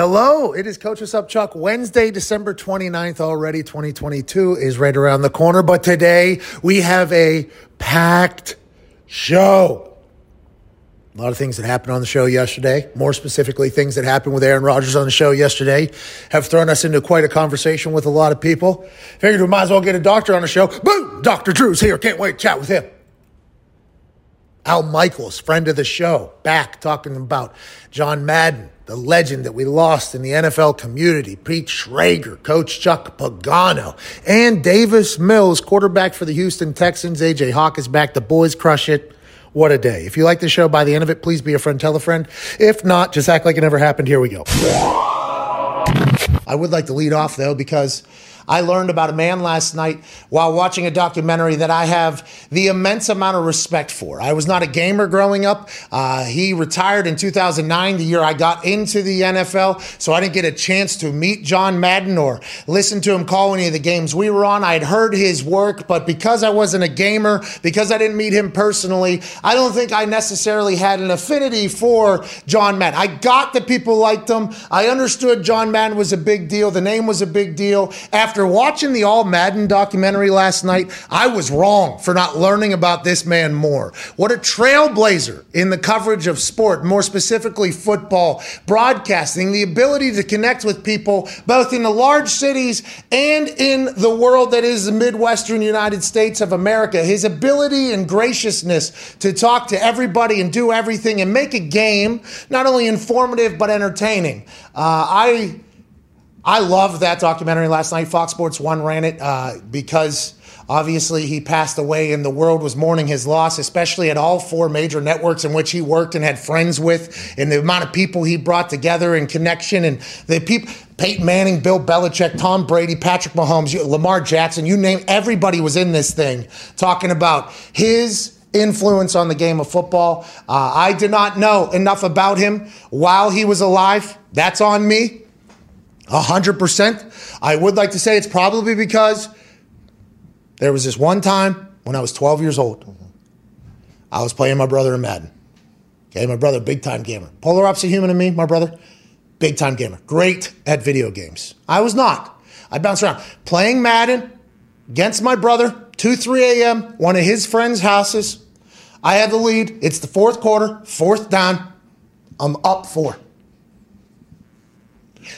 Hello, it is Coach What's Up Chuck. Wednesday, December 29th already, 2022 is right around the corner. But today we have a packed show. A lot of things that happened on the show yesterday, more specifically, things that happened with Aaron Rodgers on the show yesterday, have thrown us into quite a conversation with a lot of people. Figured we might as well get a doctor on the show. Boom! Dr. Drew's here. Can't wait to chat with him. Al Michaels, friend of the show, back talking about John Madden, the legend that we lost in the NFL community, Pete Schrager, Coach Chuck Pagano, and Davis Mills, quarterback for the Houston Texans. AJ Hawk is back. The boys crush it. What a day. If you like the show by the end of it, please be a friend, tell a friend. If not, just act like it never happened. Here we go. I would like to lead off though, because I learned about a man last night while watching a documentary that I have the immense amount of respect for. I was not a gamer growing up. Uh, he retired in 2009, the year I got into the NFL, so I didn't get a chance to meet John Madden or listen to him call any of the games we were on. I had heard his work, but because I wasn't a gamer, because I didn't meet him personally, I don't think I necessarily had an affinity for John Madden. I got that people liked him. I understood John Madden was a big deal. The name was a big deal. After after watching the All Madden documentary last night, I was wrong for not learning about this man more. What a trailblazer in the coverage of sport, more specifically football, broadcasting, the ability to connect with people both in the large cities and in the world that is the Midwestern United States of America. His ability and graciousness to talk to everybody and do everything and make a game not only informative but entertaining. Uh, I I love that documentary last night. Fox Sports One ran it uh, because obviously he passed away and the world was mourning his loss, especially at all four major networks in which he worked and had friends with, and the amount of people he brought together in connection and the people. Peyton Manning, Bill Belichick, Tom Brady, Patrick Mahomes, Lamar Jackson, you name everybody was in this thing talking about his influence on the game of football. Uh, I did not know enough about him while he was alive. That's on me. 100%. I would like to say it's probably because there was this one time when I was 12 years old. I was playing my brother in Madden. Okay, my brother, big time gamer. Polar opposite human to me, my brother, big time gamer. Great at video games. I was not. I bounced around. Playing Madden against my brother, 2, 3 a.m., one of his friends' houses. I had the lead. It's the fourth quarter, fourth down. I'm up four.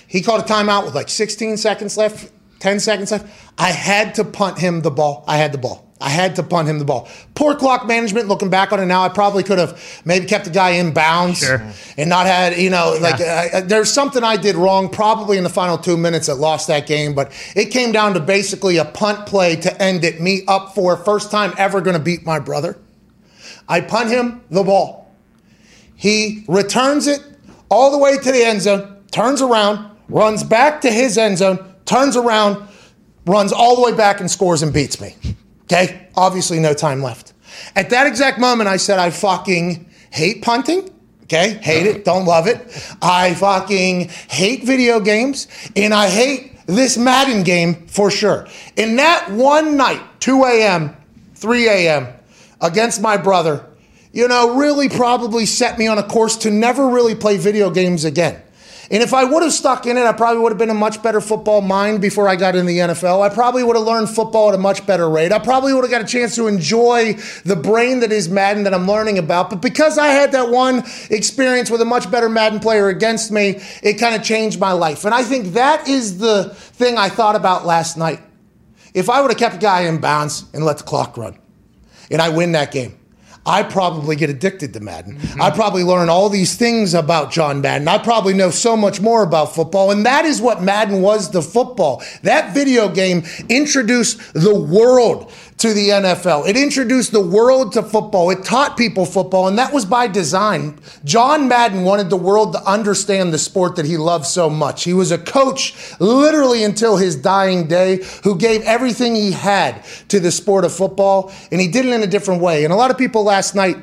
He called a timeout with like 16 seconds left, 10 seconds left. I had to punt him the ball. I had the ball. I had to punt him the ball. Poor clock management. Looking back on it now, I probably could have maybe kept the guy in bounds sure. and not had you know like yeah. uh, there's something I did wrong probably in the final two minutes that lost that game. But it came down to basically a punt play to end it. Me up for first time ever going to beat my brother. I punt him the ball. He returns it all the way to the end zone, turns around, runs back to his end zone, turns around, runs all the way back and scores and beats me. Okay? Obviously, no time left. At that exact moment, I said, I fucking hate punting. Okay? Hate it. Don't love it. I fucking hate video games. And I hate this Madden game for sure. In that one night, 2 a.m., 3 a.m., against my brother, you know, really probably set me on a course to never really play video games again. And if I would have stuck in it, I probably would have been a much better football mind before I got in the NFL. I probably would have learned football at a much better rate. I probably would have got a chance to enjoy the brain that is Madden that I'm learning about. But because I had that one experience with a much better Madden player against me, it kind of changed my life. And I think that is the thing I thought about last night. If I would have kept a guy in bounds and let the clock run, and I win that game, I probably get addicted to Madden. Mm-hmm. I probably learn all these things about John Madden. I probably know so much more about football. And that is what Madden was to football. That video game introduced the world to the NFL. It introduced the world to football. It taught people football, and that was by design. John Madden wanted the world to understand the sport that he loved so much. He was a coach literally until his dying day who gave everything he had to the sport of football, and he did it in a different way. And a lot of people last night,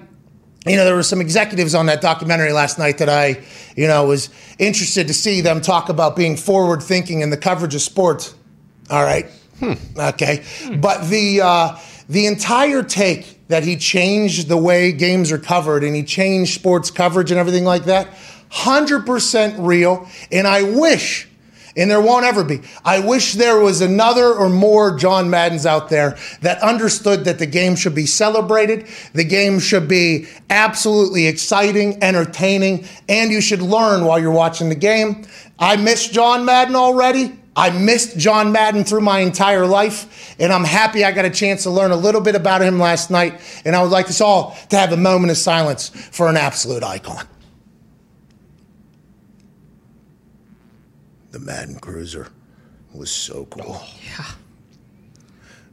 you know, there were some executives on that documentary last night that I, you know, was interested to see them talk about being forward thinking in the coverage of sports. All right. Hmm. Okay, but the uh, the entire take that he changed the way games are covered and he changed sports coverage and everything like that. 100% real. And I wish and there won't ever be. I wish there was another or more John Maddens out there that understood that the game should be celebrated, the game should be absolutely exciting, entertaining, and you should learn while you're watching the game. I miss John Madden already. I missed John Madden through my entire life, and I'm happy I got a chance to learn a little bit about him last night. And I would like us all to have a moment of silence for an absolute icon. the Madden Cruiser was so cool. Oh, yeah.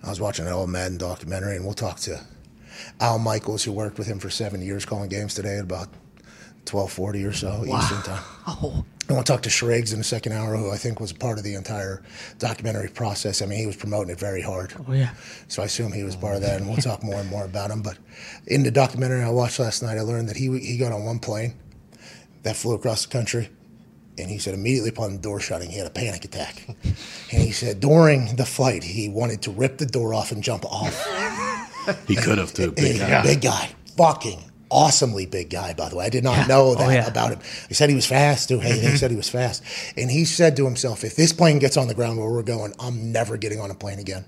I was watching an old Madden documentary, and we'll talk to Al Michaels, who worked with him for seven years, calling games today at about twelve forty or so wow. Eastern time. Oh. And want to talk to Shriggs in the second hour, who I think was a part of the entire documentary process. I mean, he was promoting it very hard. Oh yeah. So I assume he was part of that, and we'll talk more and more about him. But in the documentary I watched last night, I learned that he he got on one plane that flew across the country and he said immediately upon the door shutting, he had a panic attack. and he said during the flight, he wanted to rip the door off and jump off. he could have too. Big guy. Big guy. Fucking awesomely big guy, by the way. I did not yeah. know oh, that oh, yeah. about him. He said he was fast too. Hey, he said he was fast. And he said to himself, if this plane gets on the ground where we're going, I'm never getting on a plane again.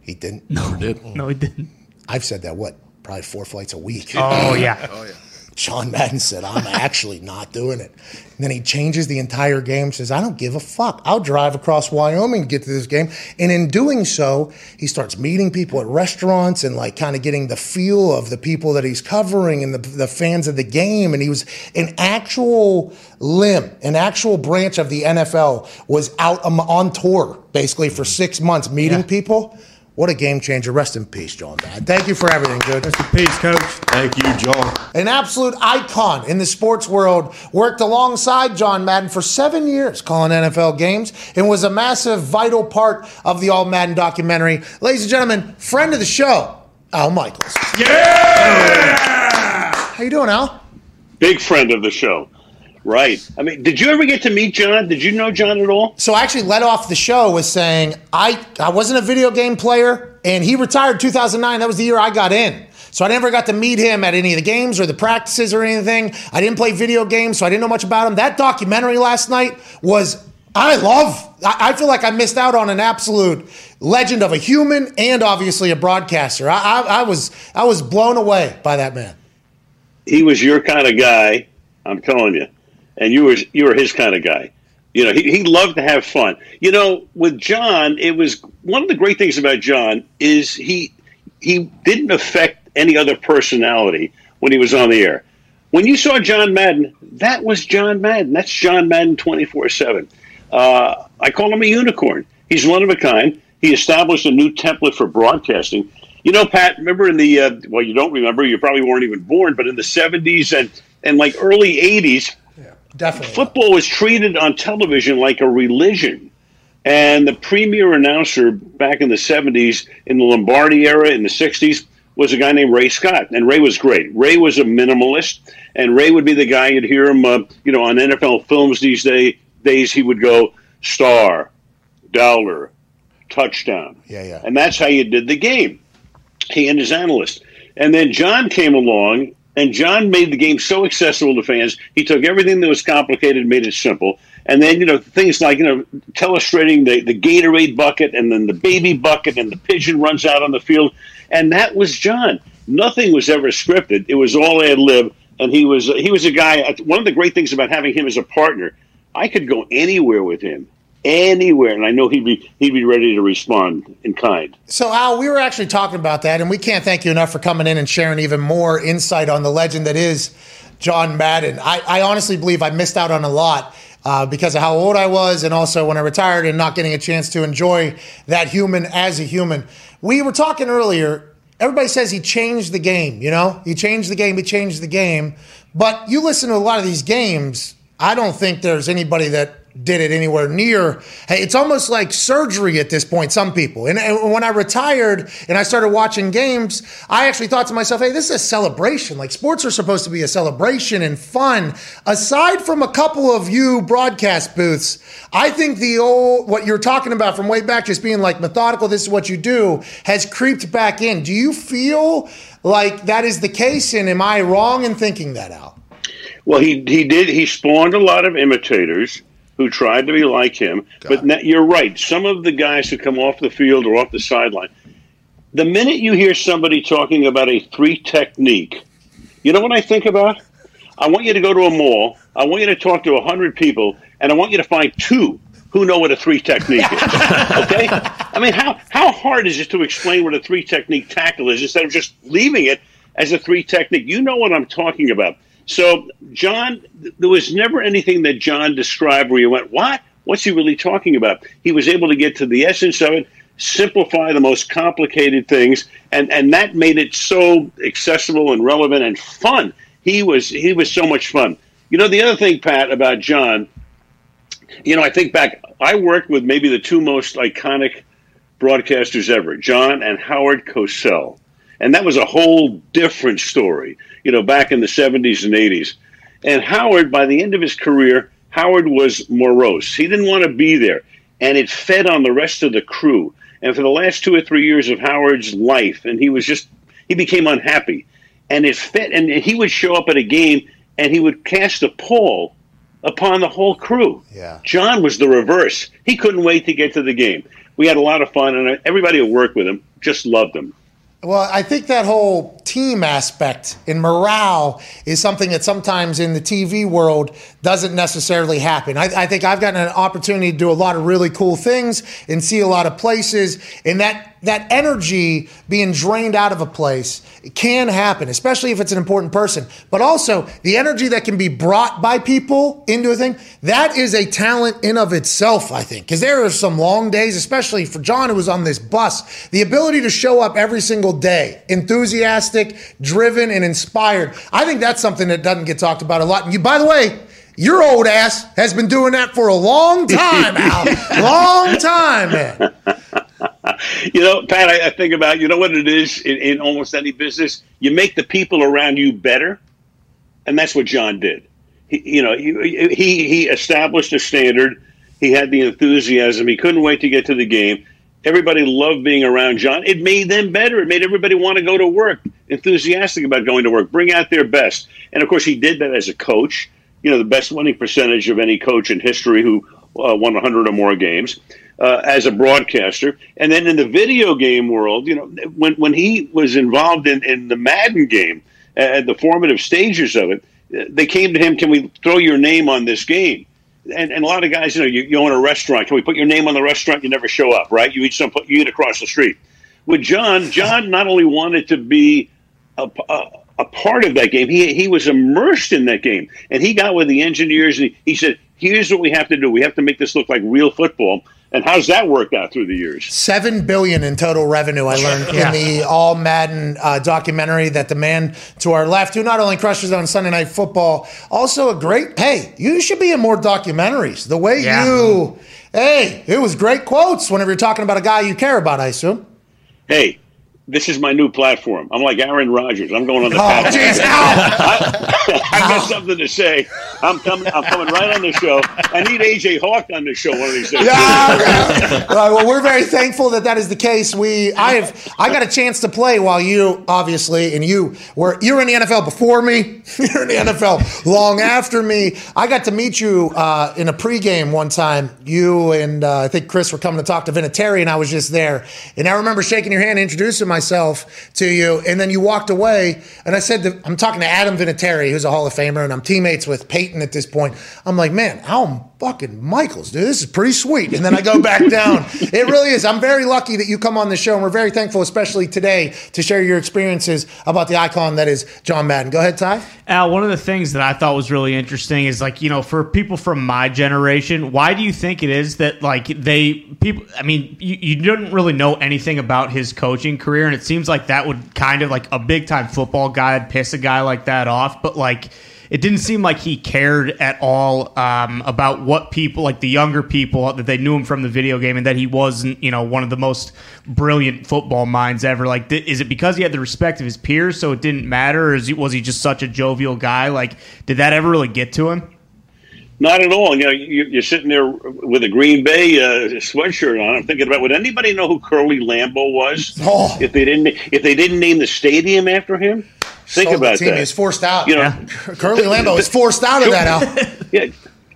He didn't. No, Never did. No, he didn't. I've said that, what, probably four flights a week. Oh, yeah. oh, yeah. John Madden said, I'm actually not doing it. And then he changes the entire game, says, I don't give a fuck. I'll drive across Wyoming to get to this game. And in doing so, he starts meeting people at restaurants and like kind of getting the feel of the people that he's covering and the, the fans of the game. And he was an actual limb, an actual branch of the NFL was out um, on tour basically for six months meeting yeah. people. What a game changer. Rest in peace, John Madden. Thank you for everything, dude. Rest in peace, coach. Thank you, John. An absolute icon in the sports world. Worked alongside John Madden for seven years calling NFL games and was a massive, vital part of the All Madden documentary. Ladies and gentlemen, friend of the show, Al Michaels. Yeah! How you doing, Al? Big friend of the show. Right. I mean, did you ever get to meet John? Did you know John at all? So I actually led off the show with saying I I wasn't a video game player, and he retired 2009. That was the year I got in. So I never got to meet him at any of the games or the practices or anything. I didn't play video games, so I didn't know much about him. That documentary last night was I love. I feel like I missed out on an absolute legend of a human and obviously a broadcaster. I, I, I was I was blown away by that man. He was your kind of guy. I'm telling you and you were you were his kind of guy. You know, he, he loved to have fun. You know, with John, it was one of the great things about John is he he didn't affect any other personality when he was on the air. When you saw John Madden, that was John Madden. That's John Madden twenty four seven. Uh, I call him a unicorn. He's one of a kind. He established a new template for broadcasting. You know, Pat, remember in the, uh, well, you don't remember, you probably weren't even born, but in the 70s and, and like early 80s, Definitely. Football was treated on television like a religion. And the premier announcer back in the 70s, in the Lombardi era, in the 60s, was a guy named Ray Scott. And Ray was great. Ray was a minimalist. And Ray would be the guy you'd hear him, uh, you know, on NFL films these day, days, he would go Starr, Dowler, touchdown. Yeah, yeah. And that's how you did the game. He and his analyst. And then John came along and John made the game so accessible to fans. He took everything that was complicated and made it simple. And then, you know, things like, you know, telestrating the, the Gatorade bucket and then the baby bucket and the pigeon runs out on the field. And that was John. Nothing was ever scripted. It was all ad lib. And he was he was a guy. One of the great things about having him as a partner, I could go anywhere with him anywhere, and I know he'd be he'd be ready to respond in kind. So, Al, we were actually talking about that, and we can't thank you enough for coming in and sharing even more insight on the legend that is John Madden. I, I honestly believe I missed out on a lot. Uh, because of how old I was, and also when I retired and not getting a chance to enjoy that human as a human. We were talking earlier. Everybody says he changed the game, you know? He changed the game, he changed the game. But you listen to a lot of these games, I don't think there's anybody that did it anywhere near. Hey, it's almost like surgery at this point, some people. And, and, when I retired and I started watching games, I actually thought to myself, hey, this is a celebration. Like sports are supposed to be a celebration and fun. Aside from a couple of you broadcast booths, I think the old, what you're talking about from way back, just being like methodical, this is what you do, has creeped back in. Do you feel like that is the case? And am I wrong in thinking that out? Well, he he did. He spawned a lot of imitators who tried to be like him. but na- you're right. Some of the guys who come off the field or off the sideline, the minute you hear somebody talking about a three technique, you know what I think about? I want you to go to a mall. I want you to talk to a hundred people, and I want you to find two who know what a three technique is. Okay? I mean, how how hard is it to explain what a three technique tackle is instead of just leaving it as a three technique? You know what I'm talking about. So, John, there was never anything that John described where you went, "What? What's he really talking about?" He was able to get to the essence of it, simplify the most complicated things, and and that made it so accessible and relevant and fun. He was he was so much fun. You know, the other thing, Pat, about John, you know, I think back, I worked with maybe the two most iconic broadcasters ever, John and Howard Cosell. And that was a whole different story, you know, back in the 70s and 80s. And Howard, by the end of his career, Howard was morose. He didn't want to be there. And it fed on the rest of the crew. And for the last two or three years of Howard's life, and he was just, he became unhappy. And it fed, and he would show up at a game and he would cast a pall upon the whole crew. Yeah. John was the reverse. He couldn't wait to get to the game. We had a lot of fun, and everybody who worked with him just loved him. Well, I think that whole team aspect and morale is something that sometimes in the TV world doesn't necessarily happen. I, I, think I've gotten an opportunity to do a lot of really cool things and see a lot of places, and that that energy being drained out of a place can happen, especially if it's an important person. But also the energy that can be brought by people into a thing, that is a talent in of itself, I think. Because there are some long days, especially for John who was on this bus, the ability to show up every single day, enthusiastic, driven, and inspired. I think that's something that doesn't get talked about a lot. And you, by the way, your old ass has been doing that for a long time, Al. long time, man. You know, Pat, I, I, think about you know what it is in, in, almost any business. You make the people around you better, and that's what John did. He, you know, he, he he established a standard. He had the enthusiasm. He couldn't wait to get to the game. Everybody loved being around John. It made them better. It made everybody want to go to work, enthusiastic about going to work, bring out their best. And of course, he did that as a coach. You know, the best winning percentage of any coach in history who uh, won 100 or more games uh, as a broadcaster. And then in the video game world, you know, when, when he was involved in, in the Madden game, at the formative stages of it, they came to him, can we throw your name on this game? And, and a lot of guys, you know, you, you own a restaurant. Can we put your name on the restaurant? You never show up, right? You eat some, you eat across the street. With John, John not only wanted to be a, a, a part of that game, he, he was immersed in that game. And he got with the engineers and he, he said, here's what we have to do. We have to make this look like real football. And how's that worked out through the years? Seven billion in total revenue. I learned yeah. in the All Madden uh, documentary that the man to our left, who not only crushes on Sunday Night Football, also a great. Hey, you should be in more documentaries. The way yeah. you, hey, it was great quotes whenever you're talking about a guy you care about. I assume. Hey, this is my new platform. I'm like Aaron Rodgers. I'm going on the. Oh, I, I got something to say. I'm coming. I'm coming right on the show. I need AJ Hawk on the show one of these days. Yeah. well, we're very thankful that that is the case. We, I have, I got a chance to play while you, obviously, and you were you're in the NFL before me. You're in the NFL long after me. I got to meet you uh, in a pregame one time. You and uh, I think Chris were coming to talk to Vinatieri, and I was just there. And I remember shaking your hand, introducing myself to you, and then you walked away. And I said, to, I'm talking to Adam Vinatieri, who's a Hall of Famer, and I'm teammates with Peyton at this point. I'm like, man, Al fucking Michaels, dude, this is pretty sweet. And then I go back down. It really is. I'm very lucky that you come on the show, and we're very thankful, especially today, to share your experiences about the icon that is John Madden. Go ahead, Ty. Al, one of the things that I thought was really interesting is like, you know, for people from my generation, why do you think it is that like they people I mean, you, you didn't really know anything about his coaching career, and it seems like that would kind of like a big time football guy piss a guy like that off, but like it didn't seem like he cared at all um, about what people, like the younger people, that they knew him from the video game, and that he wasn't, you know, one of the most brilliant football minds ever. Like, th- is it because he had the respect of his peers, so it didn't matter, or he, was he just such a jovial guy? Like, did that ever really get to him? Not at all. You know, you're sitting there with a Green Bay uh, sweatshirt on. I'm thinking about would anybody know who Curly Lambeau was? Oh. If they didn't, if they didn't name the stadium after him, Think Sold the about team. that. He was forced out. You know, Yeah. Curly Lambeau was forced out of that. Al. Yeah,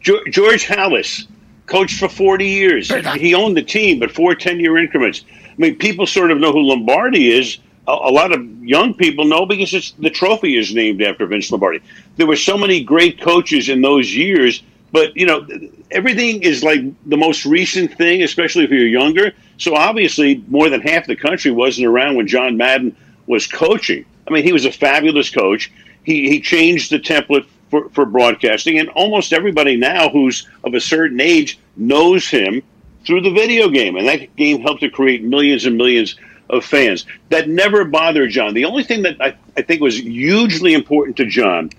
George Halas coached for 40 years. He owned the team, but four 10 year increments. I mean, people sort of know who Lombardi is. A, a lot of young people know because it's, the trophy is named after Vince Lombardi. There were so many great coaches in those years, but, you know, everything is like the most recent thing, especially if you're younger. So obviously, more than half the country wasn't around when John Madden was coaching. I mean, he was a fabulous coach. He, he changed the template for, for broadcasting, and almost everybody now who's of a certain age knows him through the video game, and that game helped to create millions and millions of fans. That never bothered John. The only thing that I, I think was hugely important to John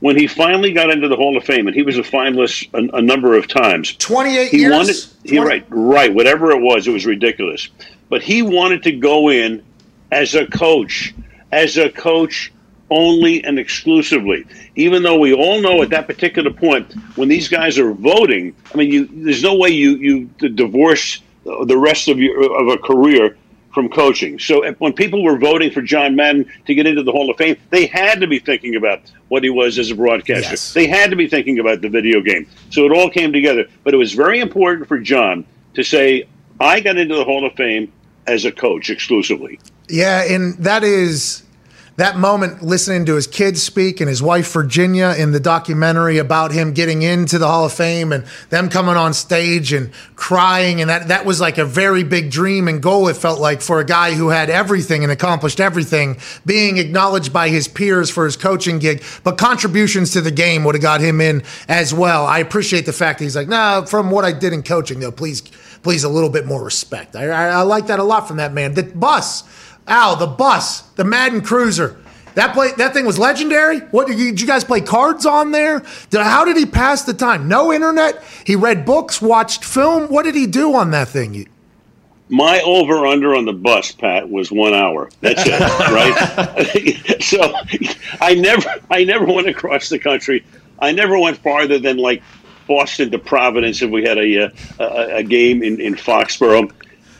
when he finally got into the Hall of Fame, and he was a finalist a, a number of times. 28 He years. wanted, he 20 right, right, whatever it was, it was ridiculous. But he wanted to go in as a coach, as a coach only and exclusively. Even though we all know at that particular point, when these guys are voting, I mean, you, there's no way you you divorce the rest of your of a career from coaching. So when people were voting for John Madden to get into the Hall of Fame, they had to be thinking about what he was as a broadcaster. Yes. They had to be thinking about the video game. So it all came together. But it was very important for John to say, I got into the Hall of Fame as a coach exclusively. Yeah, and that is that moment listening to his kids speak and his wife Virginia in the documentary about him getting into the Hall of Fame and them coming on stage and crying and that that was like a very big dream and goal it felt like for a guy who had everything and accomplished everything being acknowledged by his peers for his coaching gig but contributions to the game would have got him in as well. I appreciate the fact that he's like, "Nah, from what I did in coaching though, please please a little bit more respect." I I, I like that a lot from that man. The bus Al, the bus, the Madden Cruiser. That play, that thing was legendary. What did you, did you guys play cards on there? Did, how did he pass the time? No internet. He read books, watched film. What did he do on that thing? You- My over under on the bus, Pat, was one hour. That's it, right? so I never, I never went across the country. I never went farther than like Boston to Providence if we had a uh, a, a game in, in Foxborough.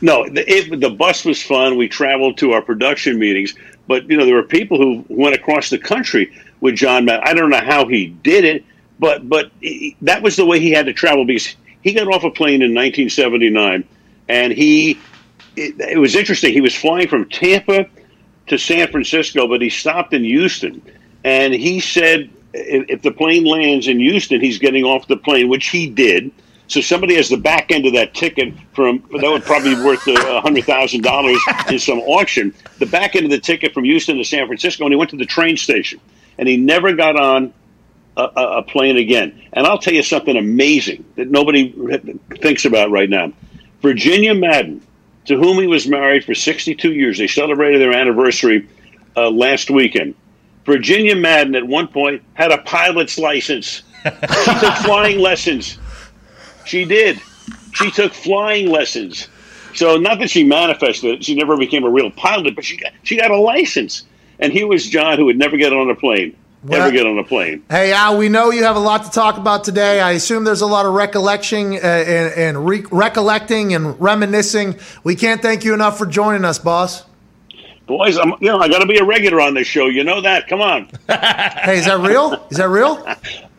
No, the, it, the bus was fun. We traveled to our production meetings, but you know there were people who went across the country with John. I don't know how he did it, but but that was the way he had to travel because he got off a plane in 1979, and he it, it was interesting. He was flying from Tampa to San Francisco, but he stopped in Houston, and he said if the plane lands in Houston, he's getting off the plane, which he did. So somebody has the back end of that ticket from that would probably be worth a hundred thousand dollars in some auction. The back end of the ticket from Houston to San Francisco, and he went to the train station, and he never got on a, a a plane again. And I'll tell you something amazing that nobody thinks about right now. Virginia Madden, to whom he was married for 62 years, they celebrated their anniversary uh, last weekend. Virginia Madden, at one point, had a pilot's license. She took flying lessons. She did. She took flying lessons. So not that she manifested it, she never became a real pilot, but she got she got a license. And here was John, who would never get on a plane, Well- never get on a plane. Hey, Al, we know you have a lot to talk about today. I assume there's a lot of recollecting uh, and, and re- recollecting and reminiscing. We can't thank you enough for joining us, boss. Boys, I'm you know I got to be a regular on this show. You know that. Come on. Hey, is that real? Is that real?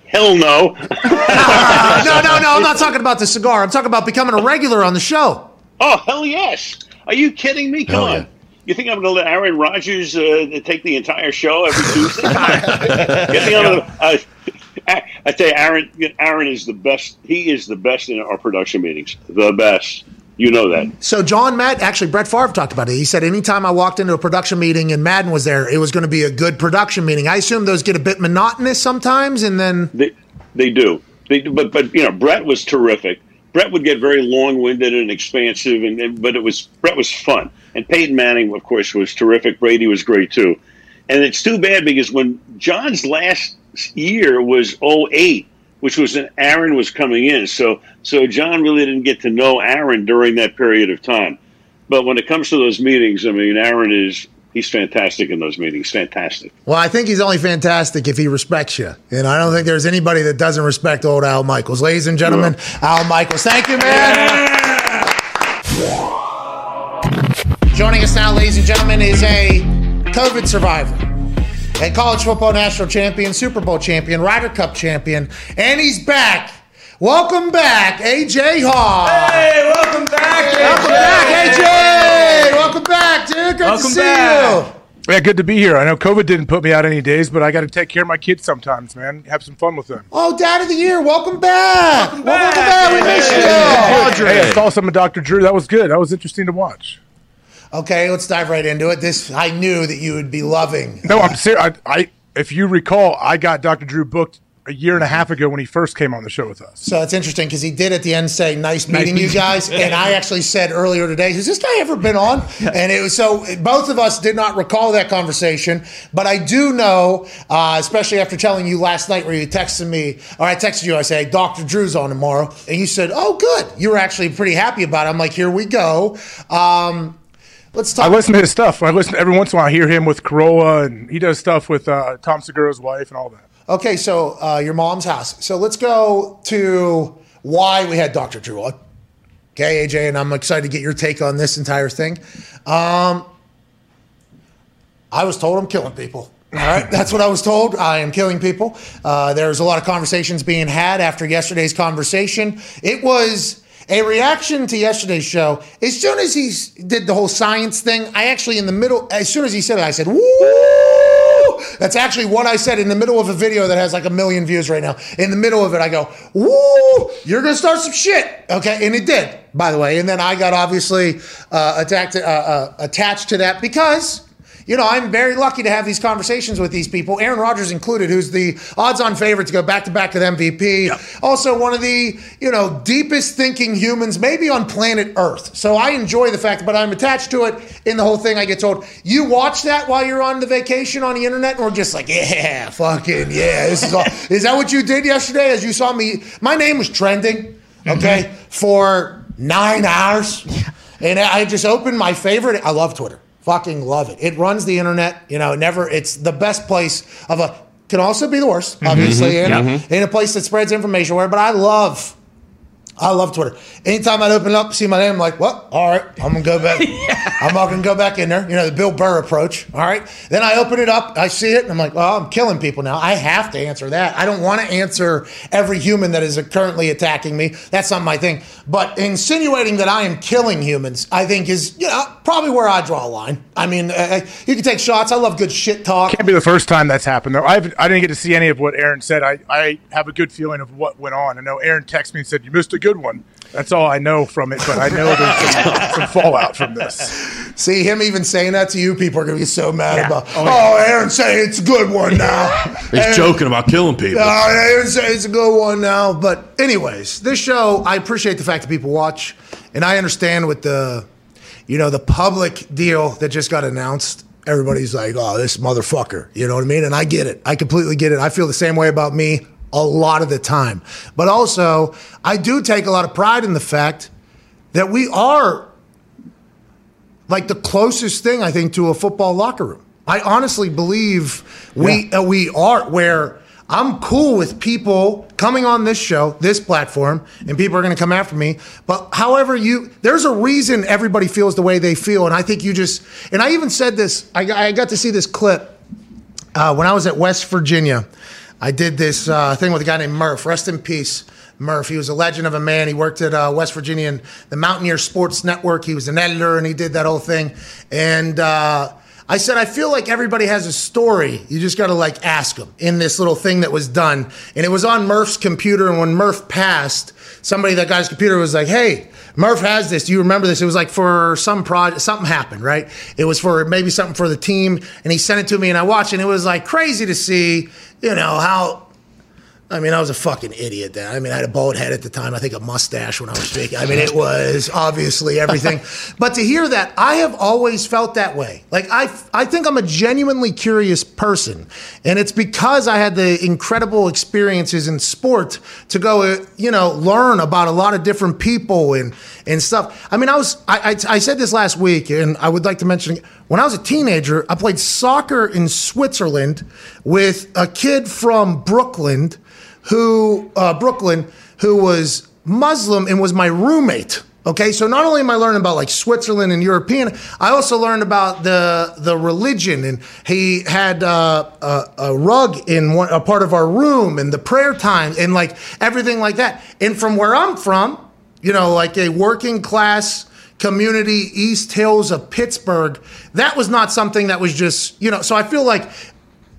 Hell no. Uh, no, no, no. I'm not talking about the cigar. I'm talking about becoming a regular on the show. Oh hell yes. Are you kidding me? Come Hell on. yeah. You think I'm going to let Aaron Rodgers uh, take the entire show every Tuesday? Get me on the, uh, I, I tell you, Aaron. Aaron is the best. He is the best in our production meetings. The best. You know that. So John Matt, actually Brett Favre talked about it. He said anytime I walked into a production meeting and Madden was there, it was going to be a good production meeting. I assume those get a bit monotonous sometimes, and then They they do. They do. But but you know, Brett was terrific. Brett would get very long winded and expansive, and, and but it was Brett was fun. And Peyton Manning, of course, was terrific. Brady was great too. And it's too bad because when John's last year was 08, which was that Aaron was coming in, so so John really didn't get to know Aaron during that period of time. But when it comes to those meetings, I mean, Aaron is he's fantastic in those meetings. Fantastic. well, I think he's only fantastic if he respects you. And I don't think there's anybody that doesn't respect old Al Michaels. Ladies and gentlemen, Al Michaels. Thank you, man. Joining us now, ladies and gentlemen, is a COVID survivor. A college football national champion, Super Bowl champion, Ryder Cup champion, and he's back. Welcome back, AJ Hawk. Hey, welcome back, AJ. Welcome back, AJ. Welcome back, dude. Good Welcome to see back. you. Yeah, good to be here. I know COVID didn't put me out any days, but I got to take care of my kids sometimes, man. Have some fun with them. Oh, Dad of the Year, welcome back. Welcome back. back. We missed you. Hey, I saw some of Dr. Drew. That was good. That was interesting to watch. Okay, let's dive right into it. This I knew that you would be loving. No, I'm serious. I, I, if you recall, I got Dr. Drew booked a year and a half ago when he first came on the show with us. So it's interesting because he did at the end say, "Nice meeting you guys," and I actually said earlier today, "Has this guy ever been on?" And it was so both of us did not recall that conversation, but I do know, uh, especially after telling you last night where you texted me, or I texted you, I say, "Dr. Drew's on tomorrow," and you said, "Oh, good." You were actually pretty happy about it. I'm like, "Here we go." Um, let's talk. I listen to his stuff. I listen every once in a while. I hear him with Carolla, and he does stuff with uh, Tom Segura's wife and all that. Okay, so uh, your mom's house. So let's go to why we had Dr. Drew. Okay, AJ, and I'm excited to get your take on this entire thing. Um, I was told I'm killing people. All right, that's what I was told. I am killing people. Uh, there's a lot of conversations being had after yesterday's conversation. It was a reaction to yesterday's show. As soon as he did the whole science thing, I actually, in the middle, as soon as he said it, I said, woo! That's actually what I said in the middle of a video that has like a million views right now. In the middle of it, I go, woo! You're to start some shit. Okay. And it did, by the way. And then I got obviously uh, attacked, uh, uh, attached to that because you know, I'm very lucky to have these conversations with these people, Aaron Rodgers included, who's the odds on favorite to go back to back with MVP. Also, one of the, you know, deepest thinking humans, maybe on planet Earth. So I enjoy the fact, but I'm attached to it in the whole thing. I get told, you watch that while you're on the vacation on the internet, and we're just like, yeah, fucking, yeah, this is all. is that what you did yesterday as you saw me? My name was trending, mm-hmm. okay, for nine hours. And I just opened my favorite. I love Twitter. Fucking love it. It runs the internet. You know, never. It's the best place of a. Can also be the worst, mm-hmm. obviously, mm-hmm. in, in a place that spreads information. Where, but I love. I love Twitter. Anytime I'd open up, see my name, I'm like, well, all right, I'm gonna go back. I'm not gonna go back in there. You know, the Bill Burr approach. All right. Then I open it up, I see it, and I'm like, well, I'm killing people now. I have to answer that. I don't want to answer every human that is currently attacking me. That's not my thing. But insinuating that I am killing humans, I think is, you know, probably where I draw a line. I mean, uh, you can take shots. I love good shit talk. Can't be the first time that's happened though. I've, I didn't get to see any of what Aaron said. I, I have a good feeling of what went on. I know Aaron texted me and said you missed a good one. That's all I know from it, but I know there's some, some fallout from this. See him even saying that to you, people are gonna be so mad Yeah. about. Oh, Oh, yeah. Aaron say it's a good one now. He's And- joking about killing people. Oh, Aaron say it's a good one now. But anyways, this show, I appreciate the fact that people watch, and I understand with the, you know, the public deal that just got announced. Everybody's like, "Oh, this motherfucker," you know what I mean? And I get it. I completely get it. I feel the same way about me a lot of the time. But also, I do take a lot of pride in the fact that we are like the closest thing I think to a football locker room. I honestly believe we uh, we are where I'm cool with people coming on this show, this platform, and people are going to come after me. But however you, there's a reason everybody feels the way they feel, and I think you just. And I even said this. I, I got to see this clip uh, when I was at West Virginia. I did this uh, thing with a guy named Murph. Rest in peace, Murph. He was a legend of a man. He worked at uh, West Virginia and the Mountaineer Sports Network. He was an editor and he did that whole thing. And uh, I said, I feel like everybody has a story. You just got to like ask them in this little thing that was done. And it was on Murph's computer. And when Murph passed, somebody that guy's computer was like, hey, Murph has this. Do you remember this? It was like for some project, something happened, right? It was for maybe something for the team. And he sent it to me and I watched. And it was like crazy to see, you know, how I mean, I was a fucking idiot then. I mean, I had a bald head at the time. I think a mustache when I was speaking. I mean, it was obviously everything. but to hear that, I have always felt that way. Like I, I think I'm a genuinely curious person, and it's because I had the incredible experiences in sport to go, uh, you know, learn about a lot of different people and and stuff. I mean, I was, I, I, I said this last week, and I would like to mention when I was a teenager, I played soccer in Switzerland with a kid from Brooklyn who uh, Brooklyn, who was Muslim and was my roommate. Okay, so not only am I learning about like Switzerland and European, I also learned about the the religion, and he had uh, a, a rug in one, a part of our room, and the prayer time, and like everything like that. And from where I'm from, you know, like a working class community, East Hills of Pittsburgh, that was not something that was just, you know, so I feel like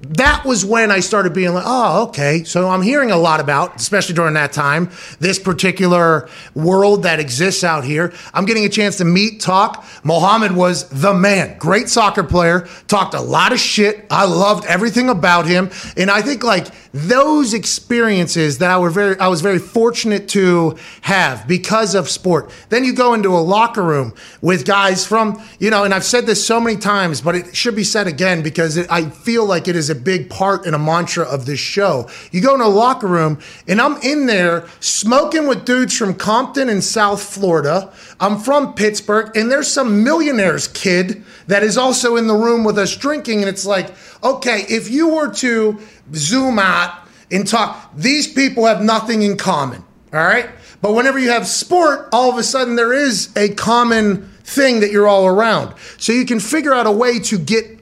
that was when I started being like, oh, okay. So I'm hearing a lot about, especially during that time, this particular world that exists out here. I'm getting a chance to meet, talk. Mohammed was the man, great soccer player, talked a lot of shit. I loved everything about him. And I think like those experiences that I were very, I was very fortunate to have because of sport. Then you go into a locker room with guys from, you know, and I've said this so many times, but it should be said again because it, I feel like it is a big part and a mantra of this show. You go in a locker room, and I'm in there smoking with dudes from Compton and South Florida. I'm from Pittsburgh, and there's some millionaire's kid that is also in the room with us drinking. And it's like, okay, if you were to zoom out and talk, these people have nothing in common. All right. But whenever you have sport, all of a sudden there is a common thing that you're all around. So you can figure out a way to get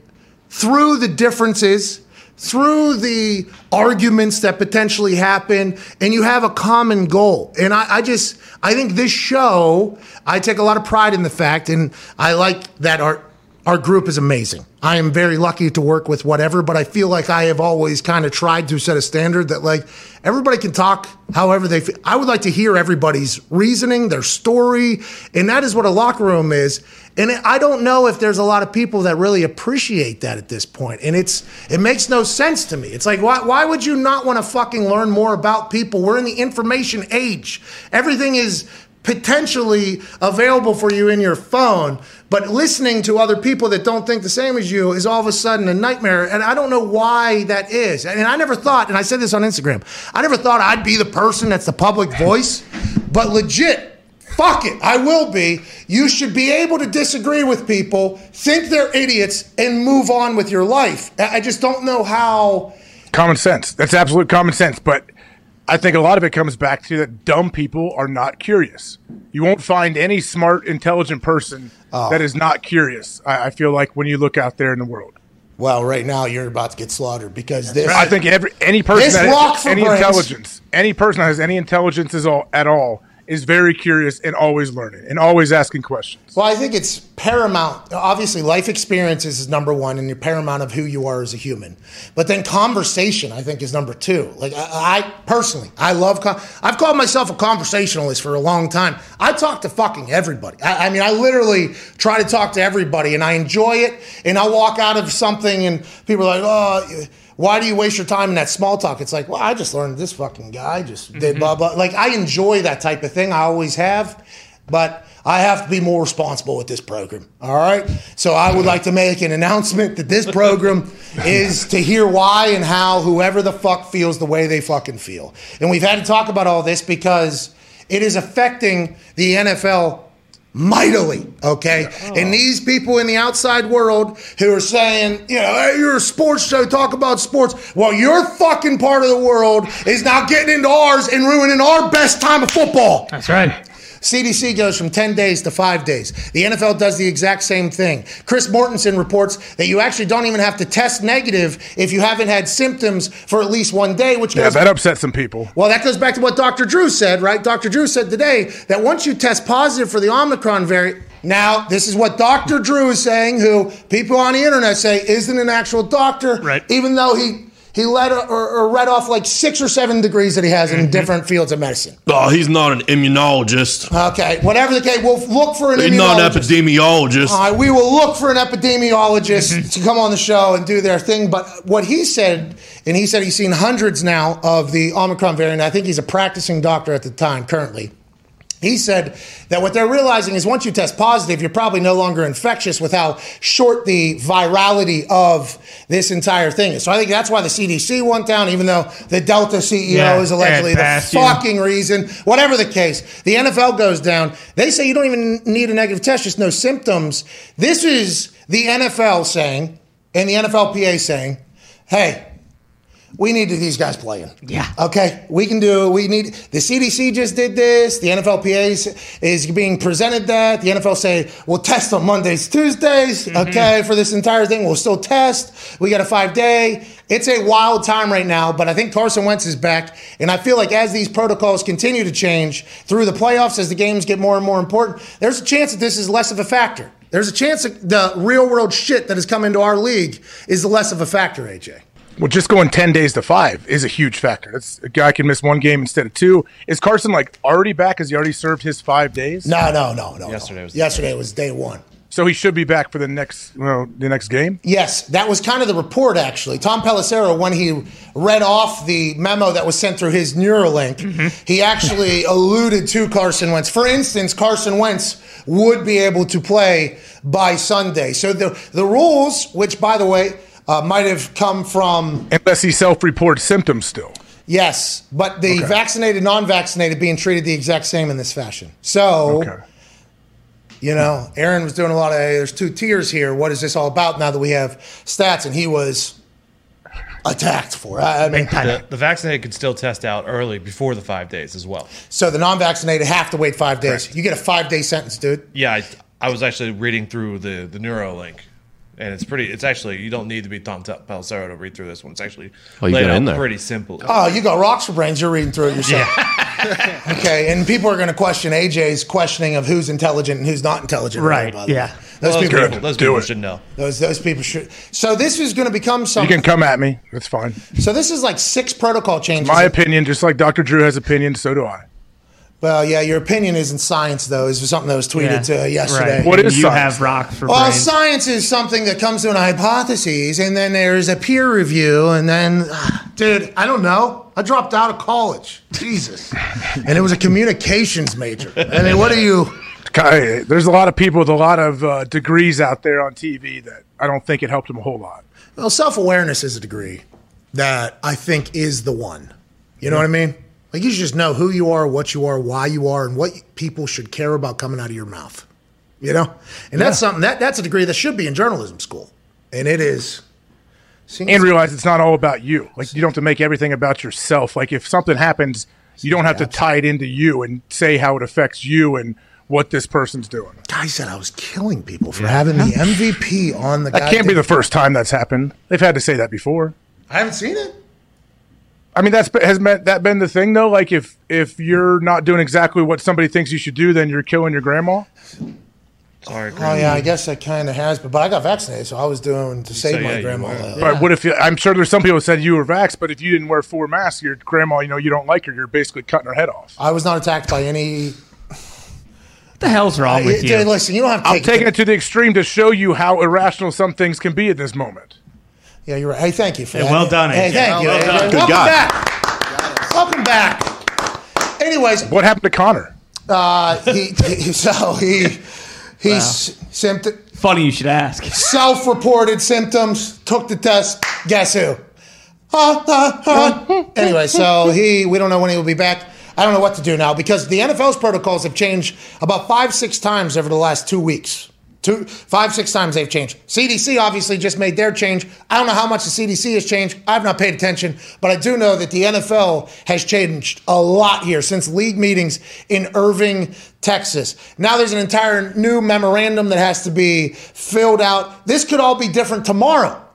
through the differences, through the arguments that potentially happen, and you have a common goal. And I, I, just, I think this show, I take a lot of pride in the fact, and I like that our our group is amazing. I am very lucky to work with whatever, but I feel like I have always kind of tried to set a standard that like everybody can talk however they feel. I would like to hear everybody's reasoning, their story, and that is what a locker room is. And I don't know if there's a lot of people that really appreciate that at this point. And it's it makes no sense to me. It's like why why would you not want to fucking learn more about people? We're in the information age. Everything is potentially available for you in your phone. But listening to other people that don't think the same as you is all of a sudden a nightmare. And I don't know why that is. And I never thought, and I said this on Instagram, I never thought I'd be the person that's the public voice. But legit, fuck it, I will be. You should be able to disagree with people, think they're idiots, and move on with your life. I just don't know how. Common sense. That's absolute common sense. But I think a lot of it comes back to that dumb people are not curious. You won't find any smart, intelligent person oh. that is not curious. I, I, feel like when you look out there in the world. Well, right now you're about to get slaughtered because this. I think every any person that has any brains. intelligence, any person that has any intelligence is all, at all is very curious and always learning and always asking questions. Well, I think it's paramount. Obviously, life experiences is number one, and you're paramount of who you are as a human. But then conversation, I think, is number two. Like I, I personally, I love. Con- I've called myself a conversationalist for a long time. I talk to fucking everybody. I, I mean, I literally try to talk to everybody, and I enjoy it. And I walk out of something, and people are like, "Oh." Why do you waste your time in that small talk? It's like, well, I just learned this fucking guy just did mm-hmm. blah blah. Like I enjoy that type of thing. I always have, but I have to be more responsible with this program. All right. So I would like to make an announcement that this program is to hear why and how whoever the fuck feels the way they fucking feel. And we've had to talk about all this because it is affecting the NFL mightily, okay? Oh. And these people in the outside world who are saying, you know, hey, you're a sports show, talk about sports. Well, your fucking part of the world is now getting into ours and ruining our best time of football. That's right. CDC goes from 10 days to five days. The NFL does the exact same thing. Chris Mortensen reports that you actually don't even have to test negative if you haven't had symptoms for at least one day, which yeah, goes, that upsets some people. Well, that goes back to what Dr. Drew said, right? Dr. Drew said today that once you test positive for the Omicron variant, now, this is what Dr. Drew is saying, who people on the internet say isn't an actual doctor, right. even though he he led or, or, read off like six or seven degrees that he has in mm-hmm. different fields of medicine. Oh, he's not an immunologist. Okay, whatever the case, we'll look for an. He's not an epidemiologist. All right, we will look for an epidemiologist mm-hmm. to come on the show and do their thing. But what he said, and he said he's seen hundreds now of the Omicron variant. I think he's a practicing doctor at the time currently. He said that what they're realizing is once you test positive, you're probably no longer infectious with how short the virality of this entire thing is. So I think that's why the CDC went down, even though the Delta CEO yeah, is allegedly the fucking you. reason. Whatever the case, the NFL goes down. They say you don't even need a negative test, just no symptoms. This is the NFL saying, and the NFLPA saying, hey, we need these guys playing. Yeah. Okay. We can do. We need. The CDC just did this. The NFLPA is, is being presented that. The NFL say we'll test on Mondays, Tuesdays. Mm-hmm. Okay, for this entire thing, we'll still test. We got a five day. It's a wild time right now, but I think Carson Wentz is back, and I feel like as these protocols continue to change through the playoffs, as the games get more and more important, there's a chance that this is less of a factor. There's a chance that the real world shit that has come into our league is less of a factor, AJ. Well, just going ten days to five is a huge factor. That's a guy can miss one game instead of two. Is Carson like already back? Has he already served his five days? No, no, no, no. Yesterday no. was the yesterday was day one. So he should be back for the next well, the next game. Yes, that was kind of the report, actually. Tom Pelissero, when he read off the memo that was sent through his Neuralink, mm-hmm. he actually alluded to Carson Wentz. For instance, Carson Wentz would be able to play by Sunday. So the, the rules, which, by the way, uh, might have come from, Unless he self-reports symptoms still. yes, but the vaccinated, non vaccinated being treated the exact same in this fashion. So. Okay. You know, Aaron was doing a lot of, hey, there's two tiers here. What is this all about now that we have stats? And he was attacked for it. I I mean, The, the vaccinated could still test out early before the five days as well. so the non vaccinated have to wait five days. Correct. You get a five day sentence, dude. Yeah, I, I was actually reading through the the Neuralink, and it's pretty. It's actually you don't need to be Tom Pelissero to read through this one. It's actually Oh, laid out pretty simple. Oh, you got rocks for brains. You're reading through it yourself. okay, and people are going to question AJ's questioning of who's intelligent and who's not intelligent. Right, by yeah. Those those people, people, those Do people it. should know. those those people should. So this is going to become something. You can come at me. That's fine. so this is like six protocol changes. My opinion, just like Dr. Drew has opinions, so do I. well, yeah, your opinion isn't science though. Is something that was tweeted uh, yesterday. Right. What is you science? have rock for Well, brains. science is something that comes to an hypothesis, and then there's a peer review, and then, dude, I don't know. I dropped out of college. Jesus. And it was a communications major. I mean, what are you? Kai- There's a lot of people with a lot of uh, degrees out there on TV that I don't think it helped them a whole lot. Well, self awareness is a degree that I think is the one. You know what I mean? Like, you should just know who you are, what you are, why you are, and what people should care about coming out of your mouth. You know? And that's something that that's a degree that should be in journalism school. And it is. And realize it's not all about you. Like you don't have to make everything about yourself. Like if something happens, you don't have to tie it into you and say how it affects you and what this person's doing. guy said I was killing people for having the MVP on the. Guy. That can't be the first time that's happened. They've had to say that before. I haven't seen it. I mean, that's has meant that been the thing though. Like if if you're not doing exactly what somebody thinks you should do, then you're killing your grandma. Sorry, Oh yeah, I guess that kind of has, but but I got vaccinated, so I was doing to save So, my you grandma. were. Uh, But what if you, I'm sure there's some people who said you were vaxxed, but if you didn't wear four masks, your grandma, you know, you don't like her, you're basically cutting her head off. I was not attacked by any. What the hell's wrong with you? listen, you don't have to I'm take taking it to the extreme to show you how irrational some things can be at this moment. Yeah, you're right. Hey, thank you for Hey, that. well done, Hey, AJ. thank you. Well done. Good Welcome guy. back. Welcome back. Anyways, What happened to Connor? uh, he, he so he he's symptom Funny you should ask. self-reported symptoms. Took the test. Guess who? Ha, ha, ha. anyway, so he we don't know when he will be back. I don't know what to do now because the NFL's protocols have changed about five, six times over the last two weeks. Two, five, six times they've changed. CDC obviously just made their change. I don't know how much the CDC has changed. I've not paid attention, but I do know that the NFL has changed a lot here since league meetings in Irving, Texas. Now there's an entire new memorandum that has to be filled out. This could all be different tomorrow,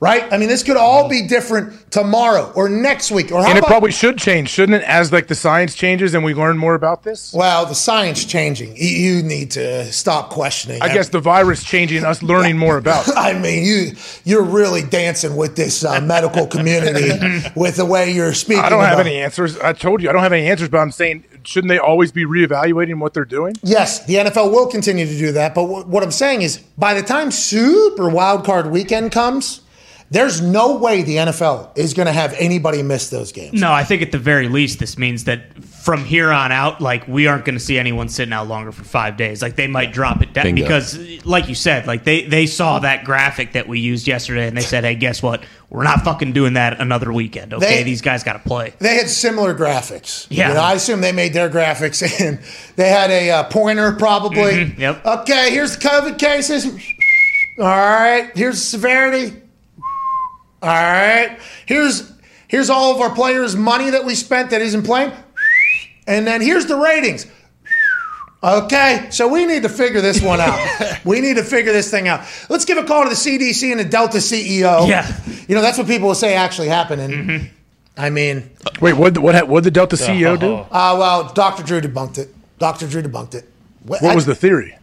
right? I mean, this could all be different tomorrow or next week or how And it probably should change, shouldn't it? As like the science changes and we learn more about this. Well, the science changing. You- need to stop questioning. I guess the virus changing, us learning more about. I mean, you you're really dancing with this uh, medical community with the way you're speaking. I don't have about- any answers. I told you I don't have any answers, but I'm saying shouldn't they always be reevaluating what they're doing? Yes, the NFL will continue to do that. But wh- what I'm saying is, by the time Super Wild Card Weekend comes, there's no way the NFL is going to have anybody miss those games. No, I think at the very least, this means that from here on out, like we aren't going to see anyone sitting out longer for five days. Like they might drop it down Bingo. because, like you said, like they they saw that graphic that we used yesterday, and they said, "Hey, guess what? We're not fucking doing that another weekend. Okay, They- these guys got to play." They had similar graphics. Yeah. You know, I assume they made their graphics and they had a uh, pointer probably. Mhm, yep. Okay, here's the COVID cases. All right, here's the severity. All right, here's Here's all of our players' money that we spent that isn't playing. And then here's the ratings. Okay, so we need to figure this one out. we need to figure this thing out. Let's give a call to the CDC and the Delta CEO. Yeah. You know, that's what people will say actually happened. And I mean, Wait, what? What? What did Delta CEO do? uh, well, Dr. Drew debunked it. Dr. Drew debunked it. What was the theory?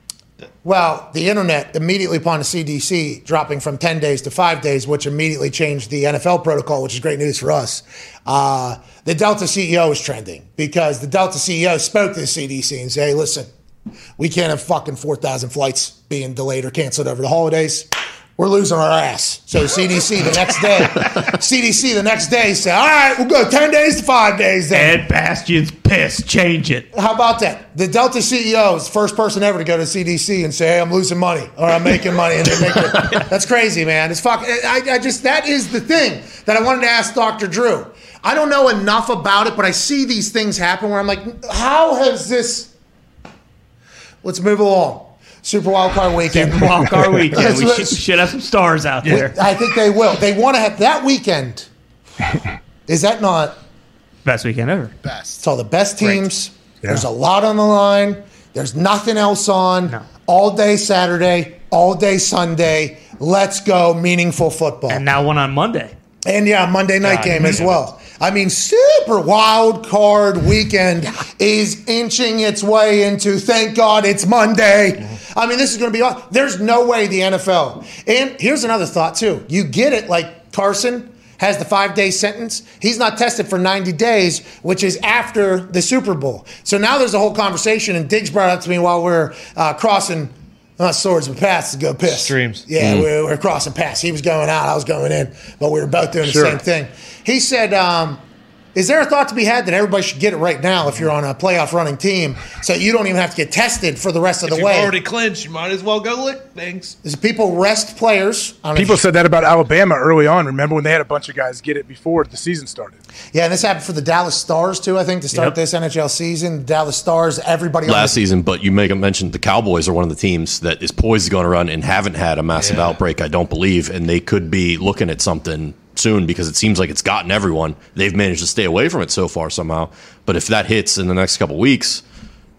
Well, the internet immediately upon the CDC dropping from 10 days to five days, which immediately changed the NFL protocol, which is great news for us. Uh, the Delta CEO is trending because the Delta CEO spoke to the CDC and said, hey, listen, we can't have fucking 4,000 flights being delayed or canceled over the holidays. We're losing our ass. So CDC the next day, CDC the next day said, all right, we'll go 10 days to five days then. Ed Bastian's pissed. Change it. How about that? The Delta CEO is the first person ever to go to CDC and say, "Hey, I'm losing money or I'm making money," and they make it. That's crazy, man. It's fuck. I, I just that is the thing that I wanted to ask Dr. Drew. I don't know enough about it, but I see these things happen where I'm like, how has this? Let's move along. Super Wild Card Weekend. Wild card weekend. Let's- we should, should have some stars out there. I think they will. They want to have that weekend. Is that not? Best weekend ever. Best. It's all the best teams. Yeah. There's a lot on the line. There's nothing else on. No. All day Saturday, all day Sunday. Let's go, meaningful football. And And, now one on Monday. And yeah, Monday night God game as well. I mean, super wild card weekend is inching its way into. Thank God it's Monday. I mean, this is going to be. aw- There's no way the NFL. And here's another thought too. You get it, like Carson has the five day sentence. He's not tested for 90 days, which is after the Super Bowl. So now there's a whole conversation, and Diggs brought it up to me while we're uh, crossing. Not swords, but paths to go piss. Streams. Yeah, we, we were crossing paths. He was going out, I was going in, but we were both doing Sure. the same thing. He said, um, "Is there a thought to be had that everybody should get it right now if you're on a playoff running team, so you don't even have to get tested for the rest of If the you've way?" already clinched, you might as well go lick things. Is people rest players? I don't know People said that about Alabama early on. Remember when they had a bunch of guys get it before the season started? yeah, and this happened for the Dallas Stars too. I think to start Yep. this NHL season, Dallas Stars, everybody on last the- season, but you make mention the Cowboys are one of the teams that is poised to go on a run and haven't had a massive Yeah. outbreak, I don't believe, and they could be looking at something soon because it seems like it's gotten everyone. They've managed to stay away from it so far somehow, but if that hits in the next couple weeks,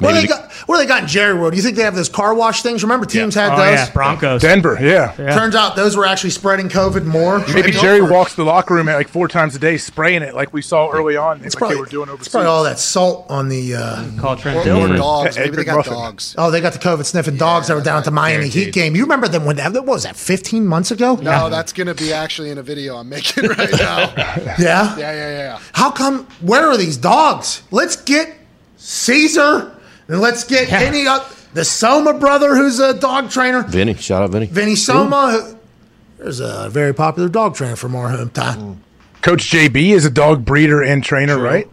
maybe they the- got where they got in Jerry World? Do you think they have those car wash things? Remember, teams had Oh, those. yeah. Broncos. Denver, yeah. Turns out those were actually spreading COVID more. Maybe Jerry walks the locker room at like four times a day, spraying it like we saw early on, like probably, they were doing it's overseas. probably all that salt on the. Uh, Call Trent Or, or dogs. Maybe they got Muffin. dogs. Oh, they got the COVID sniffing dogs that were down at the Miami Heat game. You remember them when that what was that 15 months ago? No, that's going to be actually in a video I'm making right now. Yeah. yeah, yeah, yeah. How come? Where are these dogs? Let's get Cesar and let's get Yeah. any uh, the Soma brother who's a dog trainer. Vinny, shout out Vinny. Vinny Soma. Who, there's a very popular dog trainer from our hometown. Coach JB is a dog breeder and trainer, right?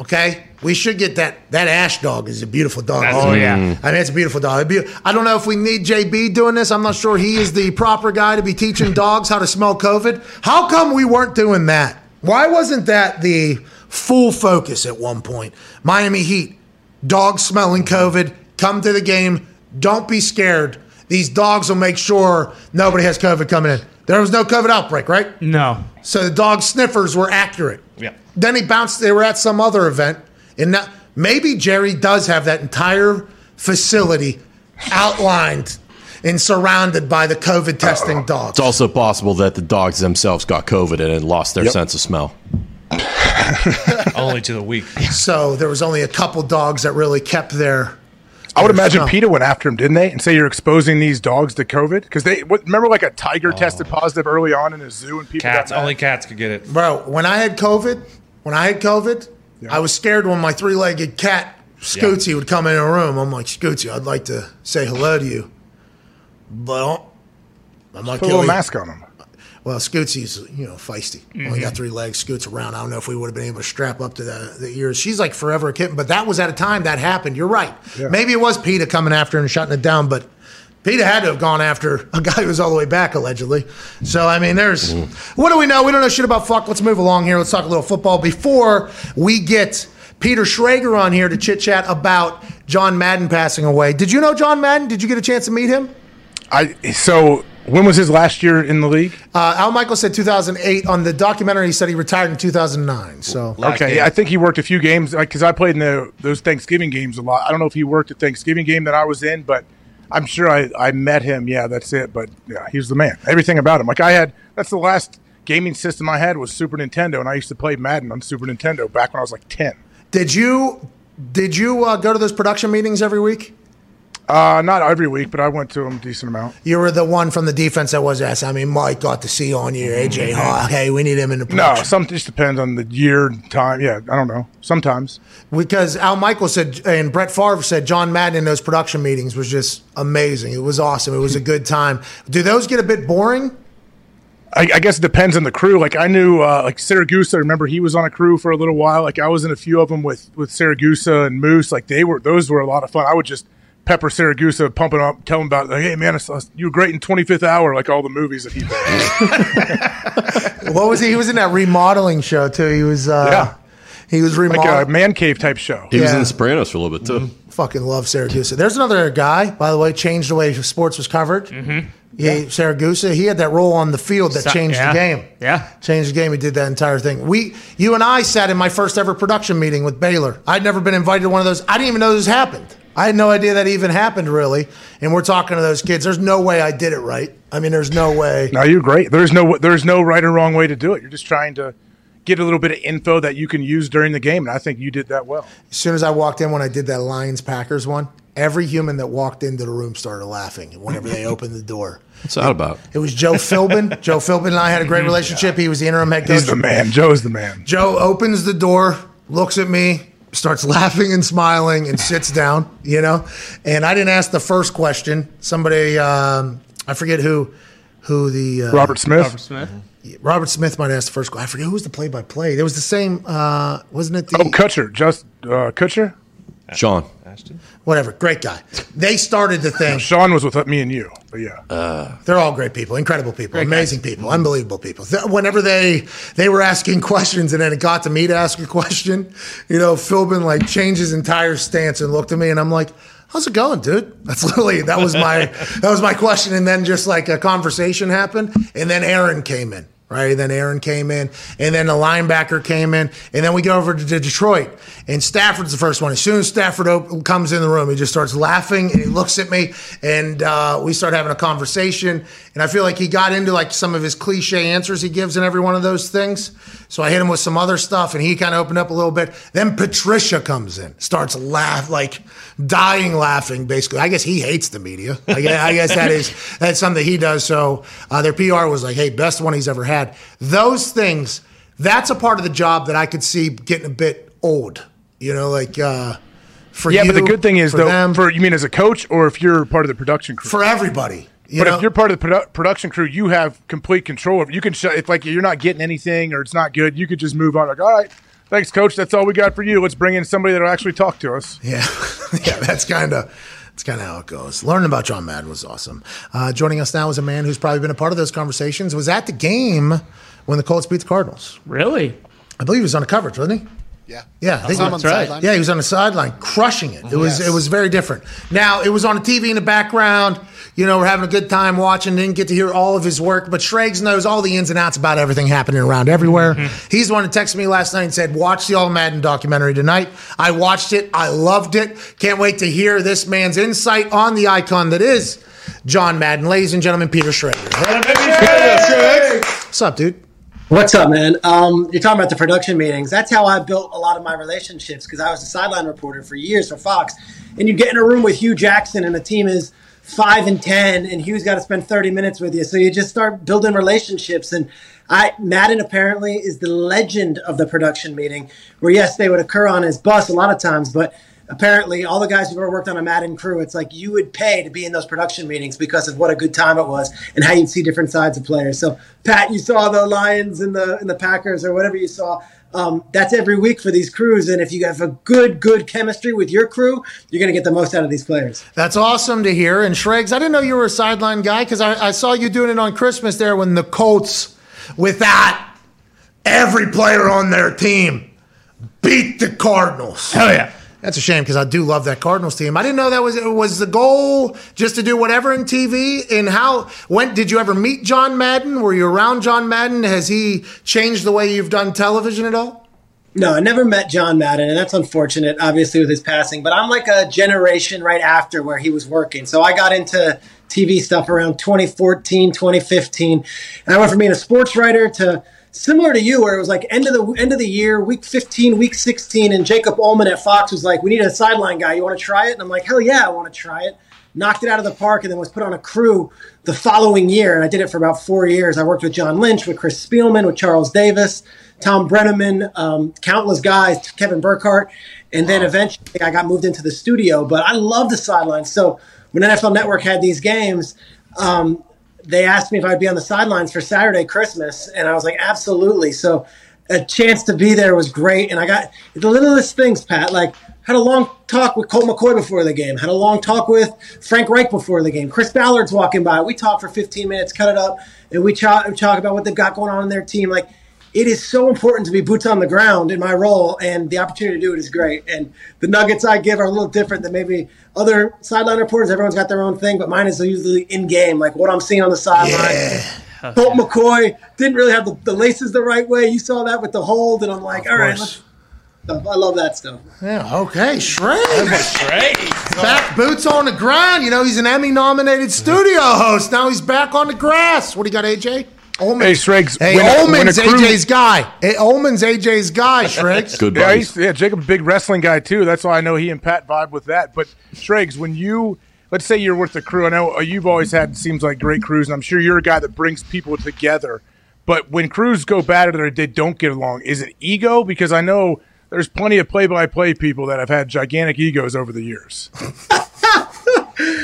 Okay, we should get that. That Ash dog is a beautiful dog. Oh, yeah. I mean, it's a beautiful dog. Be- I don't know if we need JB doing this. I'm not sure he is the proper guy to be teaching dogs how to smell COVID. How come we weren't doing that? Why wasn't that the full focus at one point? Miami Heat, dogs smelling COVID, come to the game. Don't be scared. These dogs will make sure nobody has COVID coming in. There was no COVID outbreak, right? No. So the dog sniffers were accurate. Yeah. Then he bounced. They were at some other event, and now maybe Jerry does have that entire facility outlined and surrounded by the COVID testing dogs. It's also possible that the dogs themselves got COVID and lost their sense of smell. Only to the weak. So there was only a couple dogs that really kept their. I would imagine oh. smell. PETA went after him, didn't they? And say you're exposing these dogs to COVID because they what, remember like a tiger oh. tested positive early on in a zoo and people Cats. got? Only cats could get it. Bro, when I had COVID, when I had COVID, I was scared when my three-legged cat Scootsy would come in a room. I'm like, Scootsy, I'd like to say hello to you, but I'm not. Put a little you. mask on them. Well, Scootsy's you know feisty. Only got mm-hmm. three legs. Scoots around. I don't know if we would have been able to strap up to the, the ears. She's like forever a kitten, but that was at a time that happened. You're right. Yeah. Maybe it was PETA coming after and shutting it down, but PETA had to have gone after a guy who was all the way back allegedly. So I mean, there's mm-hmm. what do we know? We don't know shit about fuck. Let's move along here. Let's talk a little football before we get Peter Schrager on here to chit chat about John Madden passing away. Did you know John Madden? Did you get a chance to meet him? I so When was his last year in the league? Uh, Al Michael said 2008 on the documentary. He said he retired in 2009. So Okay, yeah, I think he worked a few games because I played in the, those Thanksgiving games a lot. I don't know if he worked a Thanksgiving game that I was in, but I'm sure I, I met him. Yeah, that's it. But yeah, he was the man. Everything about him. Like I had, that's the last gaming system I had was Super Nintendo, and I used to play Madden on Super Nintendo back when I was like 10. did you did you uh, go to those production meetings every week? Uh, not every week, but I went to them a decent amount. You were the one from the defense that was asked. I mean, Mike got to see on you, AJ Hawk. Hey, we need him in the production. No, production. some just depends on the year time. Yeah, I don't know. Sometimes. because Al Michael said and Brett Favre said John Madden in those production meetings was just amazing. It was awesome. It was a good time. Do those get a bit boring? I, I guess it depends on the crew. Like I knew, uh, like Siragusa. I Remember, he was on a crew for a little while. Like I was in a few of them with with Siragusa and Moose. Like they were, those were a lot of fun. I would just pepper Siragusa, pumping up, telling about, like, hey man, I saw, you were great in Twenty Fifth Hour, like all the movies that he did. What was he? He was in that remodeling show too. He was. Uh, Yeah. He was like remodeling. a man cave type show. He was in The Sopranos for a little bit too. Fucking love Siragusa. There's another guy, by the way, changed the way sports was covered. Mm-hmm. Yeah, Siragusa. He had that role on the field that Sa- changed yeah. the game. Yeah. changed the game. He did that entire thing. We, you and I, sat in my first ever production meeting with Baylor. I'd never been invited to one of those. I didn't even know this happened. I had no idea that even happened really. And we're talking to those kids. There's no way I did it right. I mean, there's no way. No, you're great. There's no there's no right or wrong way to do it. You're just trying to get a little bit of info that you can use during the game, and I think you did that well. As soon as I walked in, when I did that Lions Packers one, every human that walked into the room started laughing whenever they opened the door. What's that about? It was Joe Philbin. Joe Philbin and I had a great relationship. He was the interim head coach. He's the man. Joe's the man. Joe opens the door, looks at me, starts laughing and smiling, and sits down. You know, and I didn't ask the first question. Somebody, um, I forget who, who the uh, Robert Smith. Robert Smith. Robert Smith might ask the first. question. I forget who was the play-by-play. It was the same, uh, wasn't it? The Oh, Kutcher. Just uh, Kutcher. Sean. Ashton. whatever, great guy. They started the thing. Sean was with me and you. But yeah. Uh, they're all great people, incredible people, amazing people, unbelievable people. Th- Whenever they they were asking questions, and then it got to me to ask a question, you know, Philbin like changed his entire stance and looked at me, and I'm like, "How's it going, dude?" That's literally that was my that was my question, and then just like a conversation happened, and then Aaron came in. Right, and then Aaron came in, and then the linebacker came in, and then we go over to Detroit, and Stafford's the first one. As soon as Stafford op- comes in the room, he just starts laughing, and he looks at me, and uh, we start having a conversation, and I feel like he got into like some of his cliche answers he gives in every one of those things. So I hit him with some other stuff, and he kind of opened up a little bit. Then Patricia comes in, starts laugh like dying laughing. Basically, I guess he hates the media. I guess, I guess that is that's something he does. So uh, their PR was like, "Hey, best one he's ever had." Those things. That's a part of the job that I could see getting a bit old. You know, like uh, for Yeah, you, but the good thing is for though, them, for you mean as a coach or if you're part of the production crew. for everybody. You but know? if you're part of the produ- production crew, you have complete control over. You can shut if like you're not getting anything or it's not good, you could just move on. Like, all right, thanks, coach. That's all we got for you. Let's bring in somebody that'll actually talk to us. Yeah, yeah, that's kind of that's kind of how it goes. Learning about John Madden was awesome. Uh, joining us now is a man who's probably been a part of those conversations. Was at the game when the Colts beat the Cardinals. Really? I believe he was on the coverage, wasn't he? Yeah. Yeah, I think Some he- on the right. sideline. Yeah, he was on the sideline crushing it. It was Yes. it was very different. Now it was on the TV in the background. You know, we're having a good time watching. Didn't get to hear all of his work, but Schrags knows all the ins and outs about everything happening around everywhere. He's the one that texted me last night and said, "Watch the All Madden documentary tonight." I watched it. I loved it. Can't wait to hear this man's insight on the icon that is John Madden, ladies and gentlemen. Peter Schrager. What's up, dude? What's up, man? Um, you're talking about the production meetings. That's how I built a lot of my relationships because I was a sideline reporter for years for Fox. And you get in a room with Hue Jackson, and the team is five and ten, and Hue's got to spend 30 minutes with you. So you just start building relationships. And I Madden apparently is the legend of the production meeting, where yes, they would occur on his bus a lot of times, but apparently all the guys who've ever worked on a Madden crew, it's like you would pay to be in those production meetings because of what a good time it was and how you'd see different sides of players. So Pat, you saw the Lions and the and the Packers or whatever you saw. Um, that's every week for these crews, and if you have a good, good chemistry with your crew, you're going to get the most out of these players. That's awesome to hear. And Schrags, I didn't know you were a sideline guy because I, I saw you doing it on Christmas there when the Colts, with that, every player on their team beat the Cardinals. Hell yeah. That's a shame because I do love that Cardinals team. I didn't know that was was the goal just to do whatever in TV. And how when did you ever meet John Madden? Were you around John Madden? Has he changed the way you've done television at all? No, I never met John Madden, and that's unfortunate, obviously, with his passing. But I'm like a generation right after where he was working. So I got into TV stuff around 2014, 2015. And I went from being a sports writer to similar to you, where it was like end of the end of the year, week 15, week 16, and Jacob Ullman at Fox was like, "We need a sideline guy. You want to try it?" And I'm like, "Hell yeah, I want to try it." Knocked it out of the park, and then was put on a crew the following year. And I did it for about four years. I worked with John Lynch, with Chris Spielman, with Charles Davis, Thom Brennaman, um, countless guys, Kevin Burkhardt, and then eventually I got moved into the studio. But I love the sidelines. So when NFL Network had these games, um, they asked me if I'd be on the sidelines for Saturday Christmas, and I was like, absolutely. So a chance to be there was great, and I got the littlest things, Pat. Like had a long talk with Colt McCoy before the game, had a long talk with Frank Reich before the game. Chris Ballard's walking by. We talk for 15 minutes, cut it up, and we talk, talk about what they've got going on in their team. Like it is so important to be boots on the ground in my role, and the opportunity to do it is great. And the nuggets I give are a little different than maybe other sideline reporters. Everyone's got their own thing, but mine is usually in game, like what I'm seeing on the sideline. Yeah. Colt McCoy didn't really have the, the laces the right way. You saw that with the hold, and I'm like, all right, course. let's. I love that stuff. Yeah, okay, Shrek. Back boots on the ground. You know, he's an Emmy nominated studio host. Now he's back on the grass. What do you got, AJ? Ullman. Hey, Schrags, Hey, when a- when Ullman's crew- AJ's guy. Hey, Ullman's AJ's guy, Shrek. Good Yeah, buddies. he's, yeah, Jacob's a big wrestling guy too. That's why I know he and Pat vibe with that. But Schrags, when you let's say you're with the crew, I know uh, you've always had seems like great crews, and I'm sure you're a guy that brings people together. But when crews go bad or they don't get along, is it ego? Because I know there's plenty of play-by-play people that have had gigantic egos over the years.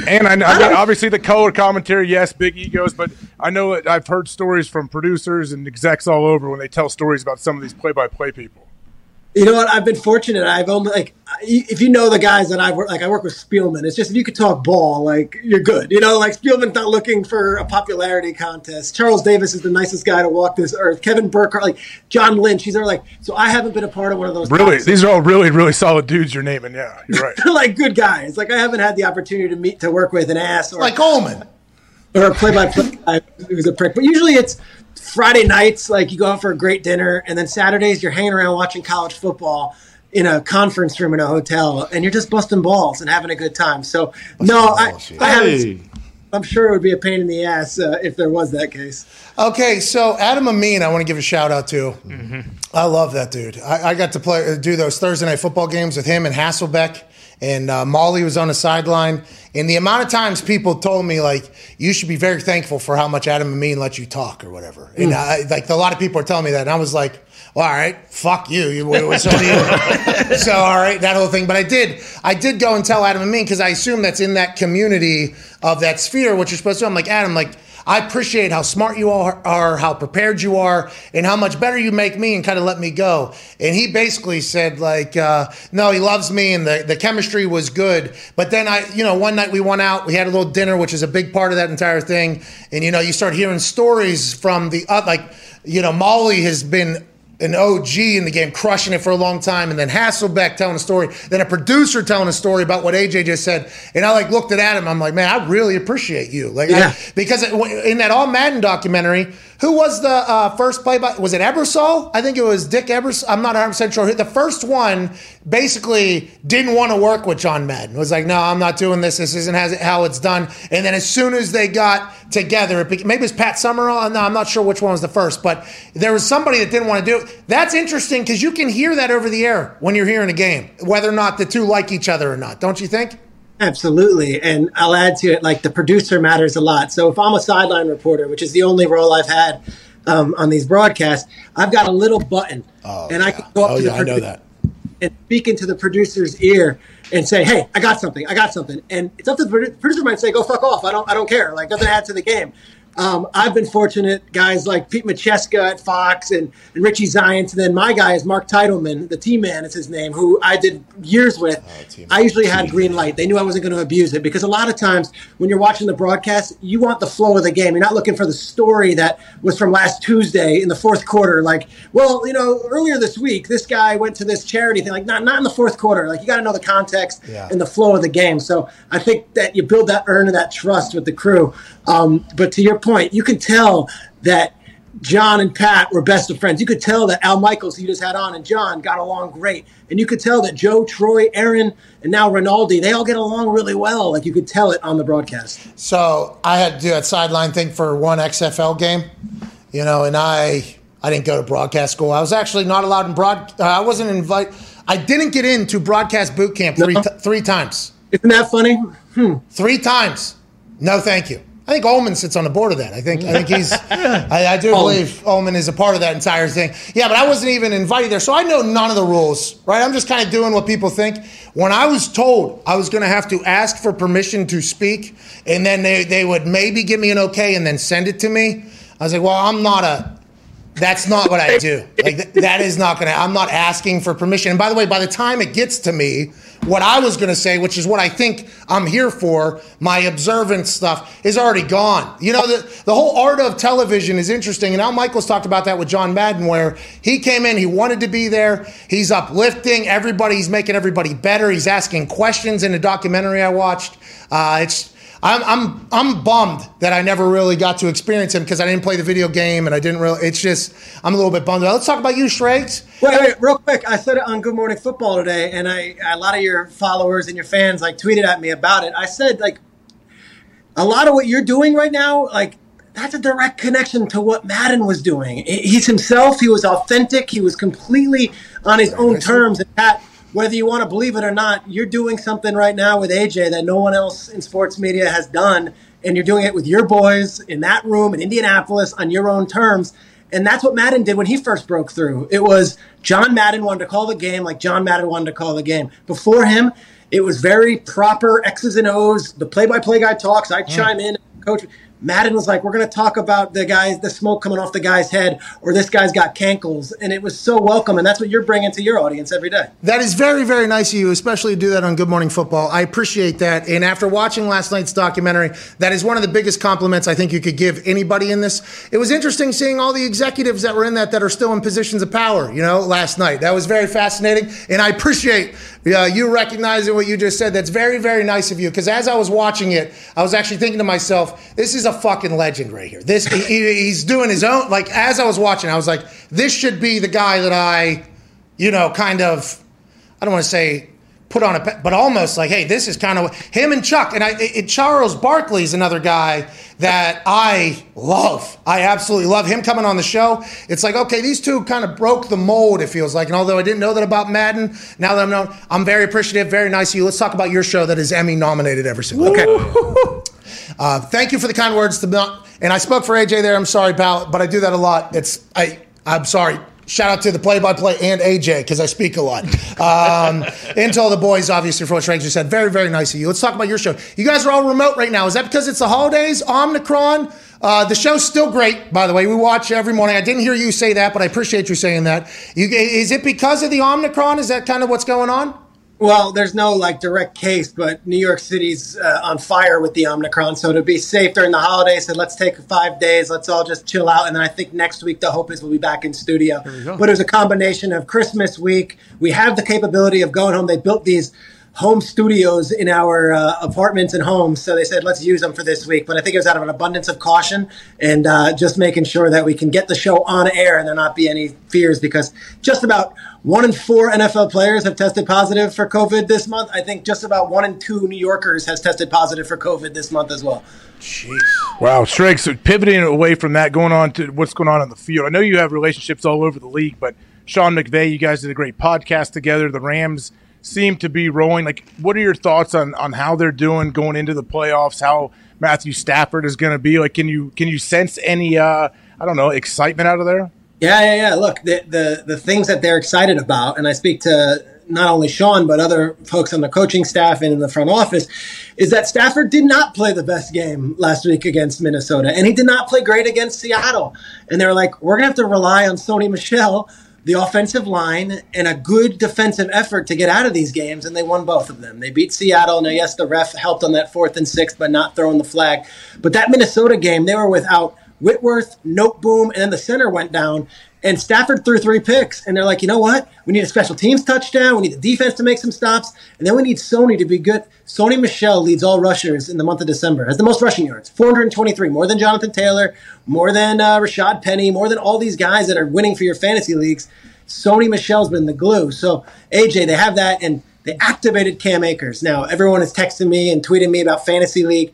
and I, know, I mean, oh. obviously the color commentary, yes, big egos, but I know that I've heard stories from producers and execs all over when they tell stories about some of these play-by-play people. You know what? I've been fortunate. I've only like if you know the guys that I work like I work with Spielman. It's just if you could talk ball, like you're good. You know, like Spielman's not looking for a popularity contest. Charles Davis is the nicest guy to walk this earth. Kevin Burkhardt, like John Lynch, he's are like. So I haven't been a part of one of those. Really, contests. these are all really, really solid dudes you're naming. Yeah, you're right. They're like good guys. Like I haven't had the opportunity to meet to work with an ass or Like Ullman. or a play-by-play guy who's a prick. But usually it's Friday nights, like you go out for a great dinner, and then Saturdays you're hanging around watching college football in a conference room in a hotel, and you're just busting balls and having a good time. So no, I, yeah. I haven't. I'm sure it would be a pain in the ass uh, if there was that case. Okay, so Adam Amin, I want to give a shout out to. I love that dude. I, I got to play do those Thursday night football games with him and Hasselbeck, and uh, Molly was on the sideline. And the amount of times people told me like, you should be very thankful for how much Adam Amin let you talk or whatever. And I, like a lot of people are telling me that, and I was like, well, all right, fuck you. you so, you. so all right, that whole thing. But I did, I did go and tell Adam Amin because I assume that's in that community of that sphere, what you're supposed to. do. I'm like Adam, like. I appreciate how smart you are, are, how prepared you are, and how much better you make me and kind of let me go. And he basically said, like, uh, no, he loves me and the, the chemistry was good. But then I, you know, one night we went out, we had a little dinner, which is a big part of that entire thing. And, you know, you start hearing stories from the, uh, like, you know, Molly has been an OG in the game, crushing it for a long time, and then Hasselbeck telling a story, then a producer telling a story about what AJ just said, and I like looked at Adam. I'm like, man, I really appreciate you, like, I- Yeah. because it, in that All Madden documentary, who was the uh, first play by? Was it Ebersol? I think it was Dick Ebersol. I'm not 100 percent sure. The first one basically didn't want to work with John Madden. Was like, no, I'm not doing this. This isn't how it's done. And then as soon as they got together, it, bec- maybe it was Pat Summerall. No, I'm not sure which one was the first, but there was somebody that didn't want to do it. That's interesting because you can hear that over the air when you're hearing a game, whether or not the two like each other or not. Don't you think? Absolutely. And I'll add to it, like the producer matters a lot. So if I'm a sideline reporter, which is the only role I've had um, on these broadcasts, I've got a little button. and I can go up Oh to yeah, the I know producer that. and speak into the producer's ear and say, "Hey, I got something. I got something." And it's up to the producer might say, "Go fuck off. I don't. I don't care. Like doesn't add to the game." Um, I've been fortunate, guys like Pete Macheska at Fox and, and Richie Zyontz. And then my guy is Mark Titleman, the team man is his name, who I did years with. I usually had green light. They knew I wasn't going to abuse it because a lot of times when you're watching the broadcast, you want the flow of the game. You're not looking for the story that was from last Tuesday in the fourth quarter. Like, well, you know, earlier this week, this guy went to this charity thing. Like, not, not in the fourth quarter. Like, you got to know the context Yeah. and the flow of the game. So I think that you build that earn and that trust with the crew. Um, but to your point, you can tell that John and Pat were best of friends. You could tell that Al Michaels, who you just had on, and John got along great. And you could tell that Joe, Troy, Erin, and now Rinaldi, they all get along really well. Like you could tell it on the broadcast. So I had to do that sideline thing for one XFL game, you know, and I I didn't go to broadcast school. I was actually not allowed in broad. Uh, I wasn't invited. I didn't get into broadcast boot camp three No. t- three times. Isn't that funny? Three times. No, thank you. I think Ullman sits on the board of that. I think I think he's. I, I do believe Ullman is a part of that entire thing. Yeah, but I wasn't even invited there, so I know none of the rules. Right? I'm just kind of doing what people think. When I was told I was going to have to ask for permission to speak, and then they they would maybe give me an okay and then send it to me, I was like, well, I'm not a. That's not what I do. Like th- that is not gonna. I'm not asking for permission. And by the way, by the time it gets to me, what I was gonna say, which is what I think I'm here for, my observance stuff is already gone. You know, the the whole art of television is interesting. And Al Michaels talked about that with John Madden, where he came in, he wanted to be there, he's uplifting everybody, he's making everybody better, he's asking questions in a documentary I watched. Uh, it's I'm I'm I'm bummed that I never really got to experience him because I didn't play the video game and I didn't really. It's just I'm a little bit bummed. Let's talk about you, Schrags. Wait, wait, real quick. I said it on Good Morning Football today, and I a lot of your followers and your fans like tweeted at me about it. I said like a lot of what you're doing right now, like that's a direct connection to what Madden was doing. He's himself. He was authentic. He was completely on his own terms. And Pat, whether you want to believe it or not, you're doing something right now with AJ that no one else in sports media has done, and you're doing it with your boys in that room in Indianapolis on your own terms. And that's what Madden did when he first broke through. It was John Madden wanted to call the game like John Madden wanted to call the game. Before him, it was very proper X's and O's. The play-by-play guy talks. I hmm. chime in. Coach Madden was like, "We're going to talk about the guys, the smoke coming off the guy's head, or this guy's got cankles," and it was so welcome. And that's what you're bringing to your audience every day. That is very, very nice of you, especially to do that on Good Morning Football. I appreciate that. And after watching last night's documentary, that is one of the biggest compliments I think you could give anybody in this. It was interesting seeing all the executives that were in that that are still in positions of power, you know, last night. That was very fascinating. And I appreciate uh, you recognizing what you just said. That's very, very nice of you. Because as I was watching it, I was actually thinking to myself, this is a fucking legend right here. This he- He's doing his own, like, as I was watching, I was like, this should be the guy that I, you know, kind of. I don't want to say put on a, but almost like, hey, this is kind of him and Chuck and I. It, Charles Barkley is another guy that I love. I absolutely love him coming on the show. It's like, okay, these two kind of broke the mold. It feels like, and although I didn't know that about Madden, now that I'm known, I'm very appreciative. Very nice of you. Let's talk about your show that is Emmy nominated every single. Okay. Uh, thank you for the kind words. To and I spoke for AJ there. I'm sorry, pal, but I do that a lot. It's I. I'm sorry. Shout out to the play-by-play and AJ because I speak a lot. Um, and to all the boys, obviously, for what Frank just said. Very, very nice of you. Let's talk about your show. You guys are all remote right now. Is that because it's the holidays? Omicron. Uh, the show's still great, by the way. We watch every morning. I didn't hear you say that, but I appreciate you saying that. You, is it because of the Omicron? Is that kind of what's going on? Well, there's no like direct case, but New York City's uh, on fire with the Omicron. So to be safe during the holidays, said let's take five days, let's all just chill out, and then I think next week the hope is we'll be back in studio. But it was a combination of Christmas week. We have the capability of going home. They built these home studios in our uh, apartments and homes, so they said let's use them for this week. But I think it was out of an abundance of caution and uh, just making sure that we can get the show on air and there not be any fears because just about one in four NFL players have tested positive for COVID this month. I think just about one in two New Yorkers has tested positive for COVID this month as well. Jeez. Wow, Strake. So pivoting away from that, going on to what's going on in the field. I know you have relationships all over the league, but Sean McVay, you guys did a great podcast together. The Rams seem to be rolling. Like, what are your thoughts on on how they're doing going into the playoffs? How Matthew Stafford is going to be? Like, can you can you sense any uh, I don't know excitement out of there? Yeah, yeah, yeah. Look, the, the the things that they're excited about, and I speak to not only Sean, but other folks on the coaching staff and in the front office, is that Stafford did not play the best game last week against Minnesota, and he did not play great against Seattle. And they're like, we're to have to rely on Sony Michel, the offensive line, and a good defensive effort to get out of these games, and they won both of them. They beat Seattle. Now, yes, the ref helped on that fourth and sixth, but not throwing the flag. But that Minnesota game, they were without Whitworth, Noteboom, and then the center went down. And Stafford threw three picks, and they're like, you know what? We need a special teams touchdown. We need the defense to make some stops, and then we need Sony to be good. Sony Michel leads all rushers in the month of December, has the most rushing yards, 423, more than Jonathan Taylor, more than uh, Rashad Penny, more than all these guys that are winning for your fantasy leagues. Sony Michel's been the glue. So AJ, they have that, and they activated Cam Akers. Now everyone is texting me and tweeting me about fantasy league.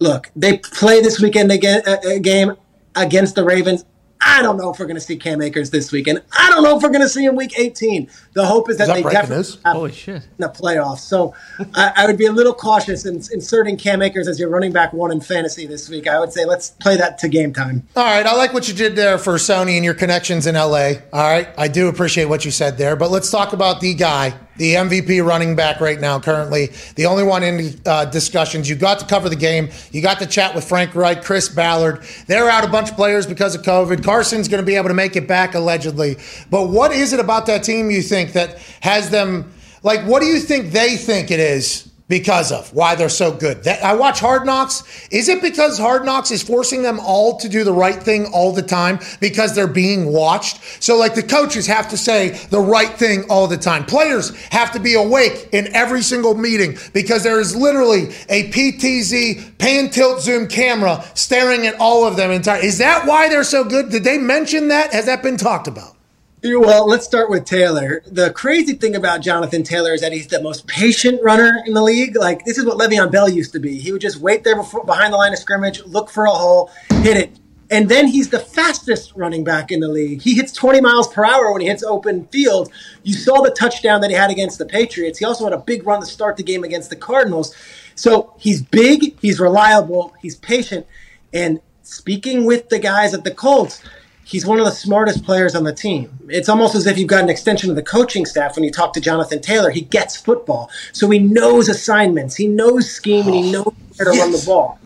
Look, they play this weekend again, a, a game against the Ravens. I don't know if we're going to see Cam Akers this weekend. I don't know if we're going to see him week 18. The hope is that, Is that they definitely news? have Holy shit. in the playoffs. So I, I would be a little cautious in inserting Cam Akers as your running back one in fantasy this week. I would say let's play that to game time. All right, I like what you did there for Sony and your connections in LA. All right, I do appreciate what you said there, but let's talk about the guy, the MVP running back right now, currently the only one in uh, discussions. You got to cover the game. You got to chat with Frank Reich, Chris Ballard. They're out a bunch of players because of COVID. Carson's going to be able to make it back allegedly. But what is it about that team you think that has them? Like, what do you think they think it is? Because of why they're so good. That I watch Hard Knocks. Is it because Hard Knocks is forcing them all to do the right thing all the time because they're being watched? So like the coaches have to say the right thing all the time. Players have to be awake in every single meeting because there is literally a PTZ pan tilt zoom camera staring at all of them entire. Is that why they're so good? Did they mention that? Has that been talked about? Well, let's start with Taylor. The crazy thing about Jonathan Taylor is that he's the most patient runner in the league. Like this is what Le'Veon Bell used to be. He would just wait there before, behind the line of scrimmage, look for a hole, hit it, and then he's the fastest running back in the league. He hits 20 miles per hour when he hits open field. You saw the touchdown that he had against the Patriots. He also had a big run to start the game against the Cardinals. So he's big, he's reliable, he's patient, and speaking with the guys at the Colts he's one of the smartest players on the team. It's almost as if you've got an extension of the coaching staff when you talk to Jonathan Taylor. He gets football. So he knows assignments, he knows scheme, and he knows where to run the ball.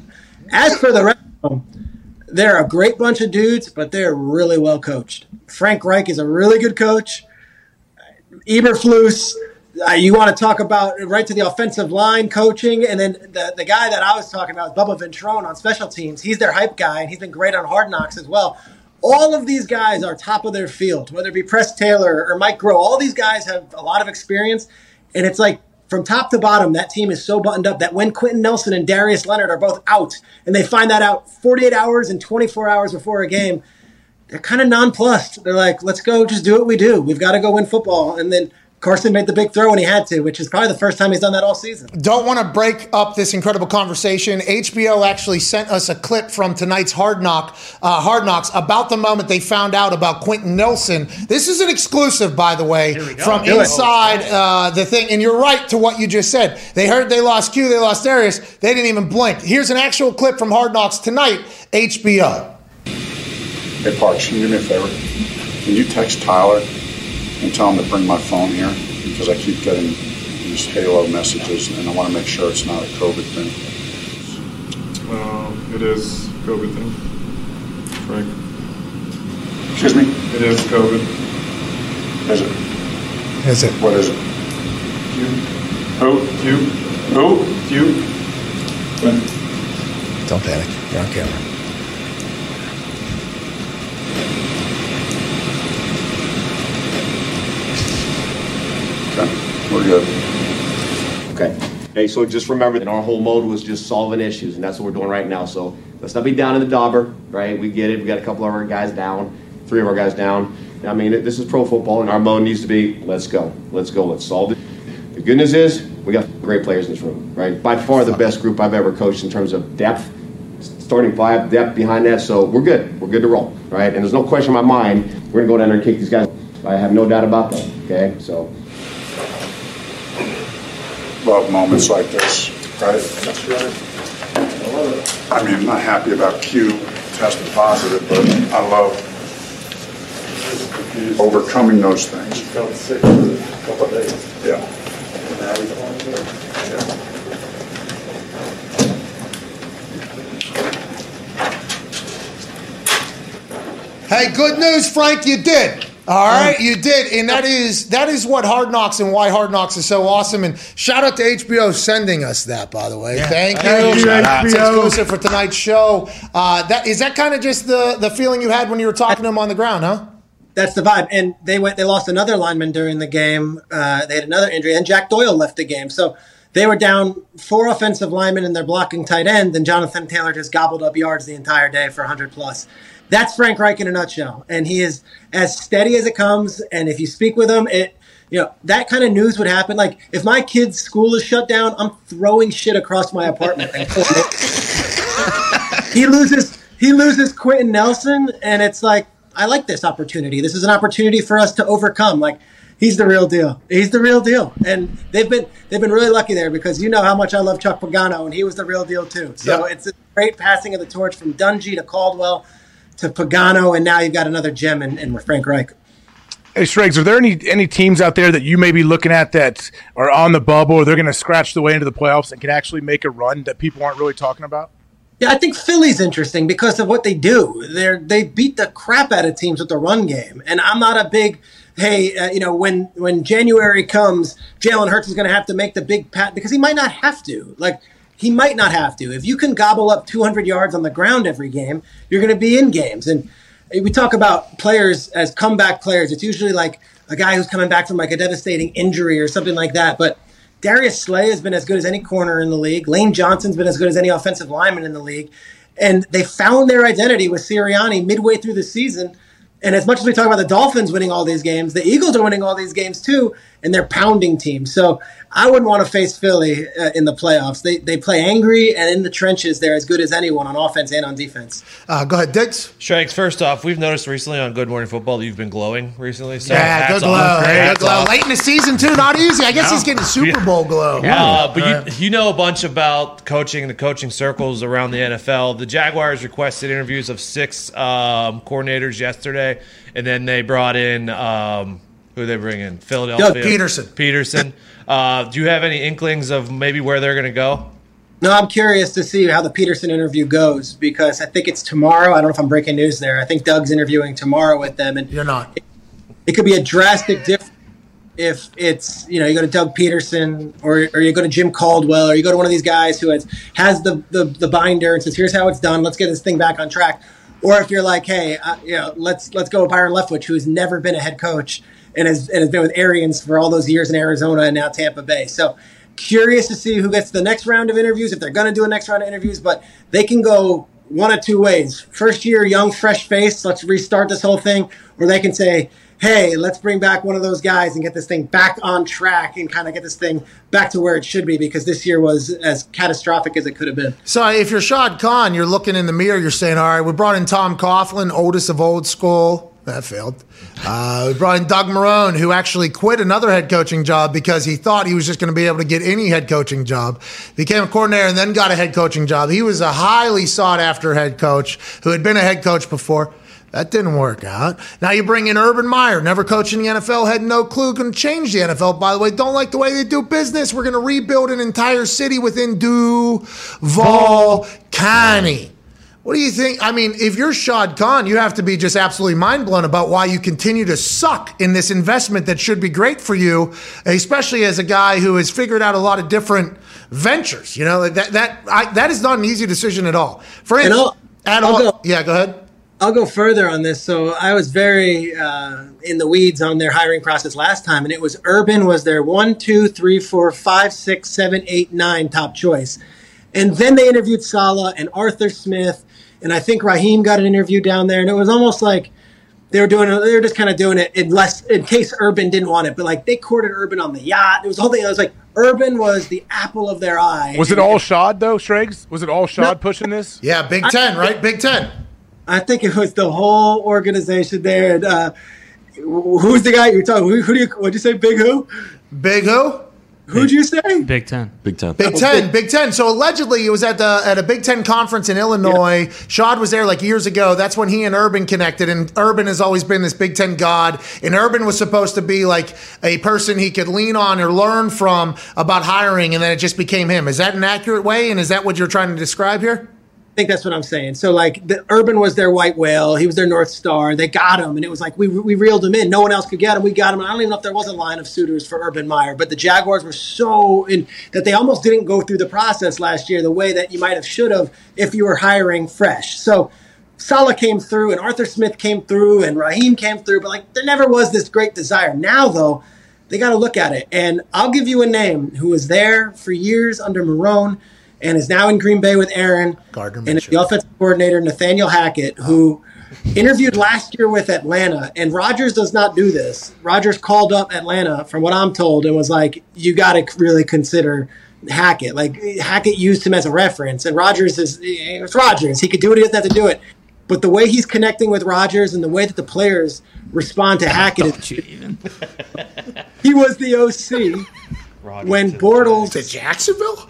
As for the rest of them, they're a great bunch of dudes, but they're really well coached. Frank Reich is a really good coach. Eberflus, uh, you want to talk about right to the offensive line coaching, and then the, the guy that I was talking about, Bubba Ventrone on special teams. He's their hype guy, and he's been great on Hard Knocks as well all of these guys are top of their field, whether it be Press Taylor or Mike Groh. All these guys have a lot of experience, and it's like from top to bottom, that team is so buttoned up that when Quenton Nelson and Darius Leonard are both out, and they find that out 48 hours and 24 hours before a game, they're kind of nonplussed. They're like, let's go, just do what we do. We've got to go win football. And then Carson made the big throw when he had to, which is probably the first time he's done that all season. Don't want to break up this incredible conversation. HBO actually sent us a clip from tonight's Hard Knock, uh, Hard Knocks about the moment they found out about Quenton Nelson. This is an exclusive, by the way, from Do inside uh, the thing. And you're right to what you just said. They heard they lost Q, they lost Darius. They didn't even blink. Here's an actual clip from Hard Knocks tonight, HBO. Hey, Parks, can you do me a favor? Can you text Tyler and tell him to bring my phone here? Because I keep getting these Halo messages, and I want to make sure it's not a COVID thing. Well, it is COVID thing. Frank. Excuse me? It is COVID. Is it? Is it? What is it? Q. Who? Q. Who? Q. When? Don't panic. You're on camera. We're good. Okay. Hey, so just remember that our whole mode was just solving issues, and that's what we're doing right now. So let's not be down in the dauber, right? We get it. We got a couple of our guys down, three of our guys down. I mean, this is pro football, and our mode needs to be let's go, let's go, let's solve it. The good news is we got great players in this room, right? By far the best group I've ever coached in terms of depth, starting five, depth behind that. So we're good. We're good to roll, right? And there's no question in my mind we're gonna go down there and kick these guys. I have no doubt about that. Okay, so. Love moments like this, right? That's right. I mean, I'm not happy about Q testing positive, but I love overcoming those things. Felt sick for a couple of days. Yeah. Hey, good news, Frank. You did. All right, you did, and that is that is what Hard Knocks and why Hard Knocks is so awesome. And shout out to HBO sending us that, by the way. Thank you. Thank you, Shout out. It's HBO. exclusive for tonight's show. Uh, that is that kind of just the the feeling you had when you were talking to him on the ground, huh? That's the vibe. And they went. They lost another lineman during the game. Uh, they had another injury, and Jack Doyle left the game. So they were down four offensive linemen, and they're blocking tight end. And Jonathan Taylor just gobbled up yards the entire day for 100 plus. That's Frank Reich in a nutshell, and he is as steady as it comes. And if you speak with him, it you know that kind of news would happen. Like if my kid's school is shut down, I'm throwing shit across my apartment. he loses he loses Quenton Nelson, and it's like I like this opportunity. This is an opportunity for us to overcome. Like he's the real deal. He's the real deal, and they've been they've been really lucky there because you know how much I love Chuck Pagano, and he was the real deal too. So Yep. it's a great passing of the torch from Dungy to Caldwell to Pagano, and now you've got another gem in, in Frank Reich. Hey, Striggs, are there any any teams out there that you may be looking at that are on the bubble or they're going to scratch the way into the playoffs and can actually make a run that people aren't really talking about? Yeah, I think Philly's interesting because of what they do. They're they beat the crap out of teams with the run game, and I'm not a big hey, uh, you know, when when January comes, Jalen Hurts is going to have to make the big pat because he might not have to. Like he might not have to. If you can gobble up 200 yards on the ground every game, you're going to be in games. And we talk about players as comeback players. It's usually like a guy who's coming back from like a devastating injury or something like that. But Darius Slay has been as good as any corner in the league. Lane Johnson's been as good as any offensive lineman in the league. And they found their identity with Sirianni midway through the season. And as much as we talk about the Dolphins winning all these games, the Eagles are winning all these games too, and they're pounding teams. So I wouldn't want to face Philly uh, in the playoffs. They, they play angry, and in the trenches, they're as good as anyone on offense and on defense. Uh, go ahead, Diggs. Shanks, first off, we've noticed recently on Good Morning Football that you've been glowing recently. So yeah, hats good glow. off. Good glow. Late in the season too, not easy. I guess No. he's getting Super Bowl glow. Uh, but you, you know a bunch about coaching and the coaching circles around the NFL. The Jaguars requested interviews of six um, coordinators yesterday, and then they brought in um, who they bring in Philadelphia Doug Pederson. Pederson. Uh, do you have any inklings of maybe where they're going to go? No, I'm curious to see how the Pederson interview goes because I think it's tomorrow. I don't know if I'm breaking news there. I think Doug's interviewing tomorrow with them, and you're not. It, it could be a drastic difference if it's you know you go to Doug Pederson or or you go to Jim Caldwell or you go to one of these guys who has has the the, the binder and says here's how it's done. Let's get this thing back on track. Or if you're like, hey, uh, you know, let's let's go with Byron Leftwich, who has never been a head coach and has, and has been with Arians for all those years in Arizona and now Tampa Bay. So curious to see who gets the next round of interviews if they're going to do a next round of interviews. But they can go one of two ways: first year, young, fresh face, let's restart this whole thing, or they can say, hey, let's bring back one of those guys and get this thing back on track and kind of get this thing back to where it should be because this year was as catastrophic as it could have been. So if you're Shad Khan, you're looking in the mirror, you're saying, all right, we brought in Tom Coughlin, oldest of old school. That failed. Uh, we brought in Doug Marrone, who actually quit another head coaching job because he thought he was just going to be able to get any head coaching job. Became a coordinator and then got a head coaching job. He was a highly sought after head coach who had been a head coach before. That didn't work out. Now you bring in Urban Meyer, never coached in the NFL, had no clue, going to change the NFL, by the way. Don't like the way they do business. We're going to rebuild an entire city within Duval County. What do you think? I mean, if you're Shad Khan, you have to be just absolutely mind blown about why you continue to suck in this investment that should be great for you, especially as a guy who has figured out a lot of different ventures. You know, that that I, that is not an easy decision at all. For instance, I'll- at I'll all, go- yeah, go ahead. I'll go further on this. So I was very uh, in the weeds on their hiring process last time, and it was Urban was their one, two, three, four, five, six, seven, eight, nine top choice, and then they interviewed Salah and Arthur Smith, and I think Raheem got an interview down there, and it was almost like they were doing they were just kind of doing it unless in case Urban didn't want it, but like they courted Urban on the yacht. It was the whole thing. I was like Urban was the apple of their eye. Was it all Shad though, Schrags? Was it all Shad pushing this? Yeah, Big Ten, right? Big Ten. I think it was the whole organization there. And, uh, who's the guy you're talking? Who, who do you? What'd you say? Big who? Big who? Who'd you say? Big Ten. Big Ten. Big oh, Ten, Big Ten. So allegedly, it was at the at a Big Ten conference in Illinois. Shad was there like years ago. That's when he and Urban connected, and Urban has always been this Big Ten god. And Urban was supposed to be like a person he could lean on or learn from about hiring, and then it just became him. Is that an accurate way? And is that what you're trying to describe here? Think that's what I'm saying. So like the Urban was their white whale. He was their North Star. They got him, and it was like we we reeled him in. No one else could get him. We got him. I don't even know if there was a line of suitors for Urban Meyer, but the Jaguars were so in that they almost didn't go through the process last year the way that you might have should have if you were hiring fresh. So. Salah came through, and Arthur Smith came through, and Raheem came through, but like there never was this great desire. Now, though, they got to look at it. And I'll give you a name who was there for years under Marrone and is now in Green Bay with Aaron. Gardner and the offensive coordinator, Nathaniel Hackett, who interviewed last year with Atlanta. And Rodgers does not do this. Rodgers called up Atlanta, from what I'm told, and was like, you got to really consider Hackett. Like, Hackett used him as a reference. And Rodgers is, eh, it's Rodgers. He could do it, he doesn't have to do it. But the way he's connecting with Rodgers and the way that the players respond to Hackett, is, he was the OC when Bortles to Jacksonville.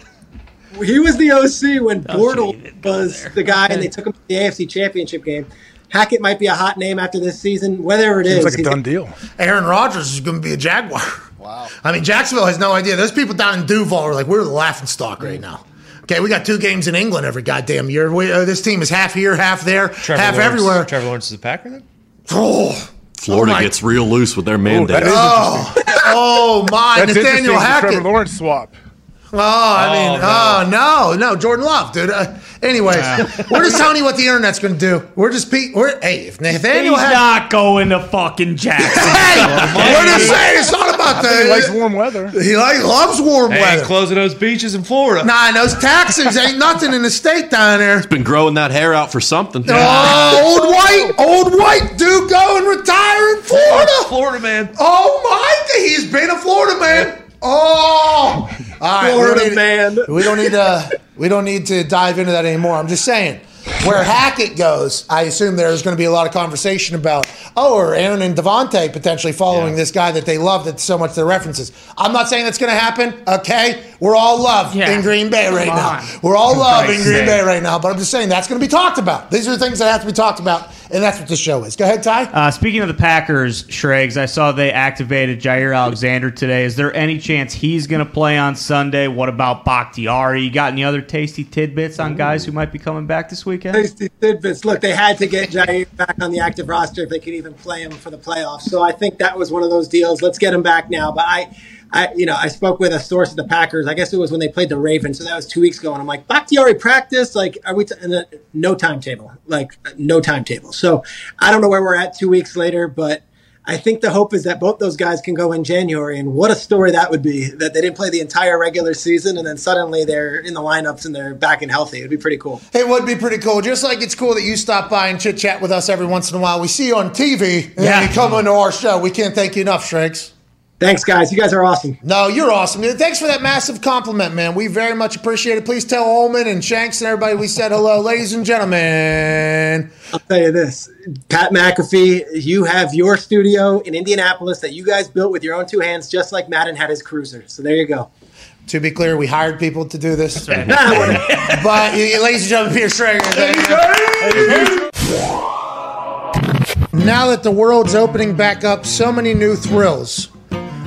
He was the OC when Bortles was the guy, and they took him to the AFC Championship game. Hackett might be a hot name after this season, whatever it is. Seems like a done deal. Aaron Rodgers is going to be a Jaguar. Wow. I mean, Jacksonville has no idea. Those people down in Duval are like, we're the laughing stock right now. Okay, we got two games in England every goddamn year. We, uh, this team is half here, half there, Trevor half Lawrence, everywhere. Trevor Lawrence is a Packer then? Oh, Florida Oh gets real loose with their mandate. oh, oh my, That's Nathaniel interesting. The Hackett. Trevor Lawrence swap. Oh, I mean, oh no, no, Jordan Love, dude. Uh, anyways, we're just telling you what the internet's going to do. We're just pe- we're hey, if Nathaniel He's Hackett, not going to fucking Jackson. hey, we're just saying it's not about that. He likes warm weather. He like loves warm Hey, he's weather. closing those beaches in Florida. Nah, and those taxes ain't nothing in the state down there. He's been growing that hair out for something. Oh, old white, old white dude go and retire in Florida. Florida man. Oh my, he's been a Florida man. Oh, all right, Florida we don't need, man. We don't need to. We don't need to dive into that anymore. I'm just saying. Where Hackett goes, I assume there's going to be a lot of conversation about, oh, or Aaron and Davante potentially following this guy that they love that so much their references. I'm not saying that's going to happen, okay? We're all love Yeah. in Green Bay right Come now. We're all love in Green. Bay right now, but I'm just saying that's going to be talked about. These are things that have to be talked about, and that's what the show is. Go ahead, Ty. Uh, speaking of the Packers, Schrags, I saw they activated Jaire Alexander today. Is there any chance he's going to play on Sunday? What about Bakhtiari? You got any other tasty tidbits on guys who might be coming back this weekend? Tasty tidbits. Look, they had to get Jaire back on the active roster if they could even play him for the playoffs. So I think that was one of those deals. Let's get him back now. But I, I, you know, I spoke with a source at the Packers. I guess it was when they played the Ravens. So that was two weeks ago. And I'm like, Bakhtiari practice? Like, are we? T- and the, no timetable. Like, no timetable. So I don't know where we're at two weeks later, but. I think the hope is that both those guys can go in January, and what a story that would be that they didn't play the entire regular season, and then suddenly they're in the lineups and they're back and healthy. It'd be pretty cool. It would be pretty cool. Just like it's cool that you stop by and chit chat with us every once in a while. We see you on TV and Yeah. then you come into our show. We can't thank you enough, Schrags. Thanks, guys. You guys are awesome. No, you're awesome. Thanks for that massive compliment, man. We very much appreciate it. Please tell Holman and Shanks and everybody we said hello, ladies and gentlemen. I'll tell you this, Pat McAfee, you have your studio in Indianapolis that you guys built with your own two hands, just like Madden had his cruiser. So there you go. To be clear, we hired people to do this. Nah, whatever. but, ladies and gentlemen, Peter Schrager. Now that the world's opening back up, so many new thrills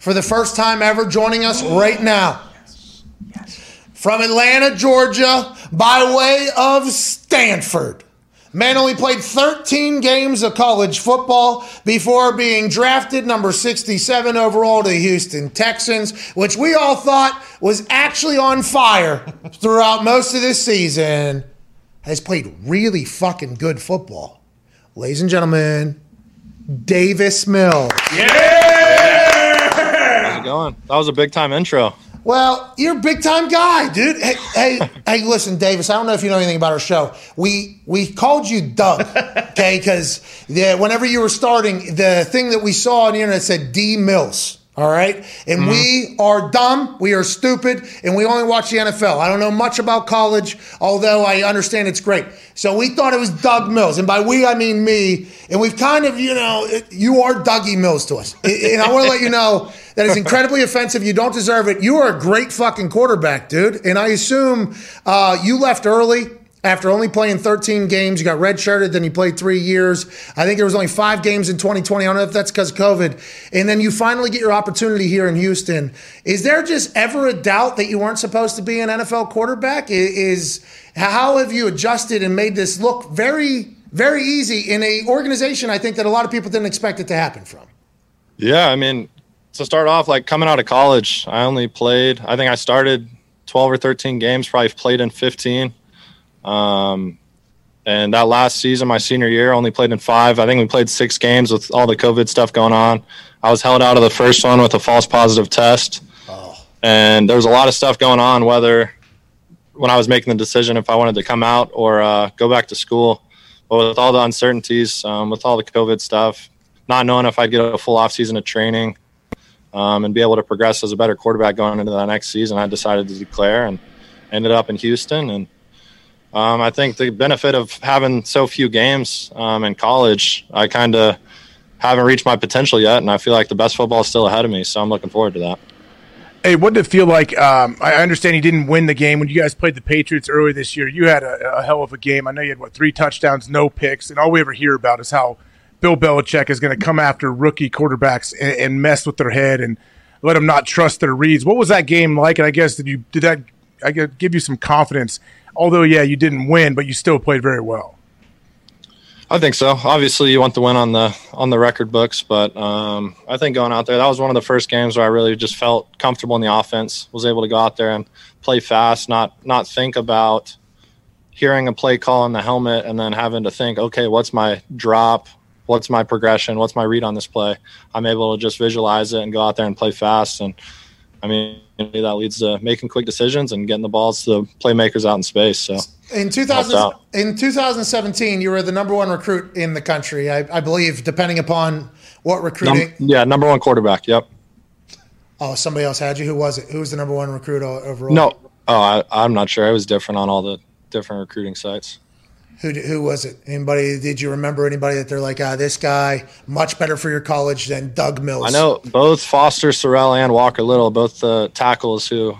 For the first time ever, joining us right now Yes. Yes. from Atlanta, Georgia, by way of Stanford. Man only played 13 games of college football before being drafted number 67 overall to the Houston Texans, which we all thought was actually on fire throughout most of this season. Has played really fucking good football. Ladies and gentlemen, Davis Mills. It going? That was a big time intro. Well, you're a big time guy, dude. Hey, hey, hey, listen, Davis. I don't know if you know anything about our show. We we called you Doug, okay? Because whenever you were starting, the thing that we saw on the internet said D Mills. All right, and we are dumb, we are stupid, and we only watch the NFL. I don't know much about college, although I understand it's great. So we thought it was Doug Mills, and by we I mean me. And we've kind of, you know, it- you are Dougie Mills to us, and I want to let you know that is incredibly offensive. You don't deserve it. You are a great fucking quarterback, dude. And I assume uh, you left early after only playing 13 games. You got redshirted, then you played three years. I think there was only five games in 2020. I don't know if that's because of COVID. And then you finally get your opportunity here in Houston. Is there just ever a doubt that you weren't supposed to be an NFL quarterback? Is how have you adjusted and made this look very, very easy in a organization? I think that a lot of people didn't expect it to happen from. Yeah, I mean, to start off, like coming out of college, I only played, I think I started 12 or 13 games, probably played in 15. Um, and that last season, my senior year, I only played in five. I think we played six games with all the COVID stuff going on. I was held out of the first one with a false positive test. And there was a lot of stuff going on, whether when I was making the decision if I wanted to come out or uh, go back to school. But with all the uncertainties, um, with all the COVID stuff, not knowing if I'd get a full off season of training um, and be able to progress as a better quarterback going into the next season, I decided to declare and ended up in Houston. And um, I think the benefit of having so few games um, in college, I kind of haven't reached my potential yet, and I feel like the best football is still ahead of me. So I'm looking forward to that. Hey, what did it feel like? Um, I understand you didn't win the game when you guys played the Patriots earlier this year. You had a, a hell of a game. I know you had what three touchdowns, no picks, and all we ever hear about is how Bill Belichick is going to come after rookie quarterbacks and, and mess with their head and let them not trust their reads. What was that game like? And I guess did you did that? I give you some confidence. Although, yeah, you didn't win, but you still played very well. I think so. Obviously, you want the win on the on the record books, but um, I think going out there, that was one of the first games where I really just felt comfortable in the offense. Was able to go out there and play fast, not not think about hearing a play call in the helmet and then having to think, okay, what's my drop? What's my progression? What's my read on this play? I'm able to just visualize it and go out there and play fast. And I mean, that leads to making quick decisions and getting the balls to the playmakers out in space. So In 2000, in 2017, you were the number one recruit in the country, I, I believe, depending upon what recruiting. Num- yeah, number one quarterback. Yep. oh, somebody else had you. Who was it? Who was the number one recruit overall? No, oh, I, I'm not sure. It was different on all the different recruiting sites. Who, who was it? Anybody? Did you remember anybody that they're like, ah, this guy much better for your college than Doug Mills? I know both Foster, Sarell, and Walker Little, both the tackles who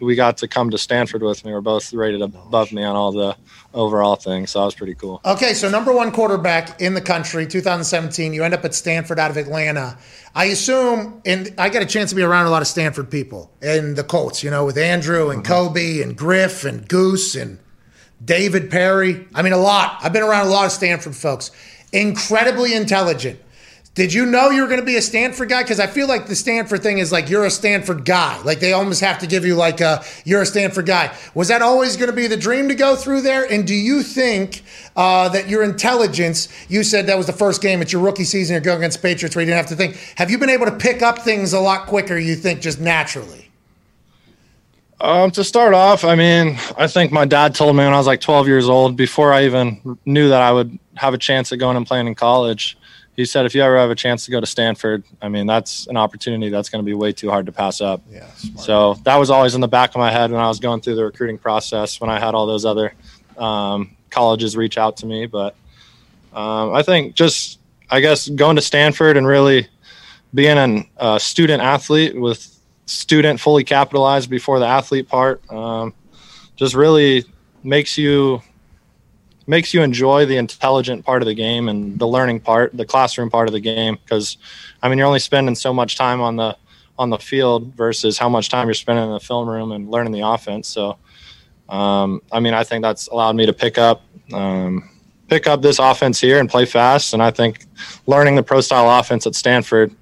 we got to come to Stanford with me, were both rated above me on all the overall things. So that was pretty cool. Okay, so number one quarterback in the country, 2017. You end up at Stanford out of Atlanta. I assume, and I got a chance to be around a lot of Stanford people and the Colts, you know, with Andrew and Coby and Griff and Goose and David Parry. I mean, a lot. I've been around a lot of Stanford folks. Incredibly intelligent. Did you know you were going to be a Stanford guy? Because I feel like the Stanford thing is like you're a Stanford guy. Like they almost have to give you like a you're a Stanford guy. Was that always going to be the dream to go through there? And do you think uh, that your intelligence? You said that was the first game. It's your rookie season. You're going against Patriots where you didn't have to think. Have you been able to pick up things a lot quicker? You think just naturally? Um, to start off, I mean, I think my dad told me when I was like 12 years old, before I even knew that I would have a chance at going and playing in college, he said, if you ever have a chance to go to Stanford, I mean, that's an opportunity that's going to be way too hard to pass up. Yeah. So that was always in the back of my head when I was going through the recruiting process, when I had all those other um, colleges reach out to me. But um, I think just, I guess, going to Stanford and really being a uh, student athlete with student fully capitalized before the athlete part um, just really makes you makes you enjoy the intelligent part of the game and the learning part the classroom part of the game. Because i mean you're only spending so much time on the on the field versus how much time you're spending in the film room and learning the offense. So um, i mean i think that's allowed me to pick up um, pick up this offense here and play fast. And i think learning the pro style offense at stanford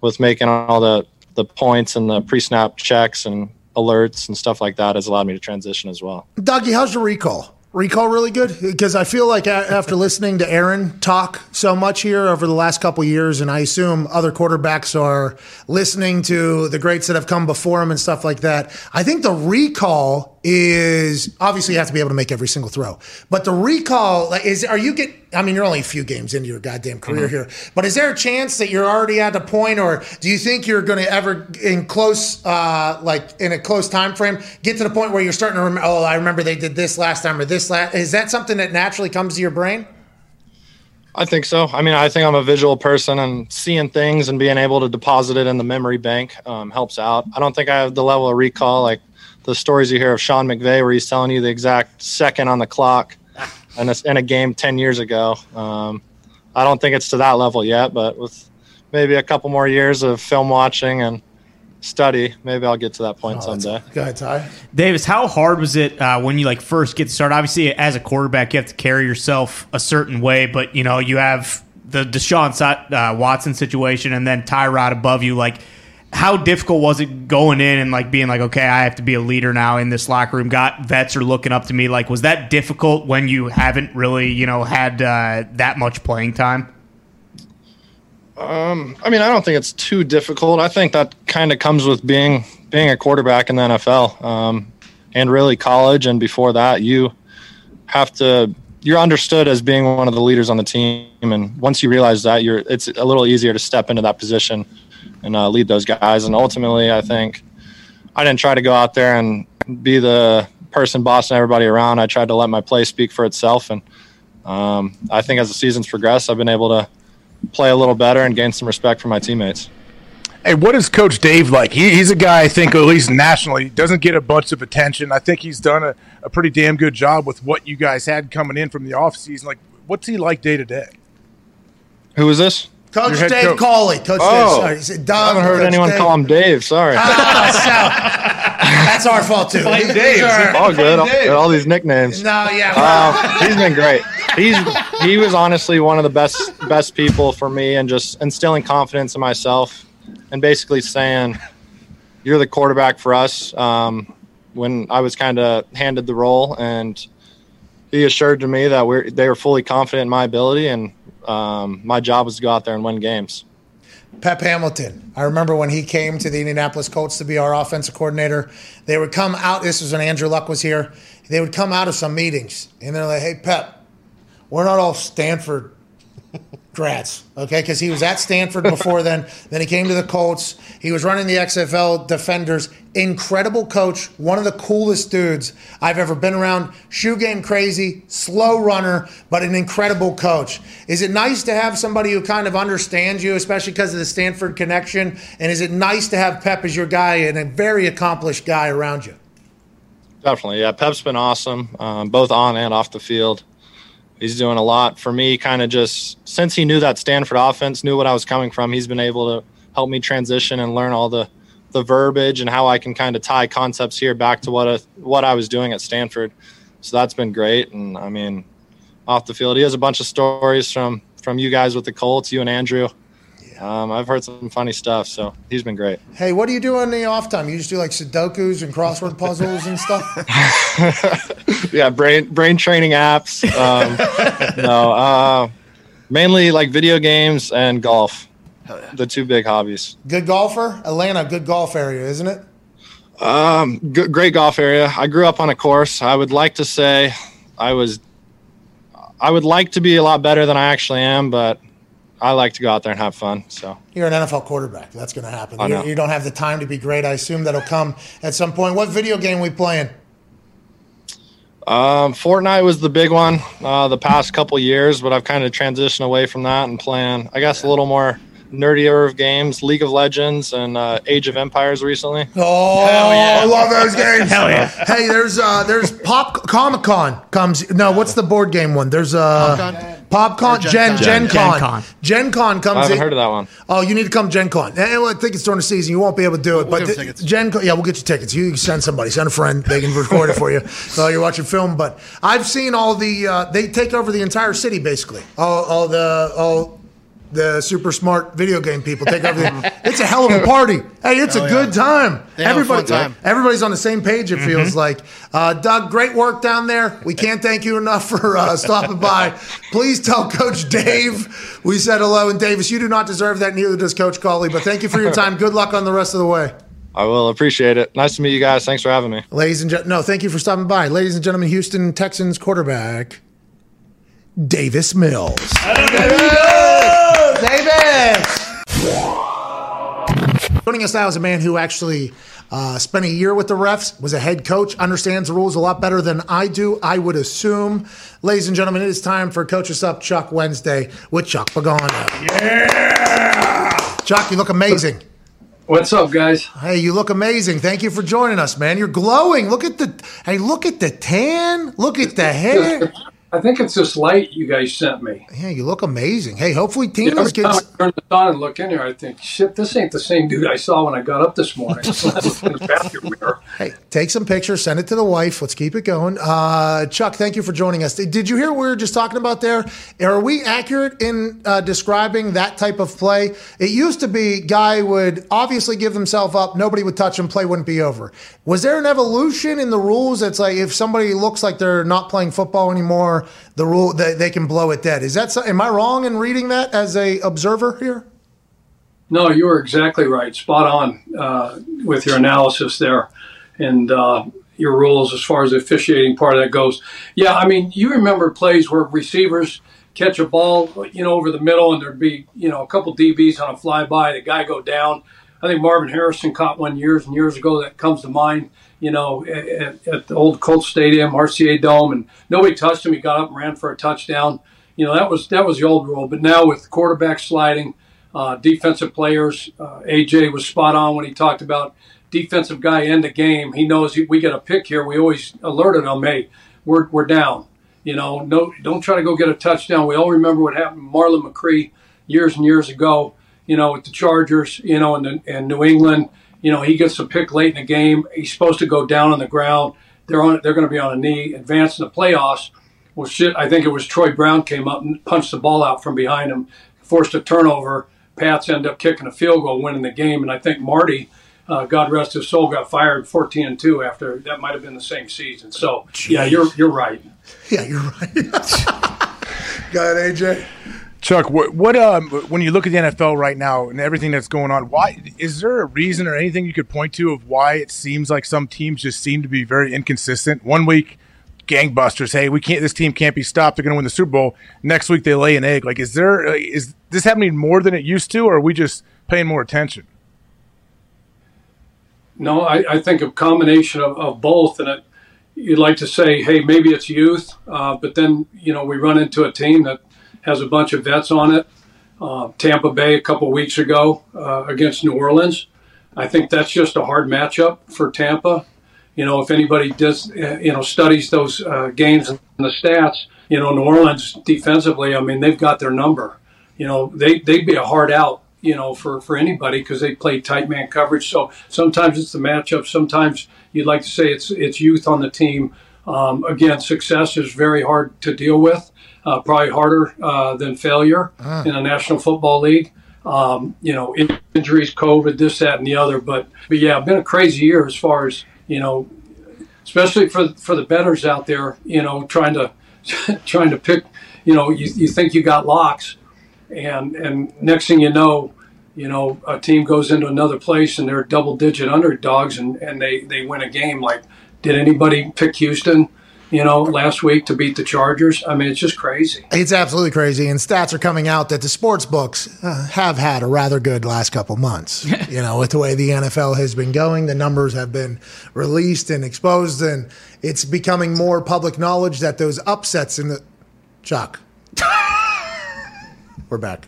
with making all the the points and the pre-snap checks and alerts and stuff like that has allowed me to transition as well. Dougie, how's your recall? Recall really good because I feel like after listening to Aaron talk so much here over the last couple years, and I assume other quarterbacks are listening to the greats that have come before him and stuff like that. I think the recall is obviously you have to be able to make every single throw, but the recall is are you get? I mean, you're only a few games into your goddamn career Mhm. here, but is there a chance that you're already at a point, or do you think you're going to ever in close, uh, like in a close time frame, get to the point where you're starting to remember? Oh, I remember they did this last time or this last. Is that something that naturally comes to your brain? I think so. I mean, I think I'm a visual person and seeing things and being able to deposit it in the memory bank um, helps out. I don't think I have the level of recall like the stories you hear of Sean McVay where he's telling you the exact second on the clock in a, in a game 10 years ago. Um, I don't think it's to that level yet, but with maybe a couple more years of film watching and study, maybe I'll get to that point someday. Go ahead, Ty. Davis, how hard was it uh, when you like first get started? Obviously, as a quarterback, you have to carry yourself a certain way, but you know you have the Deshaun uh, Watson situation, and then Tyrod above you. Like, how difficult was it going in and like being like, okay, I have to be a leader now in this locker room? Got vets are looking up to me. Like, was that difficult when you haven't really, you know, had uh, that much playing time? Um, I mean, I don't think it's too difficult. I think that kind of comes with being being a quarterback in the NFL, um, and really college. And before that, you have to you're understood as being one of the leaders on the team. And once you realize that, you're it's a little easier to step into that position and uh, lead those guys. And ultimately, I think I didn't try to go out there and be the person bossing everybody around. I tried to let my play speak for itself. And um, I think as the seasons progress, I've been able to play a little better and gain some respect from my teammates. Hey, what is Coach Dave like? He, he's a guy I think, at least nationally, doesn't get a bunch of attention. I think he's done a, a pretty damn good job with what you guys had coming in from the offseason. Like, what's he like day to day? Who is this? Coach Your Dave coach. Culley. Coach Oh. Dave. Sorry. He said, Doug, I haven't heard Coach anyone Dave. call him Dave. Sorry. That's our fault too. Fight Dave. are- all good. All, all these nicknames. No, yeah. Um, he's been great. He's he was honestly one of the best best people for me, and just instilling confidence in myself, and basically saying, "You're the quarterback for us." Um, when I was kind of handed the role, and he assured to me that we're they were fully confident in my ability, and um, my job was to go out there and win games. Pep Hamilton. I remember when he came to the Indianapolis Colts to be our offensive coordinator. They would come out. This was when Andrew Luck was here. They would come out of some meetings and they're like, "Hey, Pep, we're not all Stanford grads, okay? Because he was at Stanford before then. Then he came to the Colts. He was running the XFL Defenders. Incredible coach, one of the coolest dudes I've ever been around. Shoe game crazy, slow runner, but an incredible coach. Is it nice to have somebody who kind of understands you, especially because of the Stanford connection? And is it nice to have Pep as your guy and a very accomplished guy around you? Definitely, yeah. Pep's been awesome, um, both on and off the field. He's doing a lot for me. Kind of just since he knew that Stanford offense, knew what I was coming from. He's been able to help me transition and learn all the the verbiage and how I can kind of tie concepts here back to what a, what I was doing at Stanford. So that's been great. And I mean, off the field, he has a bunch of stories from from you guys with the Colts, you and Andrew. Um, I've heard some funny stuff, so he's been great. Hey, what do you do in the off time? You just do like Sudokus and crossword puzzles and stuff. yeah, brain brain training apps. Um, no, uh, mainly like video games and golf. The two big hobbies. Good golfer, Atlanta, good golf area, isn't it? Um, g- great golf area. I grew up on a course. I would like to say I was. I would like to be a lot better than I actually am, but I like to go out there and have fun. So You're an NFL quarterback. That's going to happen. You, you don't have the time to be great. I assume that'll come at some point. What video game we playing? Um, Fortnite was the big one uh, the past couple years, but I've kind of transitioned away from that and playing, I guess, a little more nerdier of games, League of Legends and uh, Age of Empires recently. Oh, I love those games. Hell yeah. Hey, there's uh, there's Pop Comic Con comes. No, what's the board game one? There's uh, PopCon, Or Gen Gen Gen Con. Con. Gen Con. Gen Con comes I haven't in. heard of that one. Oh, you need to come Gen Con. Well, I think it's during the season. You won't be able to do it. but get the- tickets. Gen Con, yeah, we'll get you tickets. You can send somebody, send a friend. They can record it for you while you're watching film. But I've seen all the. Uh, they take over the entire city basically. All, all the all the super smart video game people take over. The, it's a hell of a party. Hey, it's Hell a yeah. good time. They have a fun Everybody, time. everybody's on the same page. It feels like. Uh, Doug, great work down there. We can't thank you enough for uh, stopping by. Please tell Coach Dave we said hello. And Davis, you do not deserve that. Neither does Coach Culley. But thank you for your time. Good luck on the rest of the way. I will appreciate it. Nice to meet you guys. Thanks for having me. Ladies and gentlemen, no, thank you for stopping by. Ladies and gentlemen, Houston Texans quarterback Davis Mills. Davis! Joining us now is a man who actually uh, spent a year with the refs, was a head coach, understands the rules a lot better than I do, I would assume. Ladies and gentlemen, it is time for Coach Us Up Chuck Wednesday with Chuck Pagano. Yeah! Chuck, you look amazing. What's up, guys? Hey, you look amazing. Thank you for joining us, man. You're glowing. Look at the hey, look at the tan. Look at the hair. I think it's this light you guys sent me. Yeah, you look amazing. Hey, hopefully Every Tina's time gets I turn this on and look in here, I think, shit, this ain't the same dude I saw when I got up this morning. It's not in the. Hey, take some pictures, send it to the wife. Let's keep it going. Uh, Chuck, thank you for joining us. Did you hear what we were just talking about there? Are we accurate in uh, describing that type of play? It used to be guy would obviously give himself up, nobody would touch him, play wouldn't be over. Was there an evolution in the rules that's like if somebody looks like they're not playing football anymore, the rule they, they can blow it dead? Is that am I wrong in reading that as a observer here? No, you were exactly right. Spot on uh, with your analysis there and uh, your rules as far as the officiating part of that goes. Yeah, I mean, you remember plays where receivers catch a ball, you know, over the middle and there'd be, you know, a couple DBs on a flyby, the guy go down. I think Marvin Harrison caught one years and years ago that comes to mind, you know, at, at the old Colts Stadium, RCA Dome, and nobody touched him. He got up and ran for a touchdown. You know, that was that was the old rule. But now with quarterback sliding, uh, defensive players. Uh, AJ was spot on when he talked about defensive guy end the game. He knows we get a pick here. We always alerted him, hey, we're, we're down. You know, no, don't try to go get a touchdown. We all remember what happened to Marlon McCree years and years ago. You know, with the Chargers. You know, and and New England. You know, he gets a pick late in the game. He's supposed to go down on the ground. They're on. They're going to be on a knee, advance in the playoffs. Well, shit. I think it was Troy Brown came up and punched the ball out from behind him, forced a turnover. Pats end up kicking a field goal, winning the game, and I think Marty, uh, God rest his soul, got fired 14 and two after that might have been the same season. So yeah, you're you're right. Yeah, you're right. Go ahead, AJ. Chuck, what, what um, when you look at the NFL right now and everything that's going on, why is there a reason or anything you could point to of why it seems like some teams just seem to be very inconsistent? One week, gangbusters, hey, we can't, this team can't be stopped. They're going to win the Super Bowl. Next week, they lay an egg. Like, is there uh, this happening more than it used to, or are we just paying more attention? No, I, I think a combination of, of both, and it, you'd like to say, hey, maybe it's youth, uh, but then you know we run into a team that has a bunch of vets on it. Uh, Tampa Bay a couple weeks ago uh, against New Orleans. I think that's just a hard matchup for Tampa. You know, if anybody does, you know, studies those uh, games and the stats, you know, New Orleans defensively, I mean, they've got their number. You know, they they'd be a hard out, you know, for for anybody because they play tight man coverage. So sometimes it's the matchup. Sometimes you'd like to say it's it's youth on the team. Um, again, success is very hard to deal with. Uh, probably harder uh, than failure Ah. in the National Football League. um, you know, injuries, COVID, this, that, and the other. But, but yeah, been a crazy year as far as, you know, especially for, for the betters out there, you know, trying to, trying to pick, you know, you, you think you got locks and, and next thing you know, you know, a team goes into another place and they're double digit underdogs and, and they, they win a game. Like, did anybody pick Houston, you know, last week to beat the Chargers? I mean, it's just crazy. It's absolutely crazy, and stats are coming out that the sports books uh, have had a rather good last couple months. you know, with the way the NFL has been going, the numbers have been released and exposed, and it's becoming more public knowledge that those upsets in the Chuck. We're back.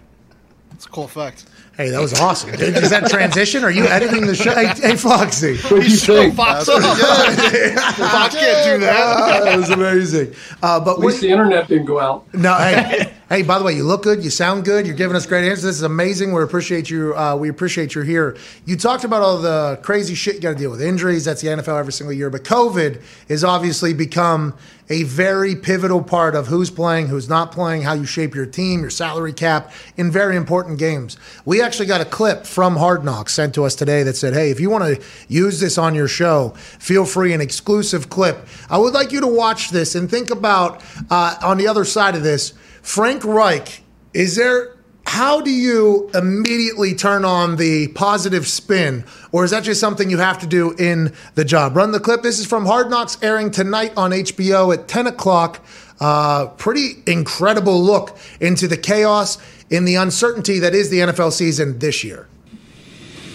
It's a cool effect. Hey, that was awesome. Dude, is that transition? Are you editing the show? Hey, hey Foxy. What you think? Fox up. Fox can't do that. that was amazing. Uh, but At least the internet didn't go out. No, hey, hey. By the way, you look good. You sound good. You're giving us great answers. This is amazing. We appreciate you. Uh, we appreciate you're here. You talked about all the crazy shit you got to deal with. Injuries. That's the NFL every single year. But COVID has obviously become a very pivotal part of who's playing, who's not playing, how you shape your team, your salary cap in very important games. We actually got a clip from Hard Knocks sent to us today that said, "Hey, if you want to use this on your show, feel free. An exclusive clip. I would like you to watch this and think about uh, on the other side of this." Frank Reich, is there how do you immediately turn on the positive spin, or is that just something you have to do in the job? Run the clip. This is from Hard Knocks airing tonight on HBO at 10 o'clock. Uh, pretty incredible look into the chaos in the uncertainty that is the NFL season this year.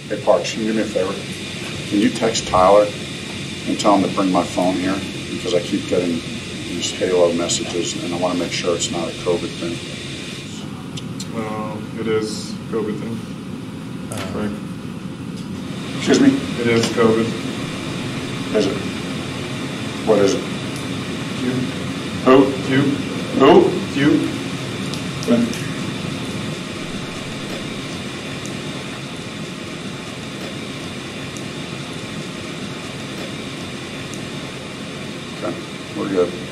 Hey, Parks, can you do me a favor? Can you text Tyler and tell him to bring my phone here? Because I keep getting these Halo messages, and I want to make sure it's not a COVID thing. Uh, it is COVID thing. Frank. Excuse me? It is COVID. Is it? What is it? Q. O. Q. O. Q. Frank. Okay, we're good.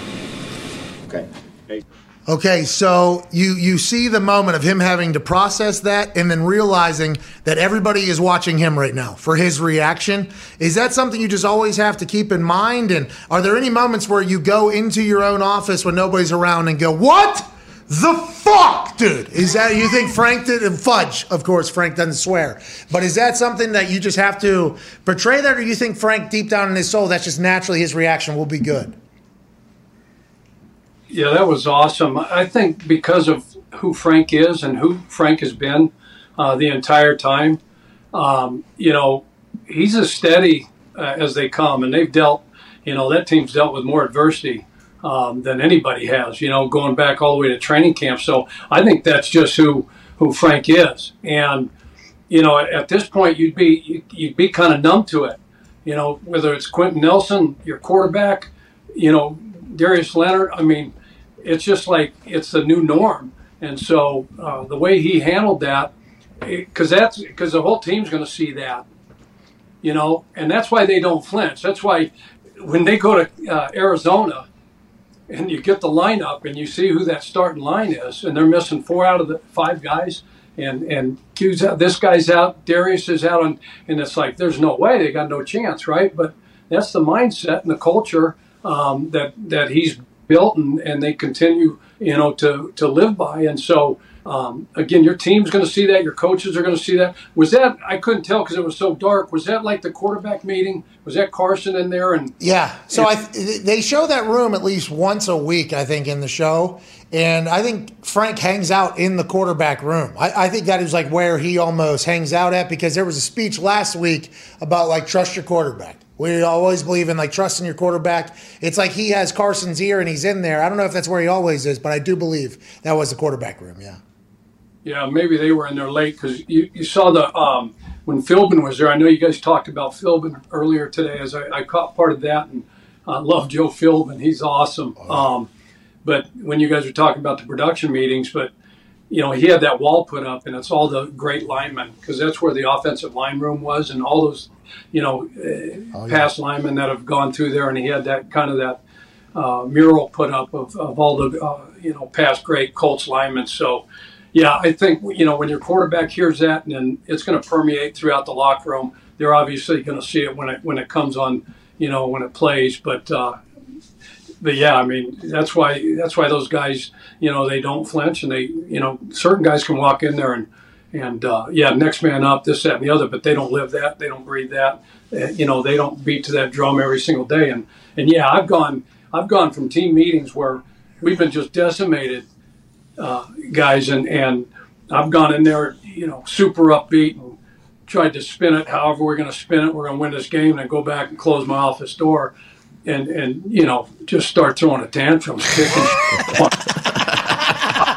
Okay. Hey. Okay, so you you see the moment of him having to process that and then realizing that everybody is watching him right now for his reaction. Is that something you just always have to keep in mind? And are there any moments where you go into your own office when nobody's around and go, "What the fuck, dude?" Is that you think Frank did and fudge? Of course, Frank doesn't swear, but is that something that you just have to portray that, or you think Frank deep down in his soul that's just naturally his reaction will be good? Yeah, that was awesome. I think because of who Frank is and who Frank has been uh, the entire time, um, you know, he's as steady uh, as they come, and they've dealt, you know, that team's dealt with more adversity um, than anybody has. You know, going back all the way to training camp. So I think that's just who who Frank is, and you know, at, this point, you'd be you'd be kind of numb to it. You know, whether it's Quenton Nelson, your quarterback, you know, Darius Leonard. I mean, it's just like it's the new norm. And so uh, the way he handled that, because that's because the whole team's going to see that, you know, and that's why they don't flinch. That's why when they go to uh, Arizona and you get the lineup and you see who that starting line is, and they're missing four out of the five guys. And and Q's out, this guy's out, Darius is out, and, and it's like there's no way they got no chance, right? But that's the mindset and the culture um, that that he's built and, and they continue, you know, to, to live by. And so, um, again, your team's going to see that. Your coaches are going to see that. Was that, I couldn't tell because it was so dark. Was that like the quarterback meeting? Was that Carson in there? And Yeah. So I they show that room at least once a week, I think, in the show. And I think Frank hangs out in the quarterback room. I, I think that is like where he almost hangs out at because there was a speech last week about like trust your quarterback. We always believe in like trusting your quarterback. It's like he has Carson's ear and he's in there. I don't know if that's where he always is, but I do believe that was the quarterback room. Yeah. Yeah, maybe they were in there late because you, you saw the um, when Philbin was there. I know you guys talked about Philbin earlier today, as I, I caught part of that, and I love Joe Philbin. He's awesome. Um, but when you guys were talking about the production meetings, but you know he had that wall put up, and it's all the great linemen because that's where the offensive line room was, and all those you know uh, past linemen that have gone through there, and he had that kind of that uh, mural put up of, of all the uh, you know past great Colts linemen. So yeah, I think you know when your quarterback hears that, and then it's going to permeate throughout the locker room. They're obviously going to see it when it when it comes on, you know, when it plays. But uh, but yeah, I mean that's why that's why those guys, you know, they don't flinch, and they, you know, certain guys can walk in there and and uh, yeah, next man up, this, that, and the other, but they don't live that, they don't breathe that, Uh, you know, they don't beat to that drum every single day. And and yeah, I've gone I've gone from team meetings where we've been just decimated, uh, guys, and and I've gone in there, you know, super upbeat and tried to spin it however we're going to spin it. We're going to win this game, and then go back and close my office door. And, and you know just start throwing a tantrum, kicking,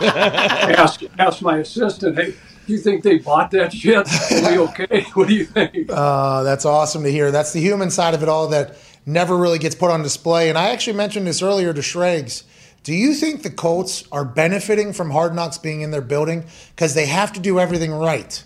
ask ask my assistant, hey, do you think they bought that shit? Are we okay? What do you think? Uh, that's awesome to hear. That's the human side of it all that never really gets put on display. And I actually mentioned this earlier to Schrags. Do you think the Colts are benefiting from Hard Knocks being in their building because they have to do everything right?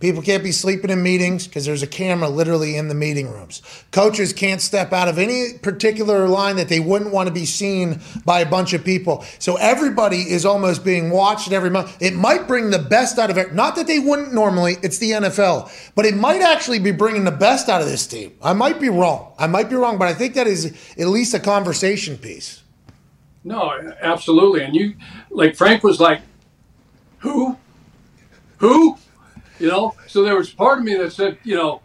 People can't be sleeping in meetings because there's a camera literally in the meeting rooms. Coaches can't step out of any particular line that they wouldn't want to be seen by a bunch of people. So everybody is almost being watched every month. It might bring the best out of it. Not that they wouldn't normally, it's the NFL, but it might actually be bringing the best out of this team. I might be wrong. I might be wrong, but I think that is at least a conversation piece. No, absolutely. And you, like Frank was like, who? Who? You know? So there was part of me that said, you know,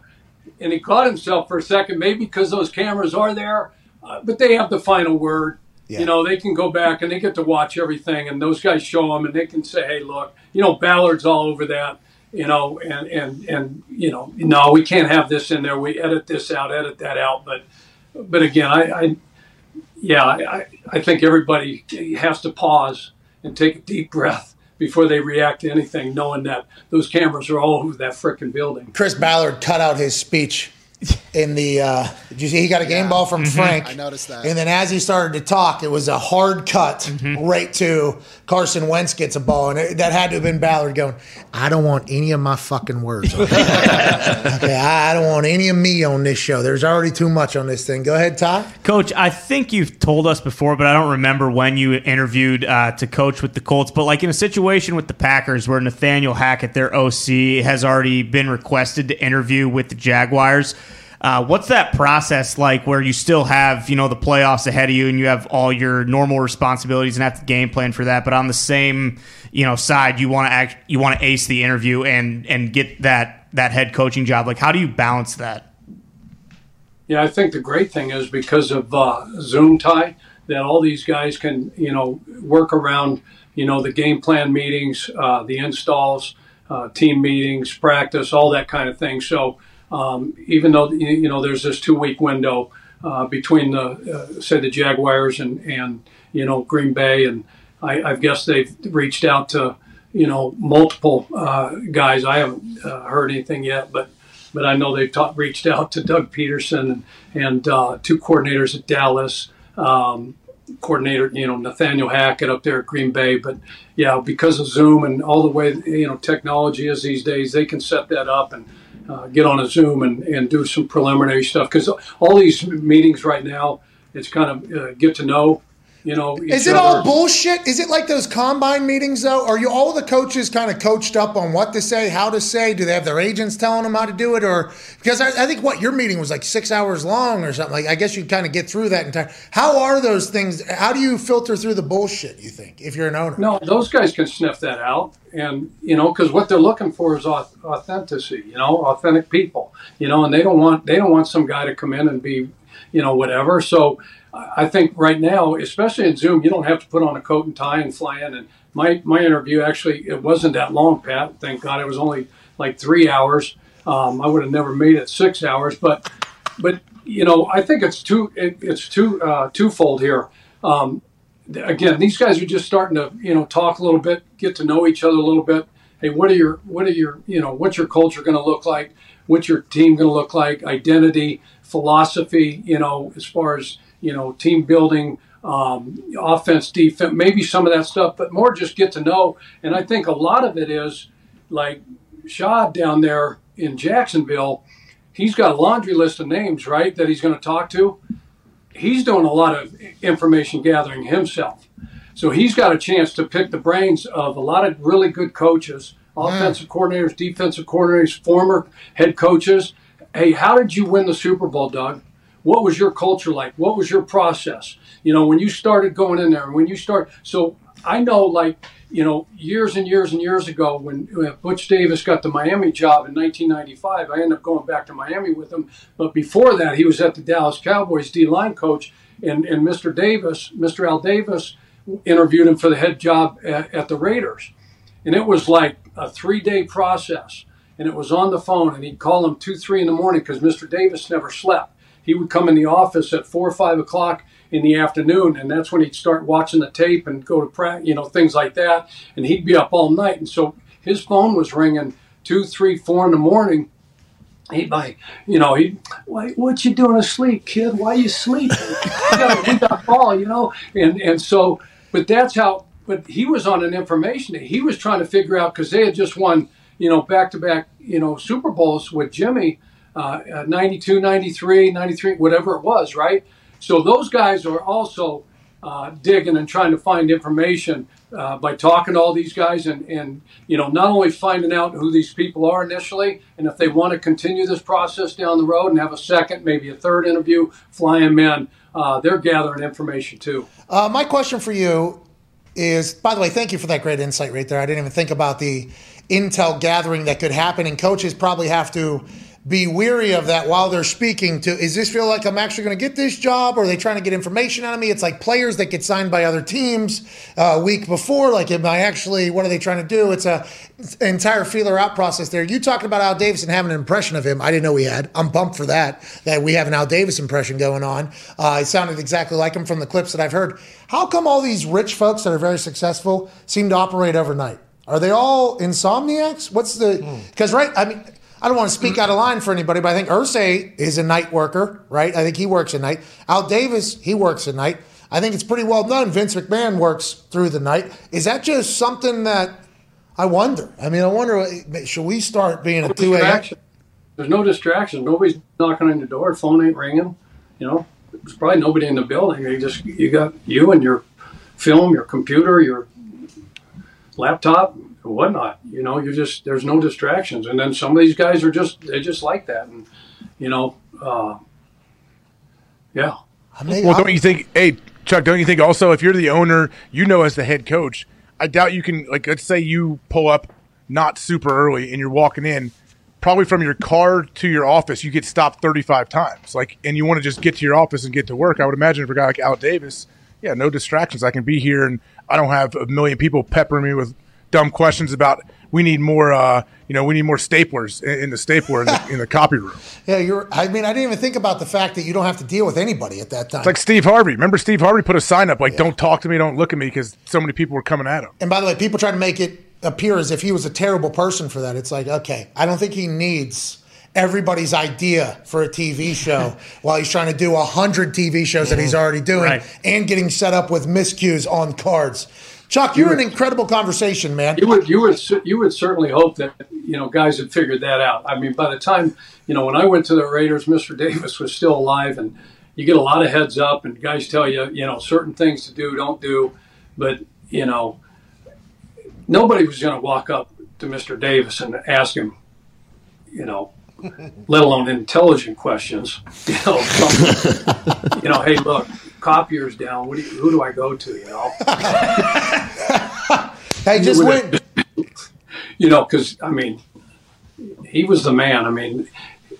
and he caught himself for a second, maybe because those cameras are there, uh, but they have the final word. You know, they can go back and they get to watch everything, and those guys show them, and they can say, "Hey, look, you know, Ballard's all over that." You know, and and and you know, no, we can't have this in there. We edit this out, edit that out. But but again, I, I yeah, I, I think everybody has to pause and take a deep breath before they react to anything, knowing that those cameras are all over that frickin' building. Chris Ballard cut out his speech in the. Uh, did you see? He got a game ball from Frank. I noticed that. And then as he started to talk, it was a hard cut right to Carson Wentz gets a ball, and it, that had to have been Ballard going. I don't want any of my fucking words. Okay, okay I, I don't want any of me on this show. There's already too much on this thing. Go ahead, Ty. Coach, I think you've told us before, but I don't remember when you interviewed uh, to coach with the Colts. But like in a situation with the Packers where Nathaniel Hackett, their OC, has already been requested to interview with the Jaguars. Uh, what's that process like where you still have you know the playoffs ahead of you and you have all your normal responsibilities and have to game plan for that but on the same you know side you want to act you want to ace the interview and and get that that head coaching job like how do you balance that Yeah, I think the great thing is because of uh, Zoom tie that all these guys can you know work around you know the game plan meetings, uh, the installs, uh, team meetings, practice, all that kind of thing. So um, even though you know there's this two week window uh, between the uh, say the Jaguars and and you know Green Bay and I, I guess they've reached out to you know multiple uh, guys. I haven't uh, heard anything yet, but but I know they've reached out to Doug Pederson and, and uh, two coordinators at Dallas. Um, coordinator, you know, Nathaniel Hackett up there at Green Bay. But yeah, because of Zoom and all the way, you know, technology is these days, they can set that up and uh, get on a Zoom and, and do some preliminary stuff. Because all these meetings right now, it's kind of uh, get to know, you know, Is it all bullshit? Is it like those combine meetings though? Are you all the coaches kind of coached up on what to say, how to say? Do they have their agents telling them how to do it, or because I, I think what your meeting was like six hours long or something? Like I guess you kind of get through that entire. How are those things? How do you filter through the bullshit? You think if you're an owner? No, those guys can sniff that out, and you know, because what they're looking for is authenticity. You know, authentic people. You know, and they don't want they don't want some guy to come in and be, you know, whatever. So, I think right now, especially in Zoom, you don't have to put on a coat and tie and fly in. And my my interview actually it wasn't that long, Pat. Thank God it was only like three hours. Um, I would have never made it six hours, but but you know, I think it's two it, it's two uh, twofold here. Um, again, these guys are just starting to, you know, talk a little bit, get to know each other a little bit. Hey, what are your, what are your, you know, what's your culture going to look like? What's your team going to look like? Identity, philosophy, you know, as far as, you know, team building, um, offense, defense, maybe some of that stuff, but more just get to know. And I think a lot of it is like Shad down there in Jacksonville, he's got a laundry list of names, right, that he's going to talk to he's doing a lot of information gathering himself. So he's got a chance to pick the brains of a lot of really good coaches, offensive coordinators, defensive coordinators, former head coaches. Hey, how did you win the Super Bowl, Doug? What was your culture like? What was your process? You know, when you started going in there, and when you start. So I know, like, you know, years and years and years ago, when Butch Davis got the Miami job in 1995, I ended up going back to Miami with him. But before that, he was at the Dallas Cowboys D line coach, and, and Mr. Davis, Mr. Al Davis, interviewed him for the head job at, at the Raiders. And it was like a three day process. And it was on the phone, and he'd call him two, three in the morning because Mr. Davis never slept. He would come in the office at four or five o'clock in the afternoon, and that's when he'd start watching the tape and go to practice, you know, things like that. And he'd be up all night, and so his phone was ringing two, three, four in the morning. He'd like, you know, he, why, what you doing asleep, kid? Why you sleeping? we got, we got ball, you know, and and so, but that's how. But he was on an information. He was trying to figure out because they had just won, you know, back to back, you know, Super Bowls with Jimmy, uh, uh, 92, 93, 93, whatever it was, right? So those guys are also uh, digging and trying to find information uh, by talking to all these guys and, and, you know, not only finding out who these people are initially and if they want to continue this process down the road and have a second, maybe a third interview, flying men, uh, they're gathering information too. Uh, my question for you is, by the way, thank you for that great insight right there. I didn't even think about the intel gathering that could happen, and coaches probably have to be weary of that while they're speaking to is this feel like I'm actually going to get this job or are they trying to get information out of me? It's like players that get signed by other teams uh, a week before. Like, am I actually, what are they trying to do? It's a it's entire feeler out process there. You talking about Al Davis and having an impression of him. I didn't know we had. I'm pumped for that, that we have an Al Davis impression going on. Uh, it sounded exactly like him from the clips that I've heard. How come all these rich folks that are very successful seem to operate overnight? Are they all insomniacs? What's the, because, right, I mean, I don't want to speak out of line for anybody, but I think Irsay is a night worker, right? I think he works at night. Al Davis, he works at night. I think it's pretty well known. Vince McMahon works through the night. Is that just something that I wonder? I mean, I wonder, should we start being a 2 a.m.? There's no distraction. Nobody's knocking on your door. Phone ain't ringing. You know, there's probably nobody in the building. You just you got you and your film, your computer, your laptop, whatnot. You know, you just there's no distractions. And then some of these guys are just they just like that. And you know, uh, yeah. well, don't you think, hey, Chuck, don't you think also if you're the owner, you know, as the head coach, I doubt you can, like, let's say you pull up not super early and you're walking in, probably from your car to your office, you get stopped 35 times. Like, and you want to just get to your office and get to work. I would imagine for a guy like Al Davis, yeah, no distractions. I can be here and I don't have a million people peppering me with dumb questions about we need more, uh, you know, we need more staplers in, the stapler in the, in the copy room. Yeah, you're. I mean, I didn't even think about the fact that you don't have to deal with anybody at that time. It's like Steve Harvey. Remember, Steve Harvey put a sign up like, "Don't talk to me, don't look at me," because so many people were coming at him. And by the way, people try to make it appear as if he was a terrible person for that. It's like, okay, I don't think he needs everybody's idea for a TV show while he's trying to do a hundred TV shows that he's already doing Right. and getting set up with miscues on cards. Chuck, you're an incredible conversation, man. You would you would you would certainly hope that you know guys had figured that out. I mean, by the time you know when I went to the Raiders, Mr. Davis was still alive, and you get a lot of heads up, and guys tell you you know certain things to do, don't do, but you know nobody was going to walk up to Mr. Davis and ask him, you know, let alone intelligent questions. You know, you know, hey, look, copier's down. What do you, who do I go to? You know. Hey, just went. You know, because I mean, he was the man. I mean,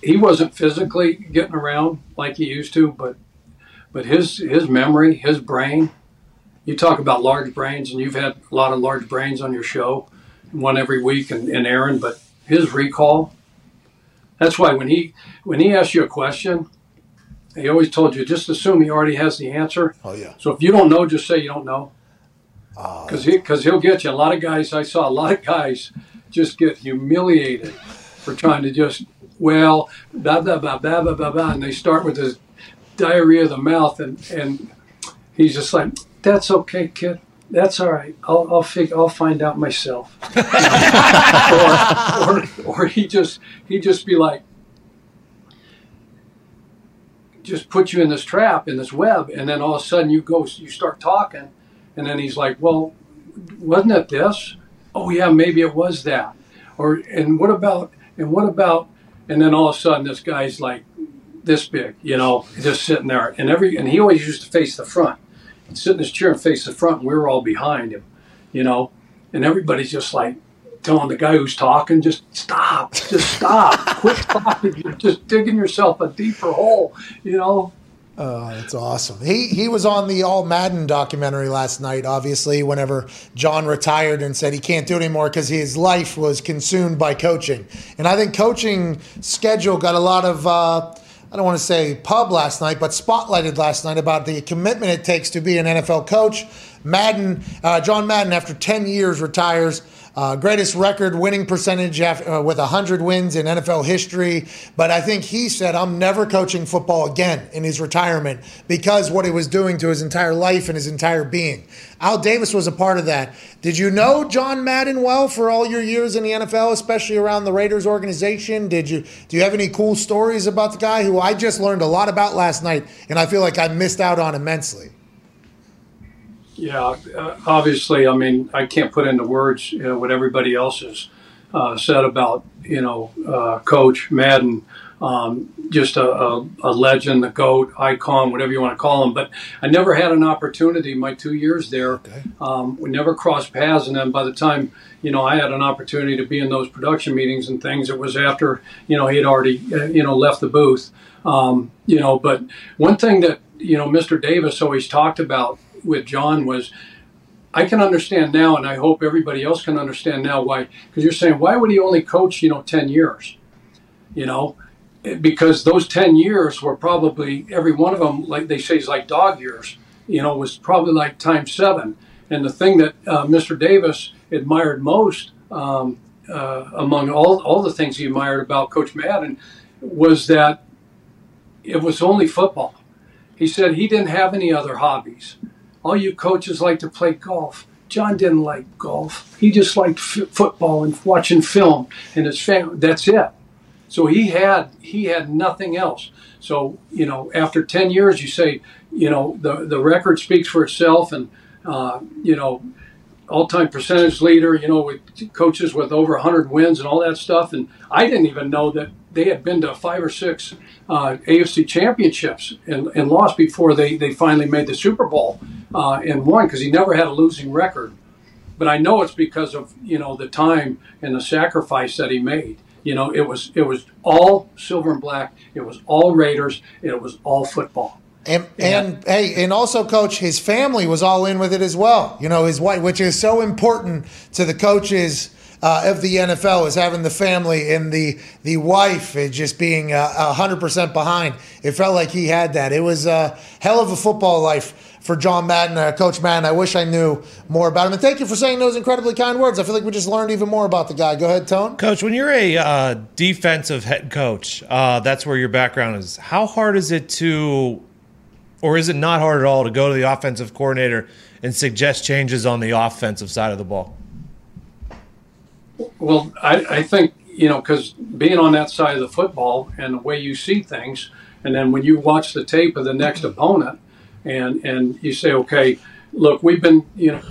he wasn't physically getting around like he used to, but but his his memory, his brain. You talk about large brains, and you've had a lot of large brains on your show, one every week, and, and Aaron. But his recall. That's why when he when he asks you a question, he always told you just assume he already has the answer. Oh yeah. So if you don't know, just say you don't know. Ah. Because he, cause he'll get you. A lot of guys, I saw a lot of guys just get humiliated for trying to just, well, blah, blah, blah, blah, blah, blah, blah. And they start with this diarrhea of the mouth. And, and he's just like, that's okay, kid. That's all right. I'll, I'll, fig- I'll find out myself. or, or, or he just, he just be like, just put you in this trap in this web and then all of a sudden you go you start talking And then he's like, well, wasn't it this? Oh yeah, maybe it was that. Or and what about and what about? And then all of a sudden, this guy's like this big, you know, just sitting there. And every and he always used to face the front. Sit in his chair and face the front, and we were all behind him, you know. And everybody's just like telling the guy who's talking, just stop, just stop, quit talking. You're just digging yourself a deeper hole, you know. Oh, that's awesome. He he was on the All Madden documentary last night. Obviously, whenever John retired and said he can't do it anymore because his life was consumed by coaching, and I think coaching schedule got a lot of. Uh, I don't want to say pub last night, but spotlighted last night about the commitment it takes to be an NFL coach. Madden, uh, John Madden, after 10 years, retires. Uh, greatest record winning percentage after, uh, with 100 wins in NFL history. But I think he said, I'm never coaching football again in his retirement because what he was doing to his entire life and his entire being. Al Davis was a part of that. Did you know John Madden well for all your years in the NFL, especially around the Raiders organization? Did you do you have any cool stories about the guy who I just learned a lot about last night and I feel like I missed out on immensely? Yeah, uh, obviously, I mean, I can't put into words you know, what everybody else has uh, said about, you know, uh, Coach Madden. Um, just a, a, a, legend, a GOAT, icon, whatever you want to call him. But I never had an opportunity my two years there. Okay. Um, we never crossed paths. And then by the time, you know, I had an opportunity to be in those production meetings and things, it was after, you know, he had already, uh, you know, left the booth. Um, you know, but one thing that, you know, Mr. Davis always talked about with John was I can understand now, and I hope everybody else can understand now why. Because you're saying, why would he only coach, you know, 10 years? You know, because those 10 years were probably, every one of them, like they say, is like dog years, you know, was probably like times seven. And the thing that uh, Mr. Davis admired most um, uh, among all, all the things he admired about Coach Madden was that it was only football. He said he didn't have any other hobbies all you coaches like to play golf. John didn't like golf. He just liked f- football and watching film and his family. That's it. So he had he had nothing else. So you know, after ten years, you say, you know, the the record speaks for itself, and uh, you know, all-time percentage leader. You know, with coaches with over 100 wins and all that stuff. And I didn't even know that they had been to five or six uh, AFC championships and, and, lost before they, they finally made the Super Bowl uh, and won because he never had a losing record. But I know it's because of you know the time and the sacrifice that he made. You know, it was it was all silver and black. It was all Raiders. It was all football. And, and hey, and also, coach, his family was all in with it as well. You know, his wife, which is so important to the coaches uh, of the NFL is having the family and the the wife and just being hundred percent behind. It felt like he had that. It was a hell of a football life for John Madden, uh, Coach Madden. I wish I knew more about him. And thank you for saying those incredibly kind words. I feel like we just learned even more about the guy. Go ahead, Tone. Coach, when you're a uh, defensive head coach, uh, that's where your background is. How hard is it to, or is it not hard at all to go to the offensive coordinator and suggest changes on the offensive side of the ball? Well, I, I think, you know, because being on that side of the football and the way you see things, and then when you watch the tape of the next opponent and, and you say, okay, look, we've been, you know,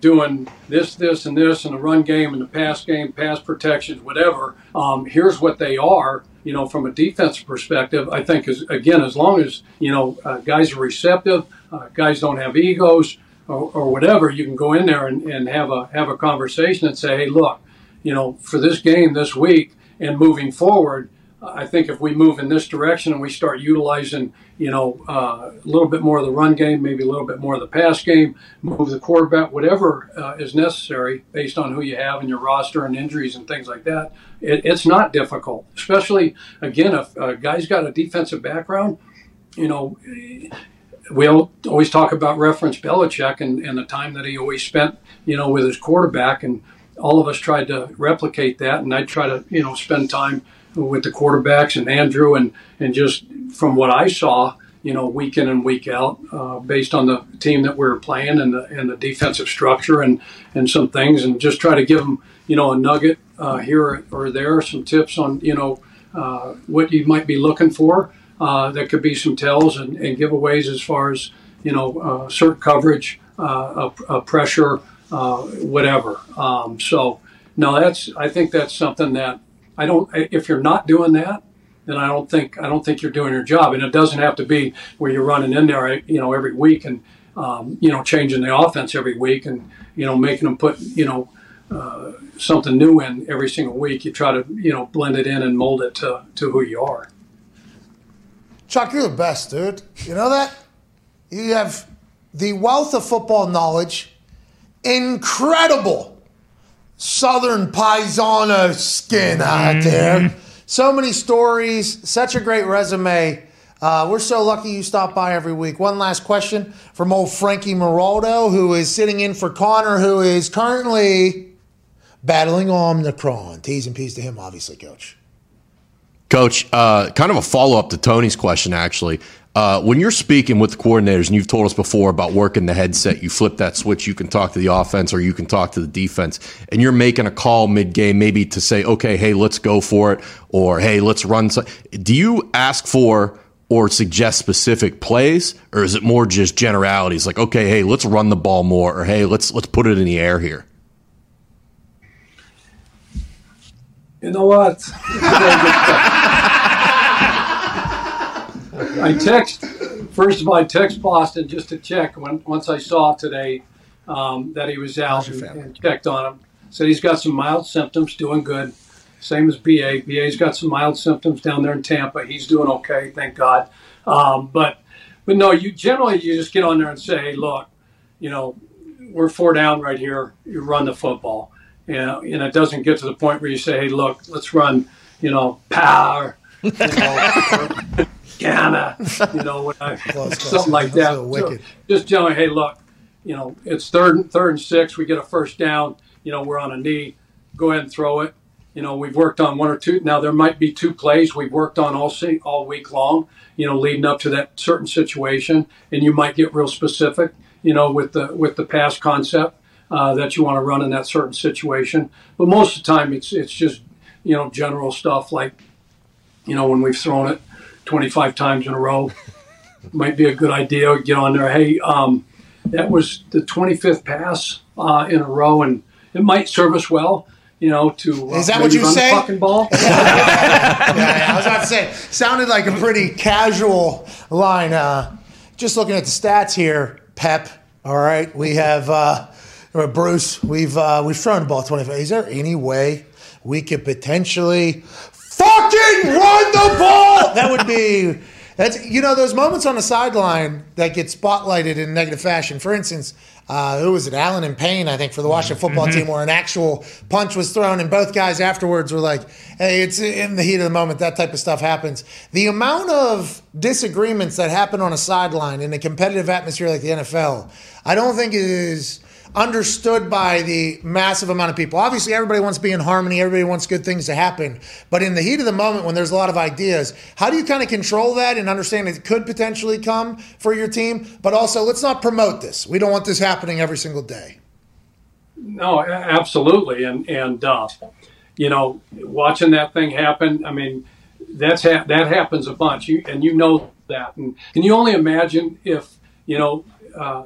doing this, this, and this in the run game and the pass game, pass protections, whatever. Um, here's what they are. You know, from a defensive perspective, I think is again as long as you know uh, guys are receptive, uh, guys don't have egos or, or, whatever, you can go in there and, and have a have a conversation and say, hey, look, you know, for this game this week and moving forward, I think if we move in this direction and we start utilizing, you know, uh, a little bit more of the run game, maybe a little bit more of the pass game, move the quarterback, whatever uh, is necessary based on who you have in your roster and injuries and things like that, it, it's not difficult. Especially again, if a guy's got a defensive background, you know. We always talk about reference Belichick and, and the time that he always spent, you know, with his quarterback, and all of us tried to replicate that, and I try to you know spend time with the quarterbacks and Andrew, and and just from what I saw, you know, week in and week out, uh, based on the team that we are playing and the and the defensive structure and and some things, and just try to give them you know a nugget uh, here or there, some tips on you know uh, what you might be looking for. Uh, that could be some tells and, and giveaways as far as you know, uh, certain coverage, uh, a, a pressure, whatever. Um, so no, that's I think that's something that I don't. If you're not doing that, then I don't think I don't think you're doing your job. And it doesn't have to be where you're running in there, you know, every week and um, you know changing the offense every week and you know making them put you know uh, something new in every single week. You try to you know blend it in and mold it to to who you are. Chuck, you're the best, dude. You know that? You have the wealth of football knowledge, incredible Southern Paisano skin out there. So many stories, such a great resume. Uh, we're so lucky you stop by every week. One last question from old Frankie Moraldo, who is sitting in for Connor, who is currently battling Omicron. T's and P's to him, obviously, coach. Coach, uh, kind of a follow up to Tony's question, actually. Uh, when you're speaking with the coordinators, and you've told us before about working the headset, you flip that switch, you can talk to the offense or you can talk to the defense, and you're making a call mid game, maybe to say, okay, hey, let's go for it, or hey, let's run. Do you ask for or suggest specific plays, or is it more just generalities like, okay, hey, let's run the ball more, or hey, let's let's put it in the air here? You know what? I text first of all. I text Boston just to check when, once I saw today um, that he was out and, and checked on him. Said he's got some mild symptoms, doing good. Same as BA. BA's got some mild symptoms down there in Tampa. He's doing okay, thank God. Um, but but no, you generally you just get on there and say, hey, look, you know, we're four down right here. You run the football. You know, and it doesn't get to the point where you say, hey, look, let's run, you know, power, you know, Ghana, you know, what I- Close, close. something like that. So just telling, hey, look, you know, it's third and third and six. We get a first down. You know, we're on a knee. Go ahead and throw it. You know, we've worked on one or two. Now there might be two plays we've worked on all se- all week long. You know, leading up to that certain situation, and you might get real specific. You know, with the with the pass concept uh, that you want to run in that certain situation. But most of the time, it's it's just you know general stuff like you know when we've thrown it 25 times in a row might be a good idea. to Get on there. Hey, um, that was the 25th pass uh, in a row, and it might serve us well. You know, to uh, Is that what you say? The fucking ball. yeah, I was about to say, sounded like a pretty casual line. Uh, just looking at the stats here, Pep. All right, we have uh, uh, Bruce. We've uh, we've thrown the ball twenty five. Is there any way we could potentially fucking run the ball? That would be. That's you know those moments on the sideline that get spotlighted in negative fashion. For instance, uh, who was it? Allen and Payne, I think, for the Washington football Mhm. team, where an actual punch was thrown, and both guys afterwards were like, "Hey, it's in the heat of the moment." That type of stuff happens. The amount of disagreements that happen on a sideline in a competitive atmosphere like the NFL, I don't think is understood by the massive amount of people. Obviously, everybody wants to be in harmony, everybody wants good things to happen. But in the heat of the moment, when there's a lot of ideas, how do you kind of control that and understand it could potentially come for your team? But also, let's not promote this. We don't want this happening every single day. No, absolutely, and and uh, you know, watching that thing happen. I mean, that's ha- that happens a bunch, you, and you know that. And can you only imagine if you know uh,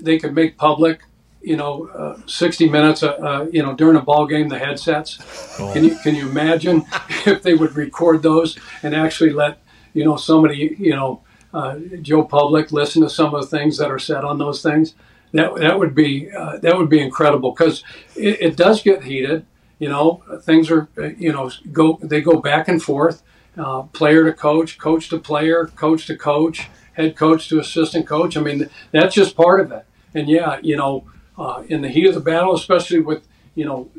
they could make public, you know, uh, sixty minutes, uh, uh, you know, during a ball game, the headsets. Can you can you imagine if they would record those and actually let you know somebody, you know, uh, Joe Public listen to some of the things that are said on those things? That that would be uh, that would be incredible because it, it does get heated. You know, things are you know go they go back and forth, uh, player to coach, coach to player, coach to coach, head coach to assistant coach. I mean, that's just part of it. And yeah, you know, uh, in the heat of the battle, especially with you know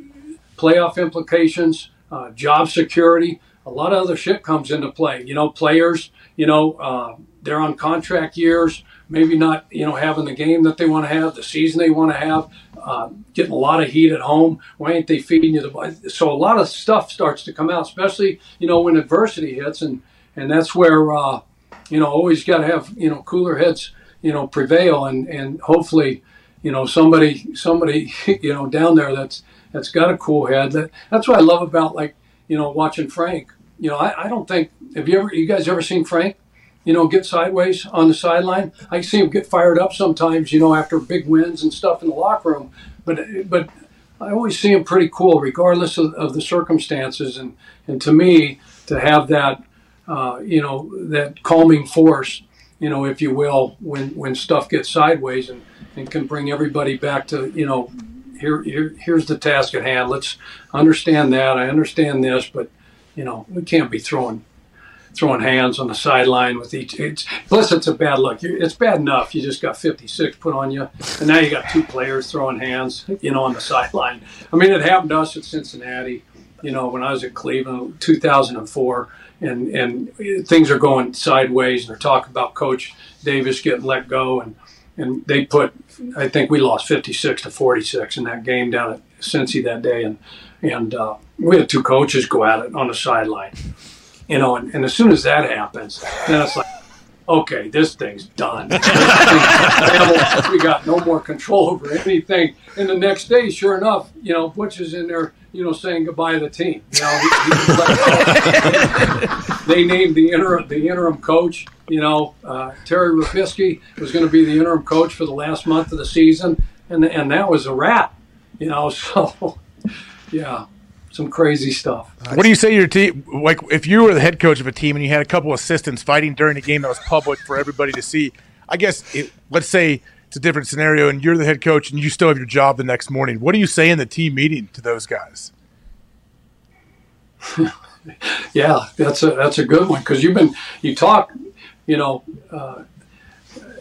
playoff implications, uh, job security, a lot of other shit comes into play. You know, players, you know, uh, they're on contract years, maybe not, you know, having the game that they want to have, the season they want to have, uh, getting a lot of heat at home. Why ain't they feeding you the? So a lot of stuff starts to come out, especially you know when adversity hits, and and that's where uh, you know always got to have you know cooler heads, you know, prevail, and and hopefully you know somebody somebody you know down there that's that's got a cool head that that's what i love about like you know watching frank you know i, I don't think have you ever you guys ever seen frank you know, get sideways on the sideline. I see him get fired up sometimes, you know, after big wins and stuff in the locker room. But but I always see him pretty cool, regardless of, of the circumstances. And and to me, to have that, uh, you know, that calming force, you know, if you will, when when stuff gets sideways and and can bring everybody back to, you know, here, here here's the task at hand. Let's understand that. I understand this, but you know, we can't be throwing throwing hands on the sideline with each. It's, plus, it's a bad look. It's bad enough you just got 56 put on you, and now you got two players throwing hands, you know, on the sideline. I mean, it happened to us at Cincinnati. You know, when I was at Cleveland, 2004, and and things are going sideways, and they're talking about Coach Davis getting let go, and and they put, I think we lost 56 to 46 in that game down at Cincy that day, and and uh, we had two coaches go at it on the sideline you know, and, and as soon as that happens, then it's like, okay, this thing's done. we got no more control over anything. And the next day, sure enough, you know, Butch is in there, you know, saying goodbye to the team. You know, he- he like- they named the interim the interim coach. You know, uh, Terry Robiskie was going to be the interim coach for the last month of the season, and and that was a wrap. You know, so yeah, some crazy stuff. What do you say your team? Like, if you were the head coach of a team and you had a couple assistants fighting during a game that was public for everybody to see, I guess, it, let's say it's a different scenario and you're the head coach and you still have your job the next morning. What do you say in the team meeting to those guys? Yeah, that's a that's a good one because you've been you talk, you know, uh,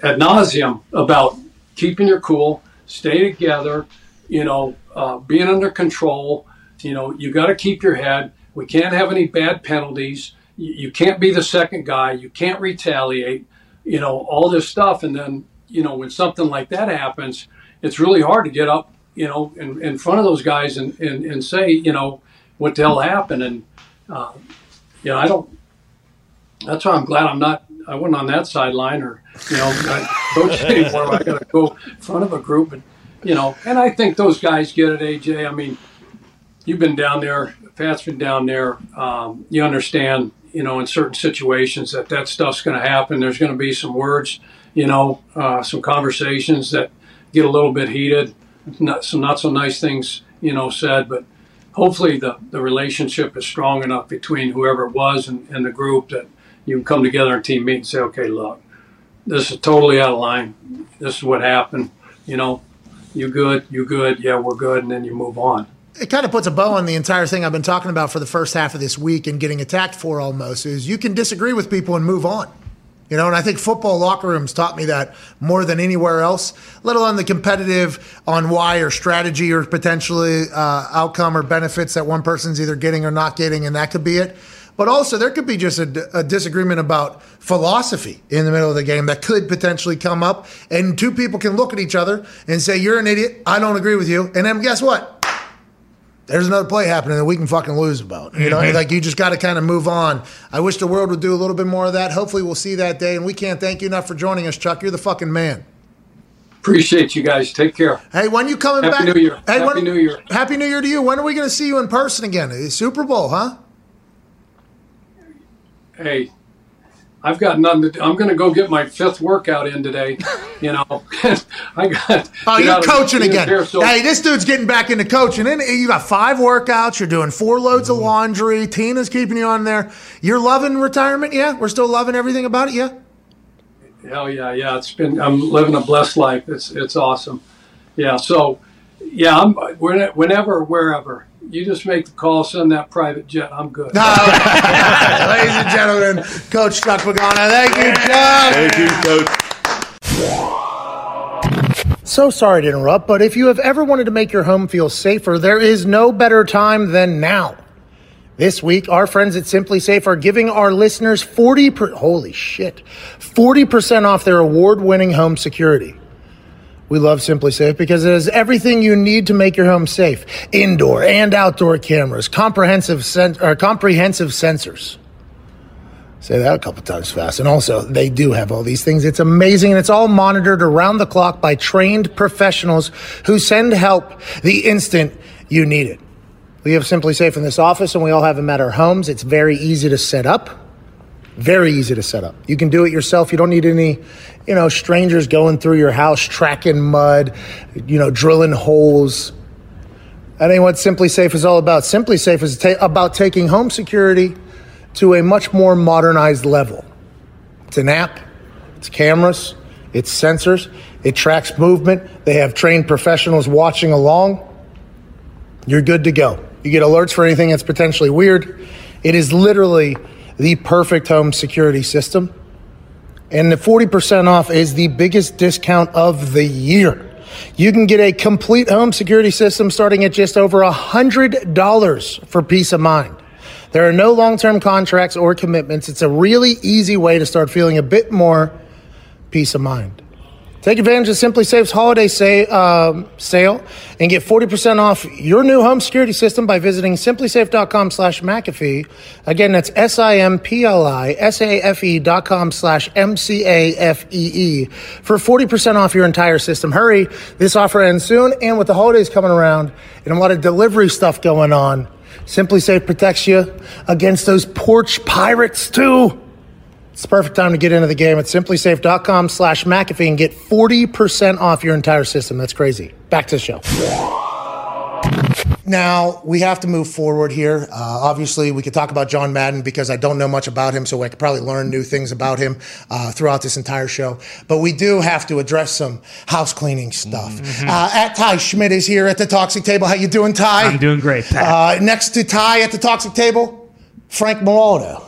ad nauseum about keeping your cool, stay together, you know, uh, being under control. You know, you got to keep your head. We can't have any bad penalties. You, you can't be the second guy. You can't retaliate. You know, all this stuff, and then you know when something like that happens, it's really hard to get up, you know, in, in front of those guys and, and, and say, you know, what the hell happened and uh, you know, I don't. That's why I'm glad I'm not. I wasn't on that sideline or you know, I coach anymore. I got to go in front of a group, and you know, and I think those guys get it. AJ, I mean, you've been down there. Pat's been down there. Um, you understand, you know, in certain situations that that stuff's going to happen. There's going to be some words, you know, uh, some conversations that get a little bit heated. Not some not so nice things, you know, said, but hopefully the, the relationship is strong enough between whoever it was and, and the group that you can come together in team meet and say, okay, look, this is totally out of line. This is what happened. You know, you good, you good, yeah, we're good, and then you move on. it kind of puts a bow on the entire thing I've been talking about for the first half of this week and getting attacked for almost is you can disagree with people and move on. You know, and I think football locker rooms taught me that more than anywhere else, let alone the competitive on why or strategy or potentially uh, outcome or benefits that one person's either getting or not getting, and that could be it. But also, there could be just a, a disagreement about philosophy in the middle of the game that could potentially come up, and two people can look at each other and say, "You're an idiot. I don't agree with you." And then guess what? There's another play happening that we can fucking lose about. You know, Mhm. like you just got to kind of move on. I wish the world would do a little bit more of that. Hopefully, we'll see that day. And we can't thank you enough for joining us, Chuck. You're the fucking man. Appreciate you guys. Take care. Hey, when you coming Happy back? New Year. Hey, Happy when- New Year. Happy New Year to you. When are we going to see you in person again? It's Super Bowl, huh? Hey, I've got nothing to do. I'm going to go get my fifth workout in today. You know, I got. Oh, you're coaching again. here, so- hey, this dude's getting back into coaching. And you got five workouts. You're doing four loads of mm-hmm. laundry. Tina's keeping you on there. You're loving retirement, yeah? We're still loving everything about it, yeah? Hell yeah, yeah. It's been I'm living a blessed life. It's it's awesome. Yeah. So yeah, I'm whenever wherever you just make the call, send that private jet. I'm good. Ladies and gentlemen, Coach Chuck Pagano. Thank you, Chuck. Thank you, Coach. So sorry to interrupt, but if you have ever wanted to make your home feel safer, there is no better time than now. This week, our friends at SimpliSafe are giving our listeners 40 per, holy shit, 40% off their award-winning home security. We love SimpliSafe because it has everything you need to make your home safe. Indoor and outdoor cameras, comprehensive sen- or comprehensive sensors. Say that a couple times fast. And also, they do have all these things. It's amazing and it's all monitored around the clock by trained professionals who send help the instant you need it. We have SimpliSafe in this office and we all have them at our homes. It's very easy to set up. Very easy to set up. You can do it yourself. You don't need any, you know, strangers going through your house, tracking mud, you know, drilling holes. That ain't what SimpliSafe is all about. SimpliSafe is ta- about taking home security to a much more modernized level. It's an app, it's cameras, it's sensors, it tracks movement. They have trained professionals watching along. You're good to go. You get alerts for anything that's potentially weird. It is literally the perfect home security system. And the 40% off is the biggest discount of the year. You can get a complete home security system starting at just over $100 for peace of mind. There are no long term contracts or commitments. It's a really easy way to start feeling a bit more peace of mind. Take advantage of SimpliSafe's holiday say, um, sale and get 40% off your new home security system by visiting simplisafe.com slash McAfee. Again, that's S-I-M-P-L-I-S-A-F-E dot com slash M-C-A-F-E-E for 40% off your entire system. Hurry. This offer ends soon. And with the holidays coming around and a lot of delivery stuff going on, SimpliSafe protects you against those porch pirates too. It's the perfect time to get into the game at simplisafe.com slash McAfee and get 40% off your entire system. That's crazy. Back to the show. Now, we have to move forward here. Uh, obviously, we could talk about John Madden because I don't know much about him, so I could probably learn new things about him uh, throughout this entire show. But we do have to address some house cleaning stuff. Mm-hmm. Uh, at Ty Schmit is here at the Toxic Table. How you doing, Ty? I'm doing great, Pat. Uh, next to Ty at the Toxic Table, Frank Moraldo.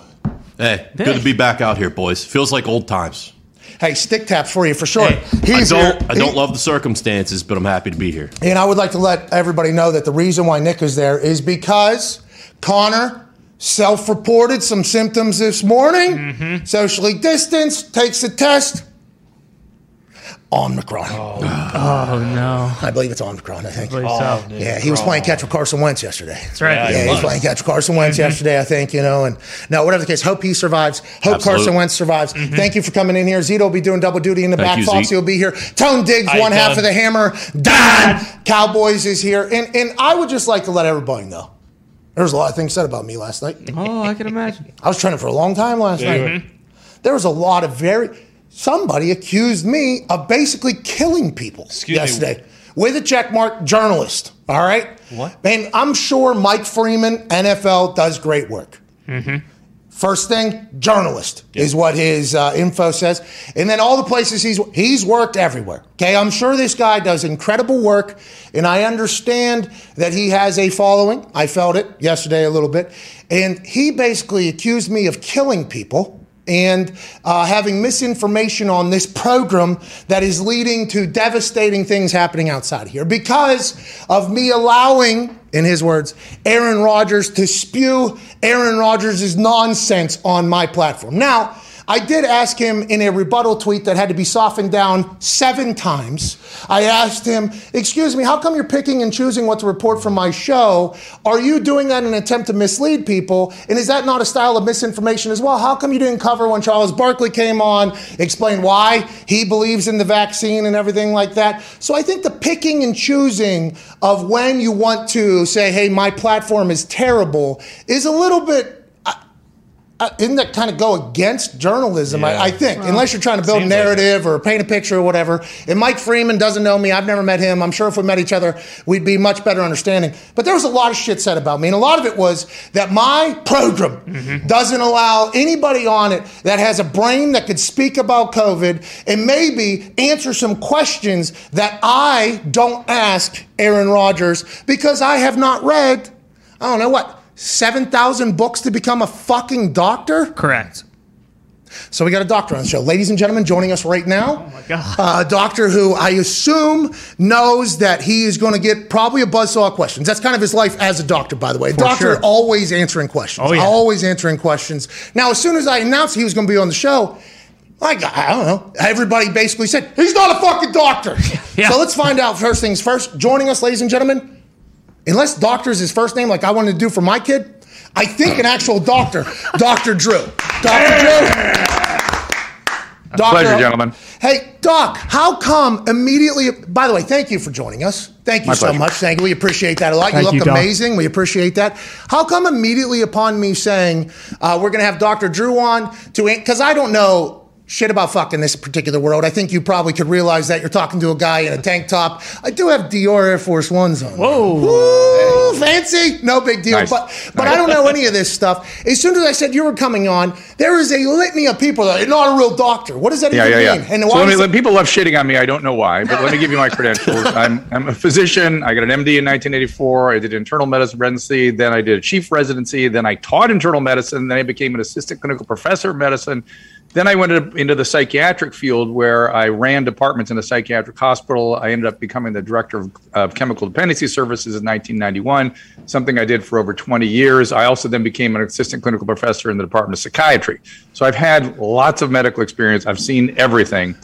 Hey, good to be back out here, boys. Feels like old times. Hey, stick taps for you for sure. I He's don't, here. I don't love the circumstances, but I'm happy to be here. And I would like to let everybody know that the reason why Nick is there is because Connor self reported some symptoms this morning, Mm-hmm. socially distanced, takes a test. Omicron. Oh, no. I believe it's Omicron, I think. I believe so. Oh, yeah, he was playing catch with Carson Wentz yesterday. That's right. Yeah, Yeah, he he was was. playing catch with Carson Wentz Mhm. yesterday, I think, you know. And now, whatever the case, hope he survives. Hope Absolutely. Carson Wentz survives. Thank you for coming in here. Zito will be doing double duty in the Thank back. you, Foxy will be here. Tone Diggs, How you one half of the hammer. Don Cowboys is here. And, and I would just like to let everybody know. There was a lot of things said about me last night. Oh, I can imagine. I was training for a long time last Yeah, you night. There was a lot of very. Somebody accused me of basically killing people me. yesterday with a check mark journalist. All right. What? And I'm sure Mike Freeman, NFL, does great work. Mm-hmm. First thing, journalist is what his uh, info says, and then all the places he's he's worked everywhere. Okay, I'm sure this guy does incredible work, and I understand that he has a following. I felt it yesterday a little bit, and he basically accused me of killing people and uh, having misinformation on this program that is leading to devastating things happening outside here because of me allowing, in his words, Aaron Rodgers to spew Aaron Rodgers' nonsense on my platform. Now, I did ask him in a rebuttal tweet that had to be softened down seven times. I asked him, Excuse me, how come you're picking and choosing what to report from my show? Are you doing that in an attempt to mislead people? And is that not a style of misinformation as well? How come you didn't cover when Charles Barkley came on, explain why he believes in the vaccine and everything like that? So I think the picking and choosing of when you want to say, Hey, my platform is terrible is a little bit uh, isn't that kind of go against journalism? Yeah. I, I think, Well, unless you're trying to build a seems like narrative or paint a picture or whatever. And Mike Freeman doesn't know me. I've never met him. I'm sure if we met each other, we'd be much better understanding. But there was a lot of shit said about me, and a lot of it was that my program doesn't allow anybody on it that has a brain that could speak about COVID and maybe answer some questions that I don't ask Aaron Rodgers because I have not read. I don't know what. 7,000 books to become a fucking doctor? Correct. So we got a doctor on the show. Ladies and gentlemen, joining us right now. Oh my God. Uh, a doctor who I assume knows that he is going to get probably a buzzsaw of questions. That's kind of his life as a doctor, by the way. For doctor sure. always answering questions. Oh, yeah. Always answering questions. Now, as soon as I announced he was going to be on the show, I, got, I don't know. Everybody basically said, he's not a fucking doctor. Yeah. So let's find out first things first. Joining us, ladies and gentlemen, unless doctor is his first name, like I wanted to do for my kid, I think an actual doctor, Dr. Drew. Dr. Drew. Doctor- Pleasure, gentlemen. Hey, Doc, how come immediately? By the way, thank you for joining us. Thank you My so pleasure. much. Thank you. We appreciate that a lot. Thank you look you, Doc. amazing. We appreciate that. How come immediately upon me saying uh, we're going to have Dr. Drew on to because I don't know shit about fucking this particular world. I think you probably could realize that you're talking to a guy in a tank top. I do have Dior Air Force Ones on. Whoa, fancy? No big deal. Nice. But but I don't know any of this stuff. As soon as I said you were coming on, there is a litany of people that are not a real doctor. What does that Yeah, even yeah, mean? yeah. And so why let me, is let, people love shitting on me. I don't know why, but let me give you my credentials. I'm, I'm a physician. I got an MD in 1984. I did internal medicine residency. Then I did a chief residency. Then I taught internal medicine. Then I became an assistant clinical professor of medicine. Then I went into the psychiatric field where I ran departments in a psychiatric hospital. I ended up becoming the director of, of chemical dependency services in 1991, something I did for over 20 years. I also then became an assistant clinical professor in the department of psychiatry. So I've had lots of medical experience. I've seen everything,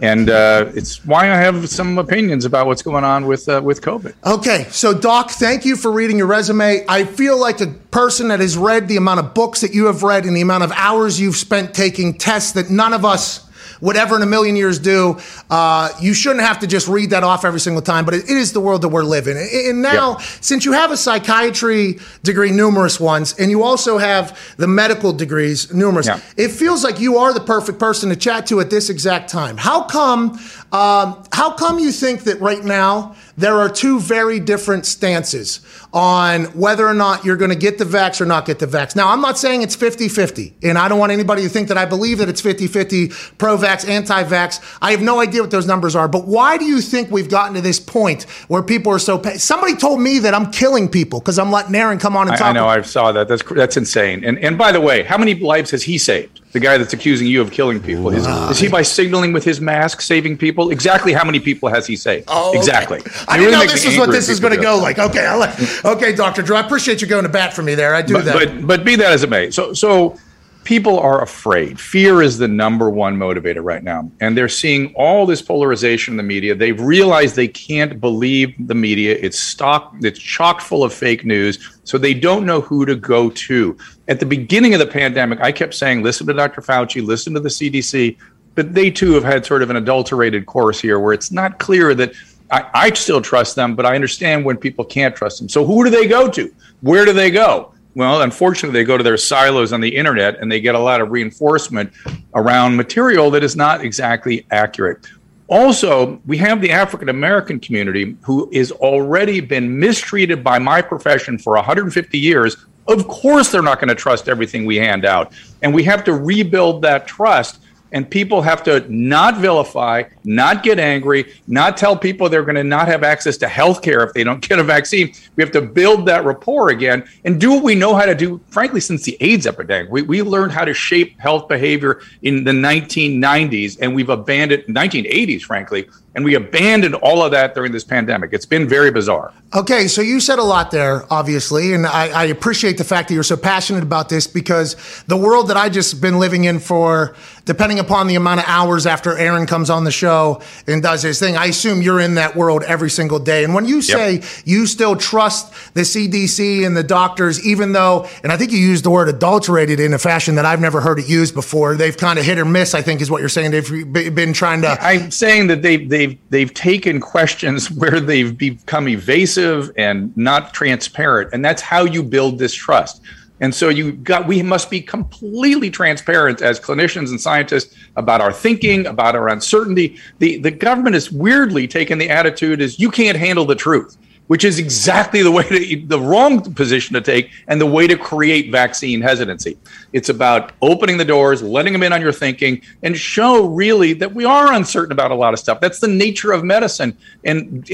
and uh, it's why I have some opinions about what's going on with uh, with COVID. Okay, so Doc, thank you for reading your resume. I feel like a person that has read the amount of books that you have read and the amount of hours you've spent taking tests that none of us would ever in a million years do. Uh, you shouldn't have to just read that off every single time, but it, it is the world that we're living. in. And now, since you have a psychiatry degree, numerous ones, and you also have the medical degrees, numerous, Yeah. it feels like you are the perfect person to chat to at this exact time. How come? Um, how come you think that right now there are two very different stances on whether or not you're going to get the vax or not get the vax? Now, I'm not saying it's 50-50, and I don't want anybody to think that I believe that it's 50-50 pro-vax, anti-vax. I have no idea what those numbers are, but why do you think we've gotten to this point where people are so? Pa- Somebody told me that I'm killing people because I'm letting Aaron come on and I, talk. I know. I saw that. That's that's insane. And and by the way, how many lives has he saved? The guy that's accusing you of killing people is, is he by signaling with his mask saving people? Exactly how many people has he saved? Oh, okay. exactly. I didn't really know this is what this is going to go like. Okay, I like, okay, Doctor Drew. I appreciate you going to bat for me there. I do but, that. But but be that as it may, so so people are afraid. Fear is the number one motivator right now, and they're seeing all this polarization in the media. They've realized they can't believe the media. It's stock. It's chock full of fake news. So they don't know who to go to. At the beginning of the pandemic, I kept saying, "Listen to Dr. Fauci. Listen to the CDC." But they too have had sort of an adulterated course here, where it's not clear that. I, I still trust them, but I understand when people can't trust them. So who do they go to? Where do they go? Well, unfortunately, they go to their silos on the internet and they get a lot of reinforcement around material that is not exactly accurate. Also, we have the African American community who has already been mistreated by my profession for 150 years. Of course, they're not going to trust everything we hand out. And we have to rebuild that trust. And people have to not vilify, not get angry, not tell people they're going to not have access to health care if they don't get a vaccine. We have to build that rapport again and do what we know how to do, frankly, since the AIDS epidemic. We, we learned how to shape health behavior in the 1990s and we've abandoned 1980s, frankly, and we abandoned all of that during this pandemic. It's been very bizarre. Okay, so you said a lot there, obviously, and I, I appreciate the fact that you're so passionate about this because the world that I just been living in for, depending upon the amount of hours after Aaron comes on the show and does his thing, I assume you're in that world every single day. And when you say you still trust the CDC and the doctors, even though, and I think you used the word adulterated in a fashion that I've never heard it used before, they've kind of hit or miss. I think is what you're saying. They've been trying to. I'm saying that they've they've they've taken questions where they've become evasive and not transparent, and that's how you build distrust. And so you got we must be completely transparent as clinicians and scientists about our thinking, about our uncertainty. The the government has weirdly taken the attitude is you can't handle the truth, which is exactly the way to the wrong position to take and the way to create vaccine hesitancy. It's about opening the doors, letting them in on your thinking, and show really that we are uncertain about a lot of stuff. That's the nature of medicine, and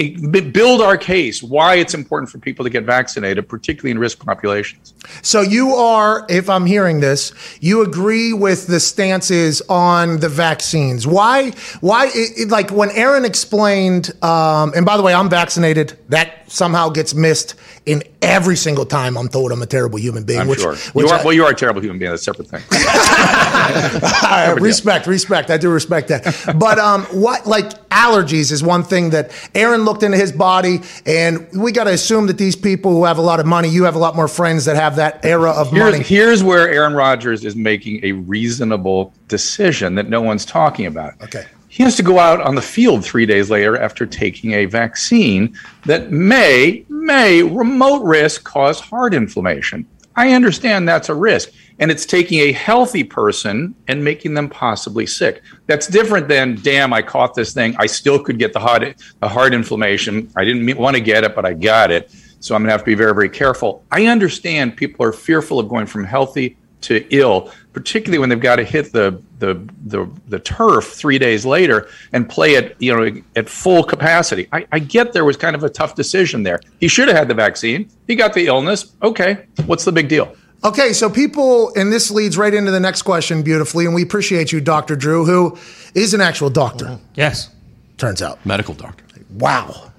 build our case why it's important for people to get vaccinated, particularly in risk populations. So you are, if I'm hearing this, you agree with the stances on the vaccines. Why? Why? It, it- like when Aaron explained, um, and by the way, I'm vaccinated. That somehow gets missed in every single time I'm told I'm a terrible human being. I'm which, sure. which you are, I- well, you are a terrible human being. That's a separate thing. I respect, respect. I do respect that. But um, what like allergies is one thing that Aaron looked into his body, and we got to assume that these people who have a lot of money, you have a lot more friends that have that era of Here's, money. here's where Aaron Rodgers is making a reasonable decision that no one's talking about. Okay. He has to go out on the field three days later after taking a vaccine that may, may remote risk cause heart inflammation. I understand that's a risk. And it's taking a healthy person and making them possibly sick. That's different than, damn, I caught this thing. I still could get the heart, the heart inflammation. I didn't want to get it, but I got it. So I'm going to have to be very, very careful. I understand people are fearful of going from healthy to ill, particularly when they've got to hit the the the, the turf three days later and play it, you know, at full capacity. I, I get there was kind of a tough decision there. He should have had the vaccine. He got the illness. Okay, what's the big deal? Okay, so people, and this leads right into the next question beautifully, and we appreciate you, Dr. Drew, who is an actual doctor. Yes. Turns out. Medical doctor. Wow.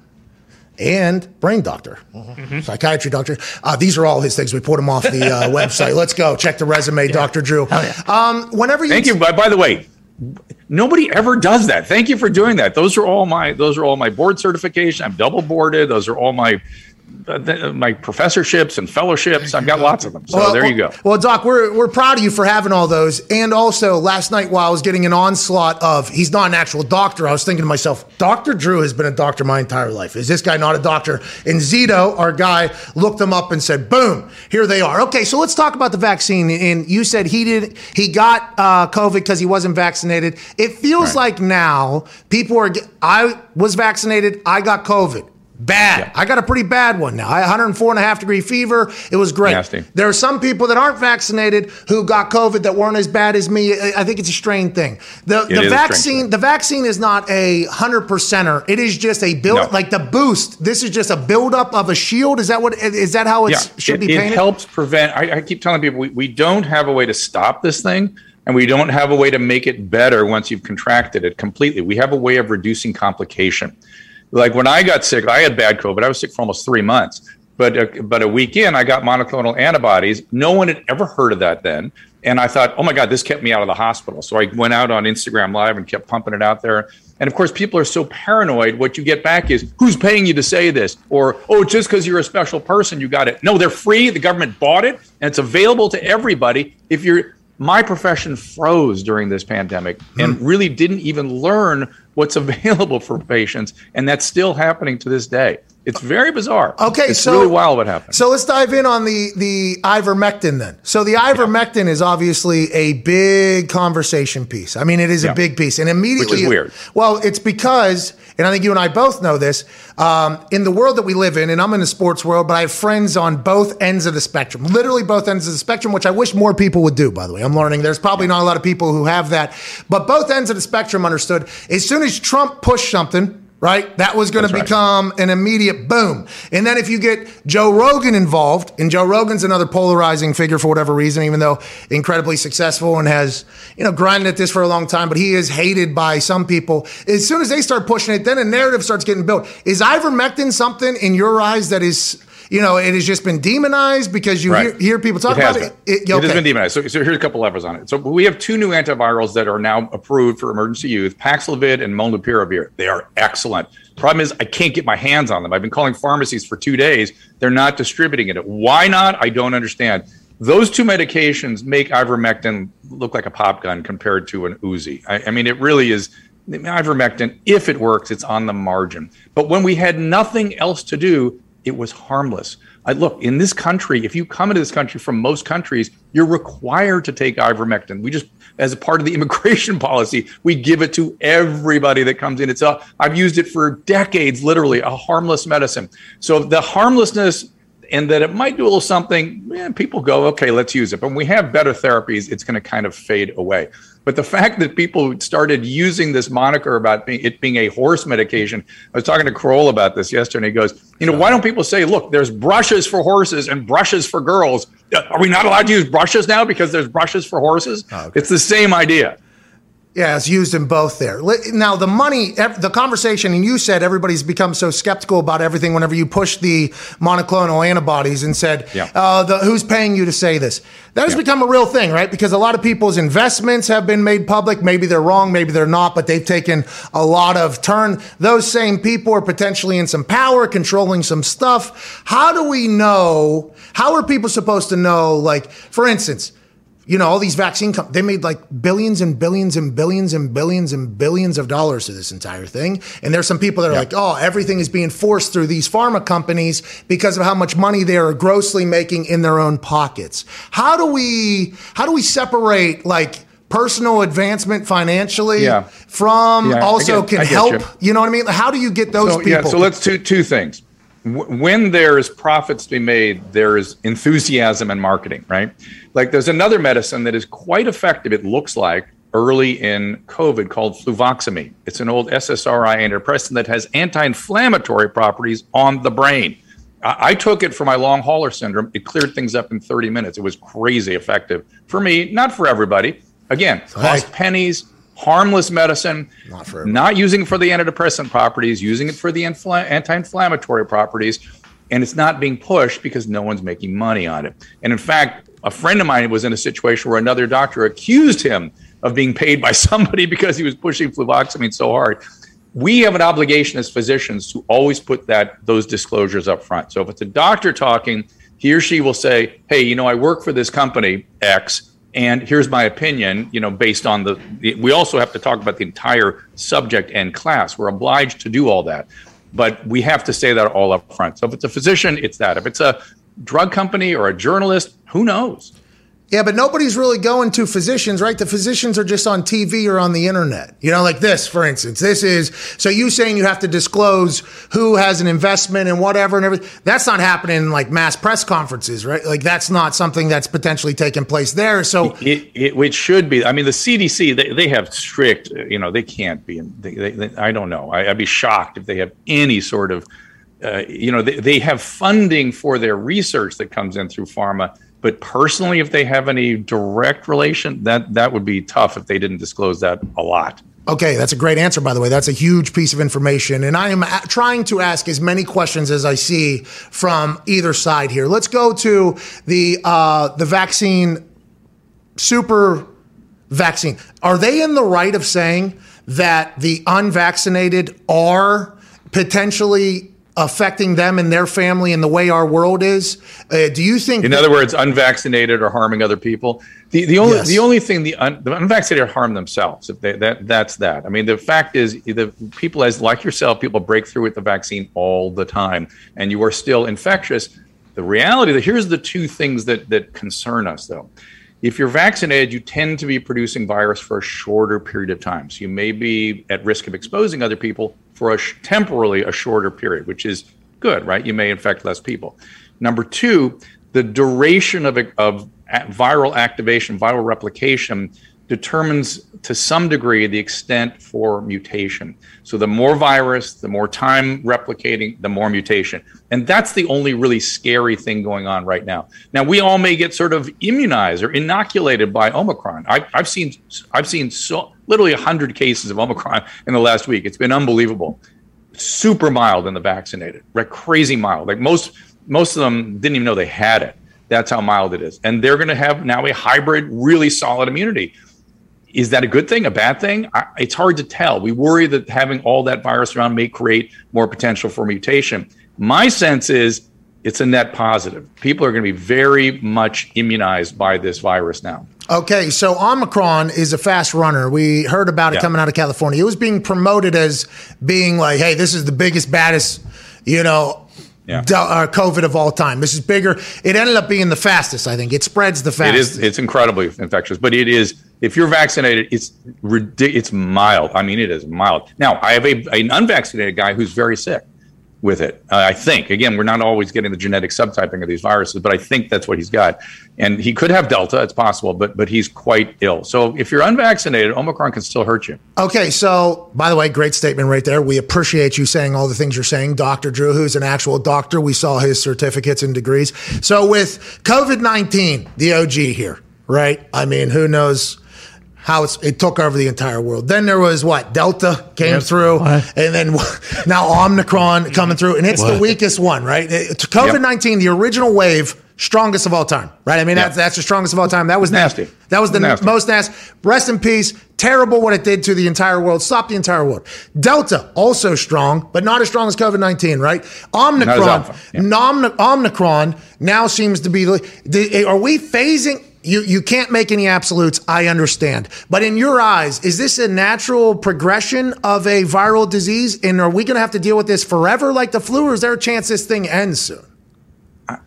And brain doctor, Mm-hmm. psychiatry doctor. Uh, these are all his things. We put them off the uh, website. Let's go. Check the resume, Dr. Drew. Um, whenever you Thank you. By, by the way, nobody ever does that. Thank you for doing that. Those are all my those are all my board certification. I'm double boarded. Those are all my th- my professorships and fellowships. I've got lots of them. So Well, there you go. Well, Doc, we're, we're proud of you for having all those. And also, last night while I was getting an onslaught of he's not an actual doctor, I was thinking to myself, Dr. Drew has been a doctor my entire life. Is this guy not a doctor? And Zito, our guy, looked him up and said, boom, here they are. Okay, so let's talk about the vaccine. And you said he did, he got uh, COVID because he wasn't vaccinated. It feels like now people are, I was vaccinated, I got COVID. Bad. I got a pretty bad one now. I had 104 and a half degree fever. It was great. Nasty. There are some people that aren't vaccinated who got COVID that weren't as bad as me. I think it's a strain thing. The the vaccine the vaccine is not a hundred percenter. It is just a build No. like the boost. This is just a buildup of a shield. Is that what is that how it should it, be Painted? it helps prevent. I, I keep telling people we, we don't have a way to stop this thing, and we don't have a way to make it better once you've contracted it completely. We have a way of reducing complication. Like when I got sick, I had bad COVID. I was sick for almost three months. But uh, but a week in, I got monoclonal antibodies. No one had ever heard of that then. And I thought, oh my God, this kept me out of the hospital. So I went out on Instagram Live and kept pumping it out there. And of course, people are so paranoid. What you get back is, who's paying you to say this? Or, oh, just because you're a special person, you got it. No, they're free. The government bought it, and it's available to everybody. If you're, my profession froze during this pandemic and hmm. really didn't even learn what's available for patients. And that's still happening to this day. It's very bizarre. Okay, it's so really wild what happened. So let's dive in on the the ivermectin then. So the ivermectin is obviously a big conversation piece. I mean, it is Yeah. a big piece, and immediately, Which is weird. Well, it's because, and I think you and I both know this. Um, in the world that we live in, and I'm in the sports world, but I have friends on both ends of the spectrum, literally both ends of the spectrum, which I wish more people would do. By the way, I'm learning there's probably not a lot of people who have that, but both ends of the spectrum understood. As soon as Trump pushed something. Right? That was going to That's right. become an immediate boom. And then if you get Joe Rogan involved, and Joe Rogan's another polarizing figure for whatever reason, even though incredibly successful and has, you know, grinded at this for a long time, but he is hated by some people. As soon as they start pushing it, then a narrative starts getting built. Is ivermectin something in your eyes that is, you know, it has just been demonized because you Right. hear, hear people talk it about it? It, It has been demonized. So, so here's a couple levers on it. So we have two new antivirals that are now approved for emergency use: Paxlovid and Molnupiravir. They are excellent. Problem is, I can't get my hands on them. I've been calling pharmacies for two days. They're not distributing it. Why not? I don't understand. Those two medications make ivermectin look like a pop gun compared to an Uzi. I, I mean, it really is. Ivermectin, if it works, it's on the margin. But when we had nothing else to do, it was harmless. I look in this country. If you come into this country from most countries, you're required to take ivermectin. We just, as a part of the immigration policy, we give it to everybody that comes in. It's a, I've used it for decades, literally a harmless medicine. So the harmlessness and that it might do a little something, people go, okay, let's use it. But when we have better therapies, it's going to kind of fade away. But the fact that people started using this moniker about being, it being a horse medication, I was talking to Carolla about this yesterday. And he goes, you know, why don't people say, look, there's brushes for horses and brushes for girls? Are we not allowed to use brushes now because there's brushes for horses? Oh, it's the same idea. Yeah, it's used in both there. Now, the money, the conversation, and you said everybody's become so skeptical about everything whenever you push the monoclonal antibodies and said, Yeah. uh, the, who's paying you to say this? That has become a real thing, right? Because a lot of people's investments have been made public. Maybe they're wrong, maybe they're not, but they've taken a lot of turn. Those same people are potentially in some power, controlling some stuff. How do we know? How are people supposed to know? Like, for instance, you know, all these vaccine companies, they made like billions and billions and billions and billions and billions of dollars to this entire thing. And there's some people that are like, oh, everything is being forced through these pharma companies because of how much money they are grossly making in their own pockets. How do we, how do we separate like personal advancement financially Yeah. from Yeah, also get- can help? you. You. know what I mean? How do you get those so, people? Yeah, so let's do two things. When there's profits to be made, there's enthusiasm and marketing, right? Like there's another medicine that is quite effective, it looks like, early in COVID called fluvoxamine. It's an old SSRI antidepressant that has anti inflammatory properties on the brain. I, I took it for my long hauler syndrome. It cleared things up in 30 minutes. It was crazy effective for me, not for everybody. Again, cost pennies, harmless medicine, not, for not using it for the antidepressant properties, using it for the infla- anti-inflammatory properties, and it's not being pushed because no one's making money on it. And in fact, a friend of mine was in a situation where another doctor accused him of being paid by somebody because he was pushing fluvoxamine so hard. We have an obligation as physicians to always put that those disclosures up front. So if it's a doctor talking, he or she will say, "Hey, you know, I work for this company X, and here's my opinion." You know, based on the, the we also have to talk about the entire subject and class. We're obliged to do all that, but we have to say that all up front. So if it's a physician, it's that. If it's a drug company or a journalist, who knows? Yeah, but nobody's really going to physicians, right? The physicians are just on TV or on the internet. You know, like this, for instance. This is so you saying you have to disclose who has an investment and whatever and everything. That's not happening in like mass press conferences, right? Like that's not something that's potentially taking place there. So it, it, it should be. I mean, the CDC they, they have strict. You know, they can't be. They, they, I don't know. I, I'd be shocked if they have any sort of. Uh, you know, they, they have funding for their research that comes in through pharma. But personally, if they have any direct relation, that that would be tough if they didn't disclose that a lot. Okay, that's a great answer, by the way. That's a huge piece of information. And I am a- trying to ask as many questions as I see from either side here. Let's go to the uh, the vaccine super vaccine. Are they in the right of saying that the unvaccinated are potentially affecting them and their family and the way our world is? Uh, do you think? In other words, unvaccinated or harming other people. The the only Yes. the only thing the, un, the unvaccinated harm themselves. If they, that that's that. I mean, the fact is, the people as like yourself, people break through with the vaccine all the time, and you are still infectious. The reality that here's the two things that that concern us though. If you're vaccinated, you tend to be producing virus for a shorter period of time. So you may be at risk of exposing other people for a temporarily a shorter period, which is good, right? You may infect less people. Number two, the duration of, of viral activation, viral replication determines to some degree the extent for mutation. So the more virus, the more time replicating, the more mutation. And that's the only really scary thing going on right now. Now we all may get sort of immunized or inoculated by Omicron. I, I've seen I've seen so literally 100 cases of Omicron in the last week. It's been unbelievable super mild in the vaccinated, right? Crazy mild. Like most most of them didn't even know they had it. That's how mild it is. And they're going to have now a hybrid, really solid immunity. Is that a good thing, a bad thing? I, it's hard to tell. We worry that having all that virus around may create more potential for mutation. My sense is it's a net positive. People are going to be very much immunized by this virus now. Okay, so Omicron is a fast runner. We heard about it Yeah. coming out of California. It was being promoted as being like, hey, this is the biggest, baddest, you know, Yeah. uh, COVID of all time. This is bigger. It ended up being the fastest, I think. It spreads the fastest. is. It's incredibly infectious, but it is. If you're vaccinated, it's It's mild. I mean, it is mild. Now, I have a an unvaccinated guy who's very sick with it. Uh, I think. Again, we're not always getting the genetic subtyping of these viruses, but I think that's what he's got. And he could have Delta. It's possible, but but he's quite ill. So if you're unvaccinated, Omicron can still hurt you. Okay, so by the way, great statement right there. We appreciate you saying all the things you're saying. Dr. Drew, who's an actual doctor, we saw his certificates and degrees. So with COVID 19, the OG here, right? I mean, who knows how it's, it took over the entire world. Then there was what Delta came Yep. through, What? and then now Omicron coming through, and it's the weakest one, right? COVID nineteen, the original wave, strongest of all time, right? I mean, that's that's the strongest of all time. That was Nasty. That was the Nasty. most nasty. Rest in peace. Terrible what it did to the entire world. Stopped the entire world. Delta also strong, but not as strong as COVID nineteen, right? Omicron, Omicron now seems to be. the- Are we phasing? You you can't make any absolutes. I understand, but in your eyes, is this a natural progression of a viral disease? And are we going to have to deal with this forever, like the flu, or is there a chance this thing ends soon?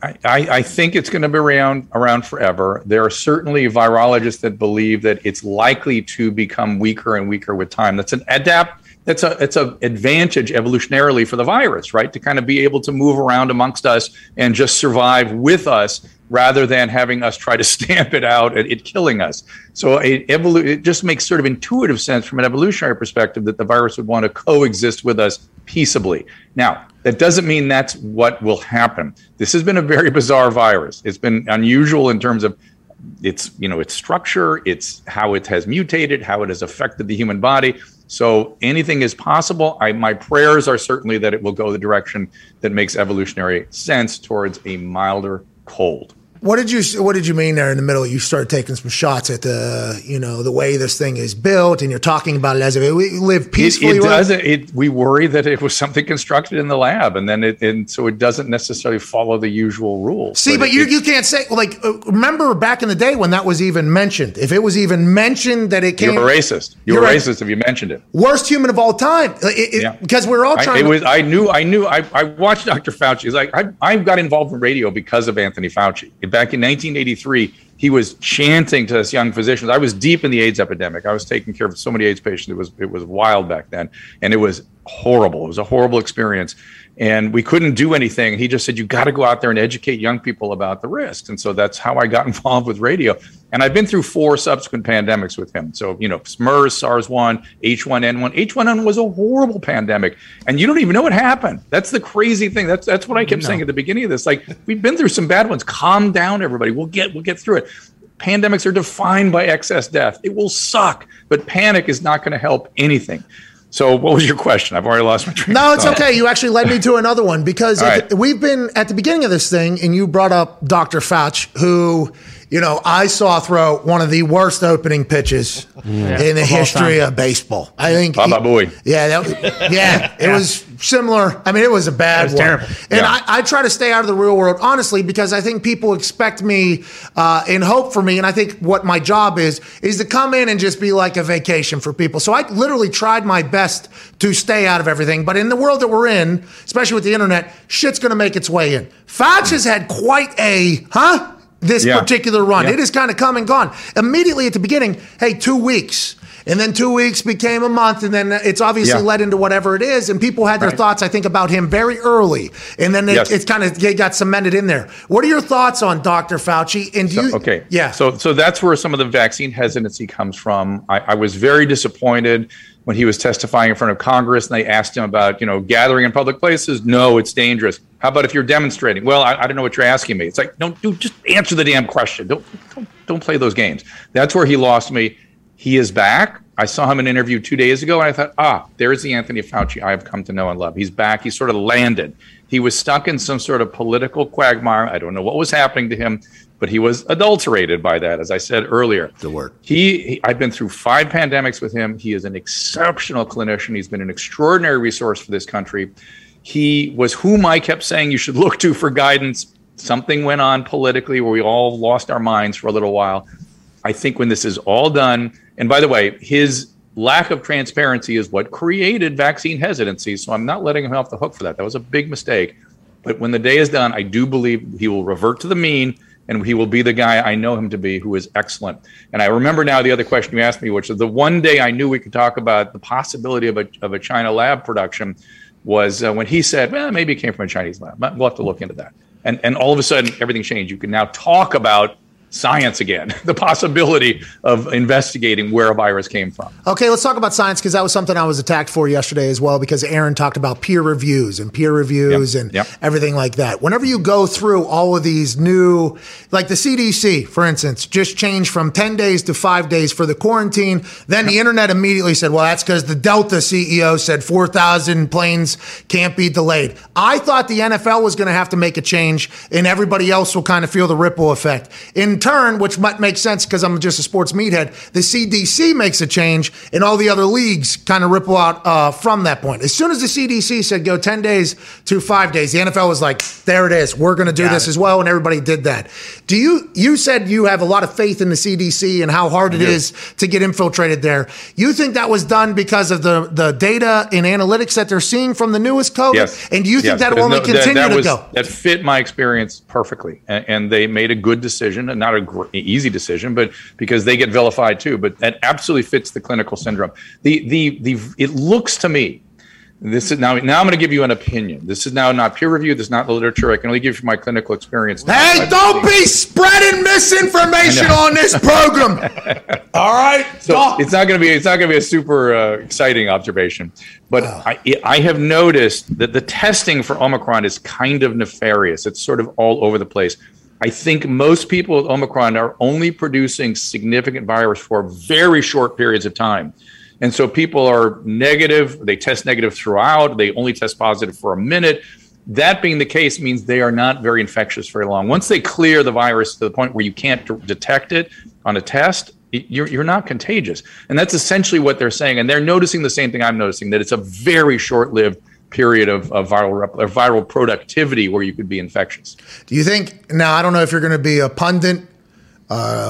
I, I think it's going to be around around forever. There are certainly virologists that believe that it's likely to become weaker and weaker with time. That's an adapt. That's a it's a advantage evolutionarily for the virus, right? To kind of be able to move around amongst us and just survive with us, rather than having us try to stamp it out and it killing us. So it, evolu- it just makes sort of intuitive sense from an evolutionary perspective that the virus would want to coexist with us peaceably. Now, that doesn't mean that's what will happen. This has been a very bizarre virus. It's been unusual in terms of its you know its structure, its how it has mutated, how it has affected the human body. So anything is possible. I, my prayers are certainly that it will go the direction that makes evolutionary sense towards a milder cold. What did you What did you mean there in the middle? You started taking some shots at the you know the way this thing is built, and you're talking about it as if it, we live peacefully. it with- does. It, we worry that it was something constructed in the lab, and then it, and so it doesn't necessarily follow the usual rules. See, but it- you, it- you can't say like uh, remember back in the day when that was even mentioned. If it was even mentioned that it came, you're a racist. You're, You're a right. racist if you mentioned it. worst human of all time. It- it- Yeah. because we're all I, trying. it to, was. I knew. I knew. I, I watched Dr. Fauci. He's like I, I got involved in radio because of Anthony Fauci. Back in 1983, he was chanting to us young physicians. I was deep in the AIDS epidemic. I was taking care of so many AIDS patients. It was it was wild back then, and it was horrible. It was a horrible experience, and we couldn't do anything. He just said, "You got to go out there and educate young people about the risks." And so that's how I got involved with radio. And I've been through four subsequent pandemics with him. So you know, MERS, SARS one, H1N1. H1N1 was a horrible pandemic, and you don't even know what happened. That's the crazy thing. That's that's what I kept saying at the beginning of this. Like we've been through some bad ones. Calm down, everybody. We'll get we'll get through it. Pandemics are defined by excess death. It will suck, but panic is not going to help anything. So, what was your question? I've already lost my train. no, it's okay. You actually led me to another one because right. we've been at the beginning of this thing, and you brought up Dr. Fauci, who you know I saw throw one of the worst opening pitches Yeah. in the Of history time. of baseball. I think. Baba he- Booey. Yeah, that was, yeah, it was similar. I mean, it was a bad It was one. terrible. And Yeah. I, I try to stay out of the real world, honestly, because I think people expect me uh, and hope for me. And I think what my job is, is to come in and just be like a vacation for people. So I literally tried my best to stay out of everything. But in the world that we're in, especially with the internet, shit's going to make its way in. Fauci has had quite a, huh? This Yeah. particular run. Yeah. It has kind of come and gone. Immediately at the beginning, hey, two weeks. And then two weeks became a month, and then it's obviously Yeah. led into whatever it is. And people had their Right. thoughts, I think, about him very early, and then it, Yes. it's kind of it got cemented in there. What are your thoughts on Dr. Fauci? And do you? Okay. yeah. So so that's where some of the vaccine hesitancy comes from. I, I was very disappointed when he was testifying in front of Congress and they asked him about, you know, gathering in public places. No, it's dangerous. How about if you're demonstrating? Well, I, I don't know what you're asking me. It's like, don't do just answer the damn question. Don't don't don't play those games. That's where he lost me. He is back. I saw him in an interview two days ago, and I thought, ah, there's the Anthony Fauci I have come to know and love. He's back. He sort of landed. He was stuck in some sort of political quagmire. I don't know what was happening to him, but he was adulterated by that, as I said earlier. The word. He, he I've been through five pandemics with him. He is an exceptional clinician. He's been an extraordinary resource for this country. He was whom I kept saying you should look to for guidance. Something went on politically where we all lost our minds for a little while. I think when this is all done, and by the way, his lack of transparency is what created vaccine hesitancy. So I'm not letting him off the hook for that. That was a big mistake. But when the day is done, I do believe he will revert to the mean and he will be the guy I know him to be, who is excellent. And I remember now the other question you asked me, which is the one day I knew we could talk about the possibility of a, of a China lab production was uh, when he said, well, maybe it came from a Chinese lab. We'll have to look into that. And, and all of a sudden, everything changed. You can now talk about science again, the possibility of investigating where a virus came from. Okay, let's talk about science because that was something I was attacked for yesterday as well because Aaron talked about peer reviews and peer reviews and yep. everything like that. Whenever you go through all of these new, like the CDC, for instance, just changed from 10 days to five days for the quarantine, then the internet immediately said, well, that's because the Delta CEO said 4,000 planes can't be delayed. I thought the NFL was going to have to make a change and everybody else will kind of feel the ripple effect. In turn, which might make sense because I'm just a sports meathead, the CDC makes a change and all the other leagues kind of ripple out uh, from that point. As soon as the CDC said go 10 days to five days, the NFL was like, there it is. We're going to do Got this it. as well. And everybody did that. Do you, you said you have a lot of faith in the CDC and how hard it do. is to get infiltrated there. You think that was done because of the, the data and analytics that they're seeing from the newest COVID? Yes. And do you think Yes. that will There's only no- that- continue that to was- go? That fit my experience perfectly, and, and they made a good decision, and not a gr- easy decision, but because they get vilified too. But that absolutely fits the clinical syndrome. The the the it looks to me. This is now. Now I'm going to give you an opinion. This is now not peer reviewed. This is not the literature. I can only give you my clinical experience. Hey, don't be spreading misinformation on this program. All right. So it's not going to be it's not going to be a super uh, exciting observation, but I I have noticed that the testing for Omicron is kind of nefarious. It's sort of all over the place. I think most people with Omicron are only producing significant virus for very short periods of time. And so people are negative, they test negative throughout, they only test positive for a minute. That being the case means they are not very infectious very long. Once they clear the virus to the point where you can't d- detect it on a test, you're, you're not contagious. And that's essentially what they're saying. And they're noticing the same thing I'm noticing that it's a very short lived period of, of viral, rep- viral productivity where you could be infectious. Do you think now? I don't know if you're going to be a pundit,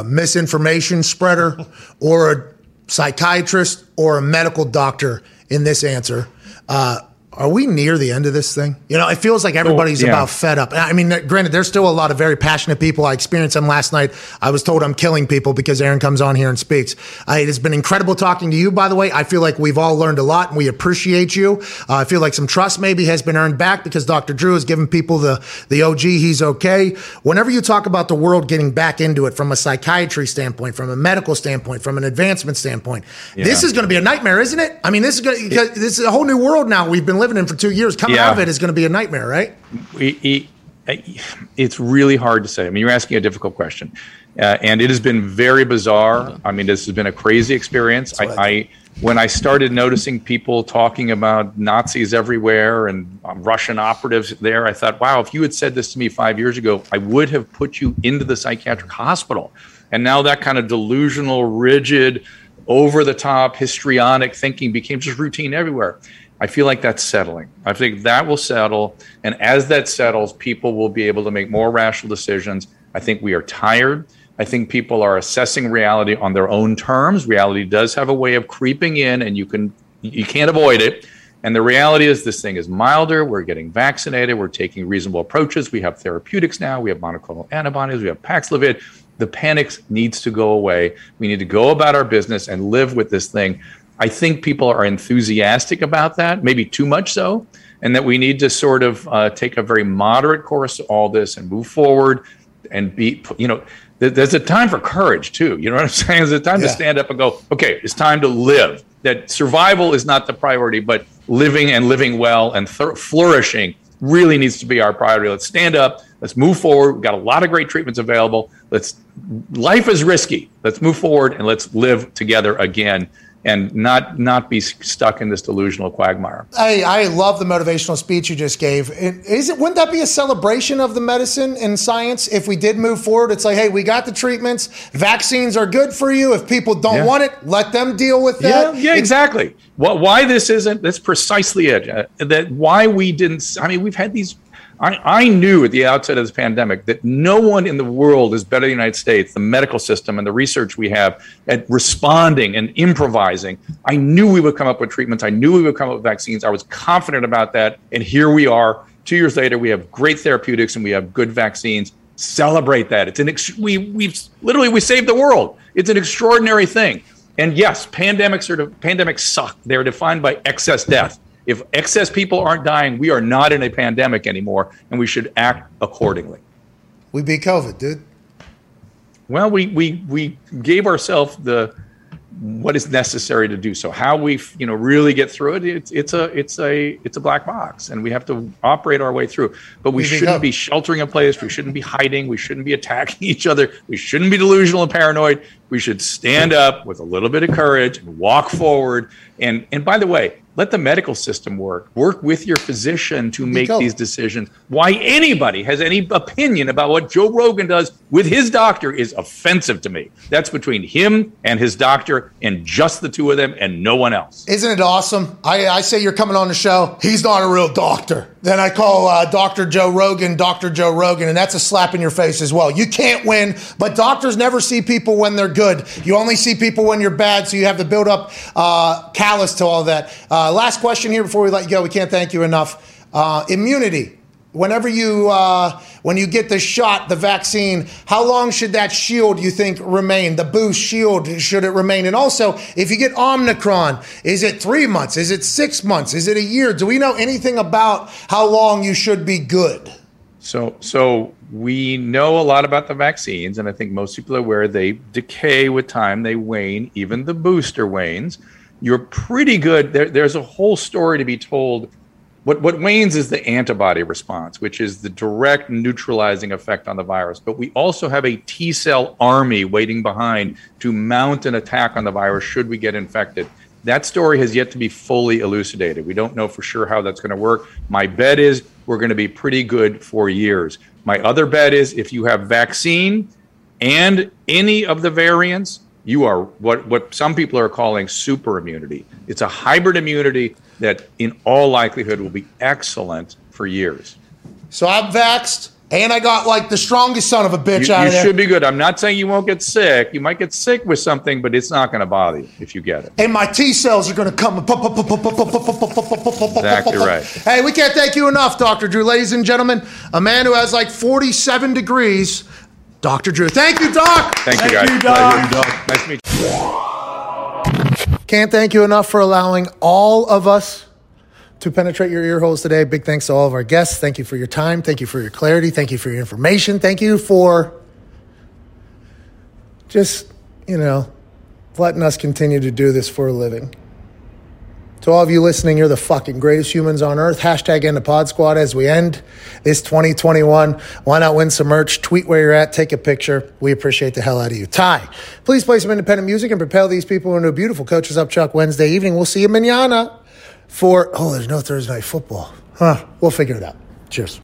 misinformation spreader, or a psychiatrist or a medical doctor in this answer. Uh, are we near the end of this thing? You know, it feels like everybody's yeah. about fed up. I mean, granted, there's still a lot of very passionate people. I experienced them last night. I was told I'm killing people because Aaron comes on here and speaks. Uh, it has been incredible talking to you, by the way. I feel like we've all learned a lot and we appreciate you. Uh, I feel like some trust maybe has been earned back because Dr. Drew has given people the, the OG, he's okay. Whenever you talk about the world getting back into it from a psychiatry standpoint, from a medical standpoint, from an advancement standpoint, this is going to be a nightmare, isn't it? I mean, this is going to, this is a whole new world now we've been living in for two years. Coming Yeah. out of it is going to be a nightmare, right? we- it- it's really hard to say. I mean, you're asking a difficult question, uh, and it has been very bizarre. I mean, this has been a crazy experience. I, I when I started noticing people talking about Nazis everywhere and uh, Russian operatives there, I thought, wow, if you had said this to me five years ago, I would have put you into the psychiatric hospital. And now that kind of delusional, rigid, over the top, histrionic thinking became just routine everywhere. I feel like that's settling. I think that will settle. And as that settles, people will be able to make more rational decisions. I think we are tired. I think people are assessing reality on their own terms. Reality does have a way of creeping in and you can you can't avoid it. And the reality is this thing is milder. We're getting vaccinated. We're taking reasonable approaches. We have therapeutics now. We have monoclonal antibodies. We have Paxlovid. The panic needs to go away. We need to go about our business and live with this thing. I think people are enthusiastic about that, maybe too much so, and that we need to sort of uh, take a very moderate course to all this and move forward and be, you know, th- there's a time for courage too. You know what I'm saying? There's a time Yeah. to stand up and go, okay, it's time to live. That survival is not the priority, but living and living well and th- flourishing really needs to be our priority. Let's stand up. Let's move forward. We've got a lot of great treatments available. Let's life is risky. Let's move forward and let's live together again and not not be stuck in this delusional quagmire. I, I love the motivational speech you just gave. It- Is it? Wouldn't that be a celebration of the medicine and science if we did move forward? It's like, hey, we got the treatments. Vaccines are good for you. If people don't Yeah. want it, let them deal with Yeah, that. yeah, exactly. What, why this isn't? That's precisely it. Uh, that why we didn't. I mean, we've had these. I, I knew at the outset of this pandemic that no one in the world is better than the United States, the medical system and the research we have at responding and improvising. I knew we would come up with treatments. I knew we would come up with vaccines. I was confident about that. And here we are. Two years later, we have great therapeutics and we have good vaccines. Celebrate that. It's an ex- we we've literally we saved the world. It's an extraordinary thing. And yes, pandemics are pandemics suck. They're defined by excess death. If excess people aren't dying, we are not in a pandemic anymore, and we should act accordingly. We beat COVID, dude. Well, we we we gave ourselves the what is necessary to do so. How we you know really get through it, it's it's a it's a it's a black box, and we have to operate our way through. But we we shouldn't be sheltering in place. We shouldn't be hiding. We shouldn't be attacking each other. We shouldn't be delusional and paranoid. We should stand up with a little bit of courage and walk forward. And and by the way, let the medical system work. Work with your physician to make these decisions. Why anybody has any opinion about what Joe Rogan does with his doctor is offensive to me. That's between him and his doctor, and just the two of them, and no one else. Isn't it awesome? I, I say you're coming on the show. He's not a real doctor. Then I call uh, Dr. Joe Rogan Dr. Joe Rogan, and that's a slap in your face as well. You can't win, but doctors never see people when they're good. You only see people when you're bad, so you have to build up uh, callous to all that. Uh, last question here before we let you go. We can't thank you enough. Uh, immunity. Whenever you uh, when you get the shot, the vaccine, how long should that shield you think remain? The boost shield should it remain? And also, if you get Omicron, is it three months? Is it six months? Is it a year? Do we know anything about how long you should be good? So, so we know a lot about the vaccines, and I think most people are aware they decay with time, they wane, even the booster wanes. You're pretty good. There, there's a whole story to be told. What, what wanes is the antibody response, which is the direct neutralizing effect on the virus. But we also have a T cell army waiting behind to mount an attack on the virus should we get infected. That story has yet to be fully elucidated. We don't know for sure how that's going to work. My bet is we're going to be pretty good for years. My other bet is if you have vaccine and any of the variants, you are what, what some people are calling super immunity. It's a hybrid immunity that, in all likelihood, will be excellent for years. So I'm vaxxed, and I got like the strongest son of a bitch You, out you of there. should be good. I'm not saying you won't get sick. You might get sick with something, but it's not going to bother you if you get it. and my T cells are going to come. Exactly right. Hey, we can't thank you enough, Dr. Drew. Ladies and gentlemen, a man who has like 47 degrees, Dr. Drew. Thank you, Doc. Thank you, guys. Pleasure. Nice to meet you. Can't thank you enough for allowing all of us to penetrate your ear holes today. Big thanks to all of our guests. Thank you for your time. Thank you for your clarity. Thank you for your information. Thank you for just, you know, letting us continue to do this for a living. To all of you listening, you're the fucking greatest humans on earth. Hashtag end the pod squad as we end this 2021. Why not win some merch? Tweet where you're at, take a picture. We appreciate the hell out of you. Ty, please play some independent music and propel these people into a beautiful Coach Us Up Chuck Wednesday evening. We'll see you manana for, oh, there's no Thursday night football. Huh, we'll figure it out. Cheers.